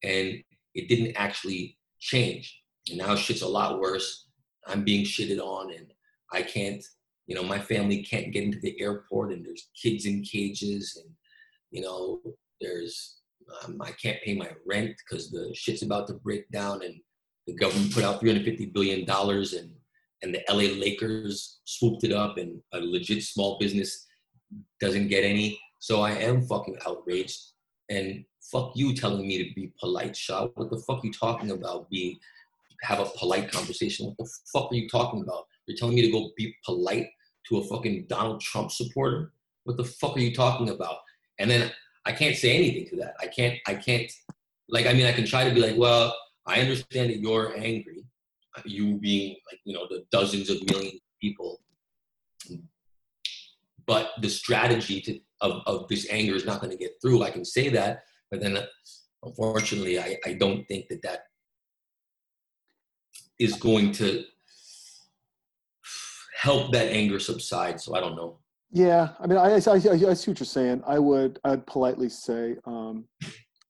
And it didn't actually change. And now shit's a lot worse. I'm being shitted on and I can't, you know, my family can't get into the airport and there's kids in cages and, you know, there's, um, I can't pay my rent because the shit's about to break down and the government put out 350 billion dollars and and the LA Lakers swooped it up and a legit small business doesn't get any. So I am fucking outraged and fuck you telling me to be polite, Shah. What the fuck are you talking about? Be have a polite conversation. What the fuck are you talking about? You're telling me to go be polite to a fucking Donald Trump supporter? What the fuck are you talking about? And then I can't say anything to that. I can't I can't like I mean I can try to be like, well, I understand that you're angry, you being like, you know, the dozens of millions of people. But the strategy to, of, of this anger is not going to get through. I can say that, but then unfortunately, I, I don't think that that is going to help that anger subside. So I don't know. Yeah, I mean, I, I, I, I see what you're saying. I would, I'd politely say, um,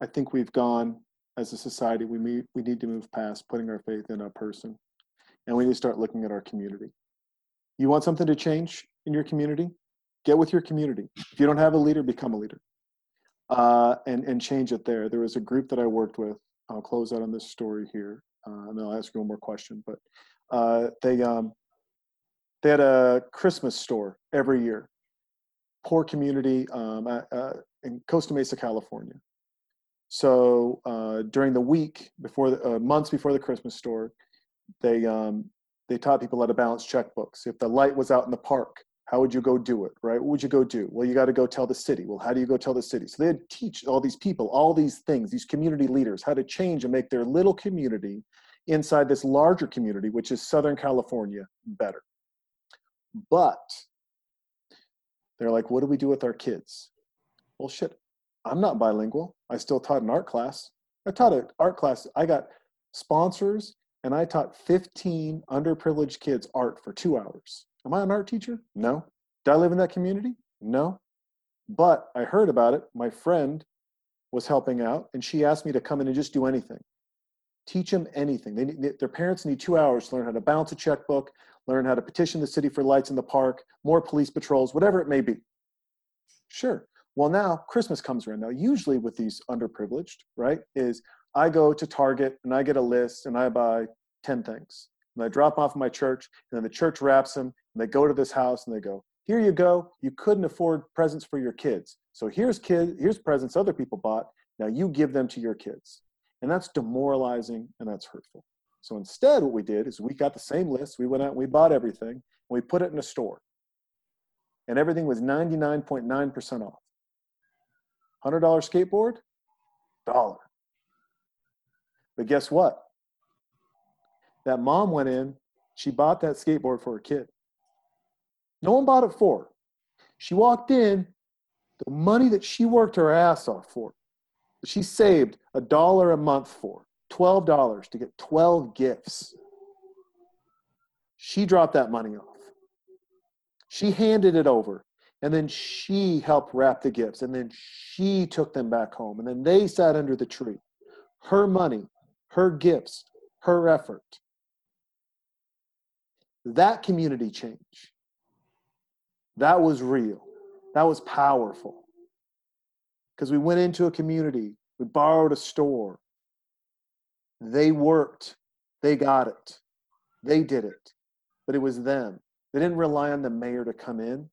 I think we've gone as a society. We need, we need to move past putting our faith in a person, and we need to start looking at our community. You want something to change in your community? Get with your community. If you don't have a leader, become a leader, uh, and and change it there. There was a group that I worked with. I'll close out on this story here, uh, and then I'll ask you one more question. But uh, they um, they had a Christmas store every year. Poor community um, uh, in Costa Mesa, California. So uh, during the week before, the, uh, months before the Christmas store, they um, they taught people how to balance checkbooks. If the light was out in the park, how would you go do it? Right? What would you go do? Well, you got to go tell the city. Well, how do you go tell the city? So they'd teach all these people, all these things, these community leaders, how to change and make their little community inside this larger community, which is Southern California, better. But they're like, what do we do with our kids? Well, shit, I'm not bilingual. I still taught an art class. I taught an art class. I got sponsors and I taught 15 underprivileged kids art for two hours. Am I an art teacher? No. Do I live in that community? No. But I heard about it. My friend was helping out and she asked me to come in and just do anything. Teach them anything. They need, their parents need two hours to learn how to balance a checkbook, learn how to petition the city for lights in the park, more police patrols, whatever it may be. Sure. Well, now Christmas comes around. Now, usually with these underprivileged, right, is I go to Target and I get a list and I buy 10 things. And I drop off my church, and then the church wraps them, and they go to this house and they go, Here you go. You couldn't afford presents for your kids. So here's kid, here's presents other people bought. Now you give them to your kids. And that's demoralizing and that's hurtful. So instead, what we did is we got the same list. We went out and we bought everything and we put it in a store. And everything was 99.9% off. $100 skateboard, dollar. But guess what? That mom went in, she bought that skateboard for her kid. No one bought it for her. She walked in, the money that she worked her ass off for, she saved a dollar a month for, $12 to get 12 gifts. She dropped that money off. She handed it over. And then she helped wrap the gifts. And then she took them back home. And then they sat under the tree. Her money, her gifts, her effort. That community change, that was real. That was powerful. Because we went into a community, we borrowed a store. They worked, they got it, they did it, but it was them. They didn't rely on the mayor to come in.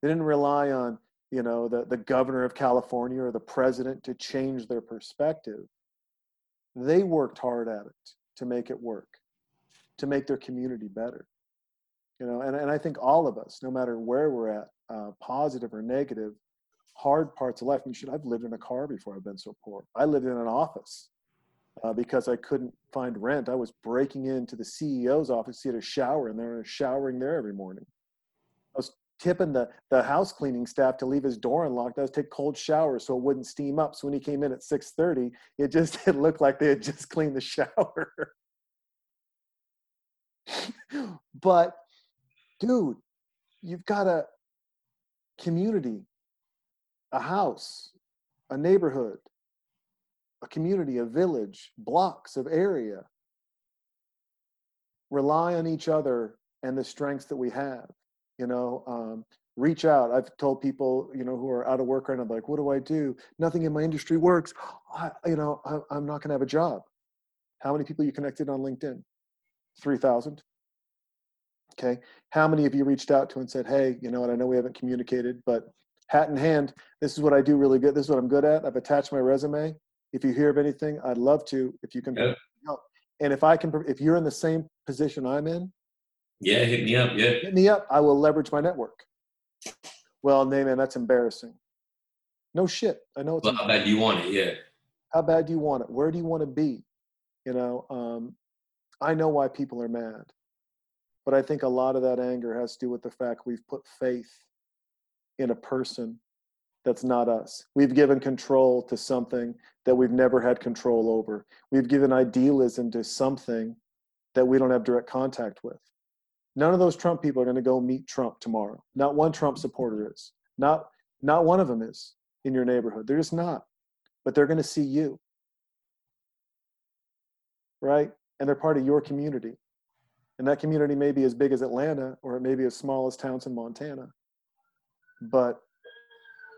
They didn't rely on, you know, the, the governor of California or the president to change their perspective. They worked hard at it to make it work, to make their community better. You know, and, and I think all of us, no matter where we're at, uh, positive or negative, hard parts of life. I mean, should I've lived in a car before I've been so poor. I lived in an office uh, because I couldn't find rent. I was breaking into the CEO's office. He had a shower, and they were showering there every morning. I was tipping the, the house cleaning staff to leave his door unlocked. I was take cold showers so it wouldn't steam up. So when he came in at 6:30, it just it looked like they had just cleaned the shower. but dude, you've got a community, a house, a neighborhood, a community, a village, blocks of area. Rely on each other and the strengths that we have. You know, um, reach out. I've told people, you know, who are out of work right now, like, what do I do? Nothing in my industry works. I, you know, I, I'm not going to have a job. How many people you connected on LinkedIn? 3,000. Okay. How many of you reached out to and said, hey, you know what? I know we haven't communicated, but hat in hand, this is what I do really good. This is what I'm good at. I've attached my resume. If you hear of anything, I'd love to. If you can Yeah. help, and if I can, if you're in the same position I'm in, Yeah, hit me up. Yeah. hit me up. I will leverage my network. Well, man, that's embarrassing. No shit. I know it's. Well, how bad do you want it? Yeah. How bad do you want it? Where do you want to be? You know, um, I know why people are mad, but I think a lot of that anger has to do with the fact we've put faith in a person that's not us. We've given control to something that we've never had control over. We've given idealism to something that we don't have direct contact with. None of those Trump people are going to go meet Trump tomorrow. Not one Trump supporter is. Not not one of them is in your neighborhood. They're just not. But they're going to see you. Right? And they're part of your community. And that community may be as big as Atlanta or it may be as small as Townsend, Montana. But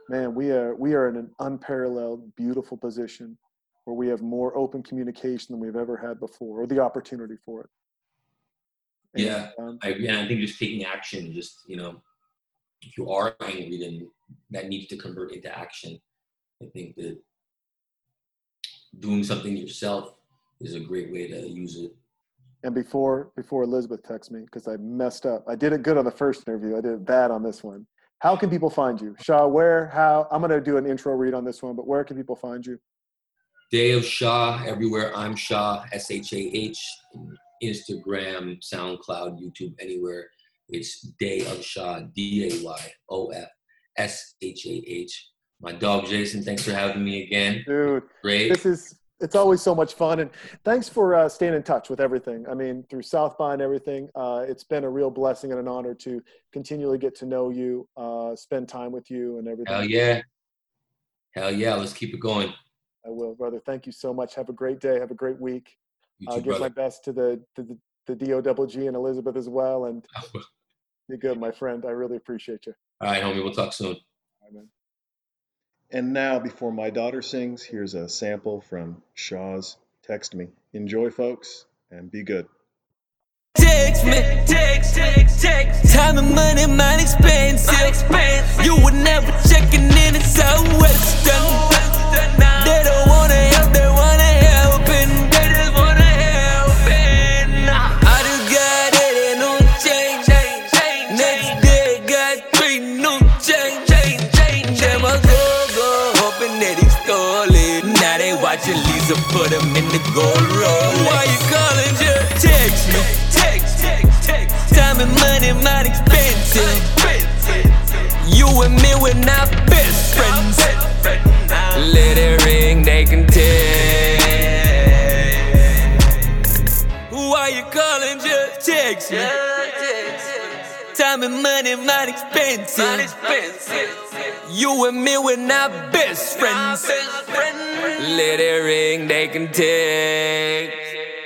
man, we are we are in an unparalleled, beautiful position where we have more open communication than we've ever had before, or the opportunity for it. And, Yeah. um, I. And I think just taking action, just, you know, if you are angry, then that needs to convert into action. I think that doing something yourself is a great way to use it. and before before Elizabeth texts me because I messed up. I did it good on the first interview. I did it bad on this one. How can people find you, Shah? Where? How? I'm gonna do an intro read on this one, but where can people find you? Day of Shah, everywhere I'm Shah, S H A H, Instagram, SoundCloud, YouTube, anywhere. It's Day of Shah, D A Y O F S H A H. My dog Jason, thanks for having me again. Dude, Great. this is it's always so much fun and thanks for uh, staying in touch with everything i mean through south by and everything uh, it's been a real blessing and an honor to continually get to know you uh, spend time with you and everything Hell yeah. Hell yeah. Let's keep it going. i will brother thank you so much have a great day have a great week You I'll too, give my best to the to the, the D O double G and Elizabeth as well. And you're good, my friend. I really appreciate you. All right, homie. We'll talk soon. All right, man. And now, before my daughter sings, here's a sample from Shah's Text Me. Enjoy, folks, and be good. Text me, text, text, text. Time and money, mine expensive. You would never checking in, it's so western. Lisa put him in the gold roll. Why you calling, just text me? Text, text, text. Time and money, mine expensive. You and me, we're not best friends. Let it ring, they can tell. Why you calling? Just text me. Time and money, mine expensive. You and me, we're not best friends. Let it ring, they can text.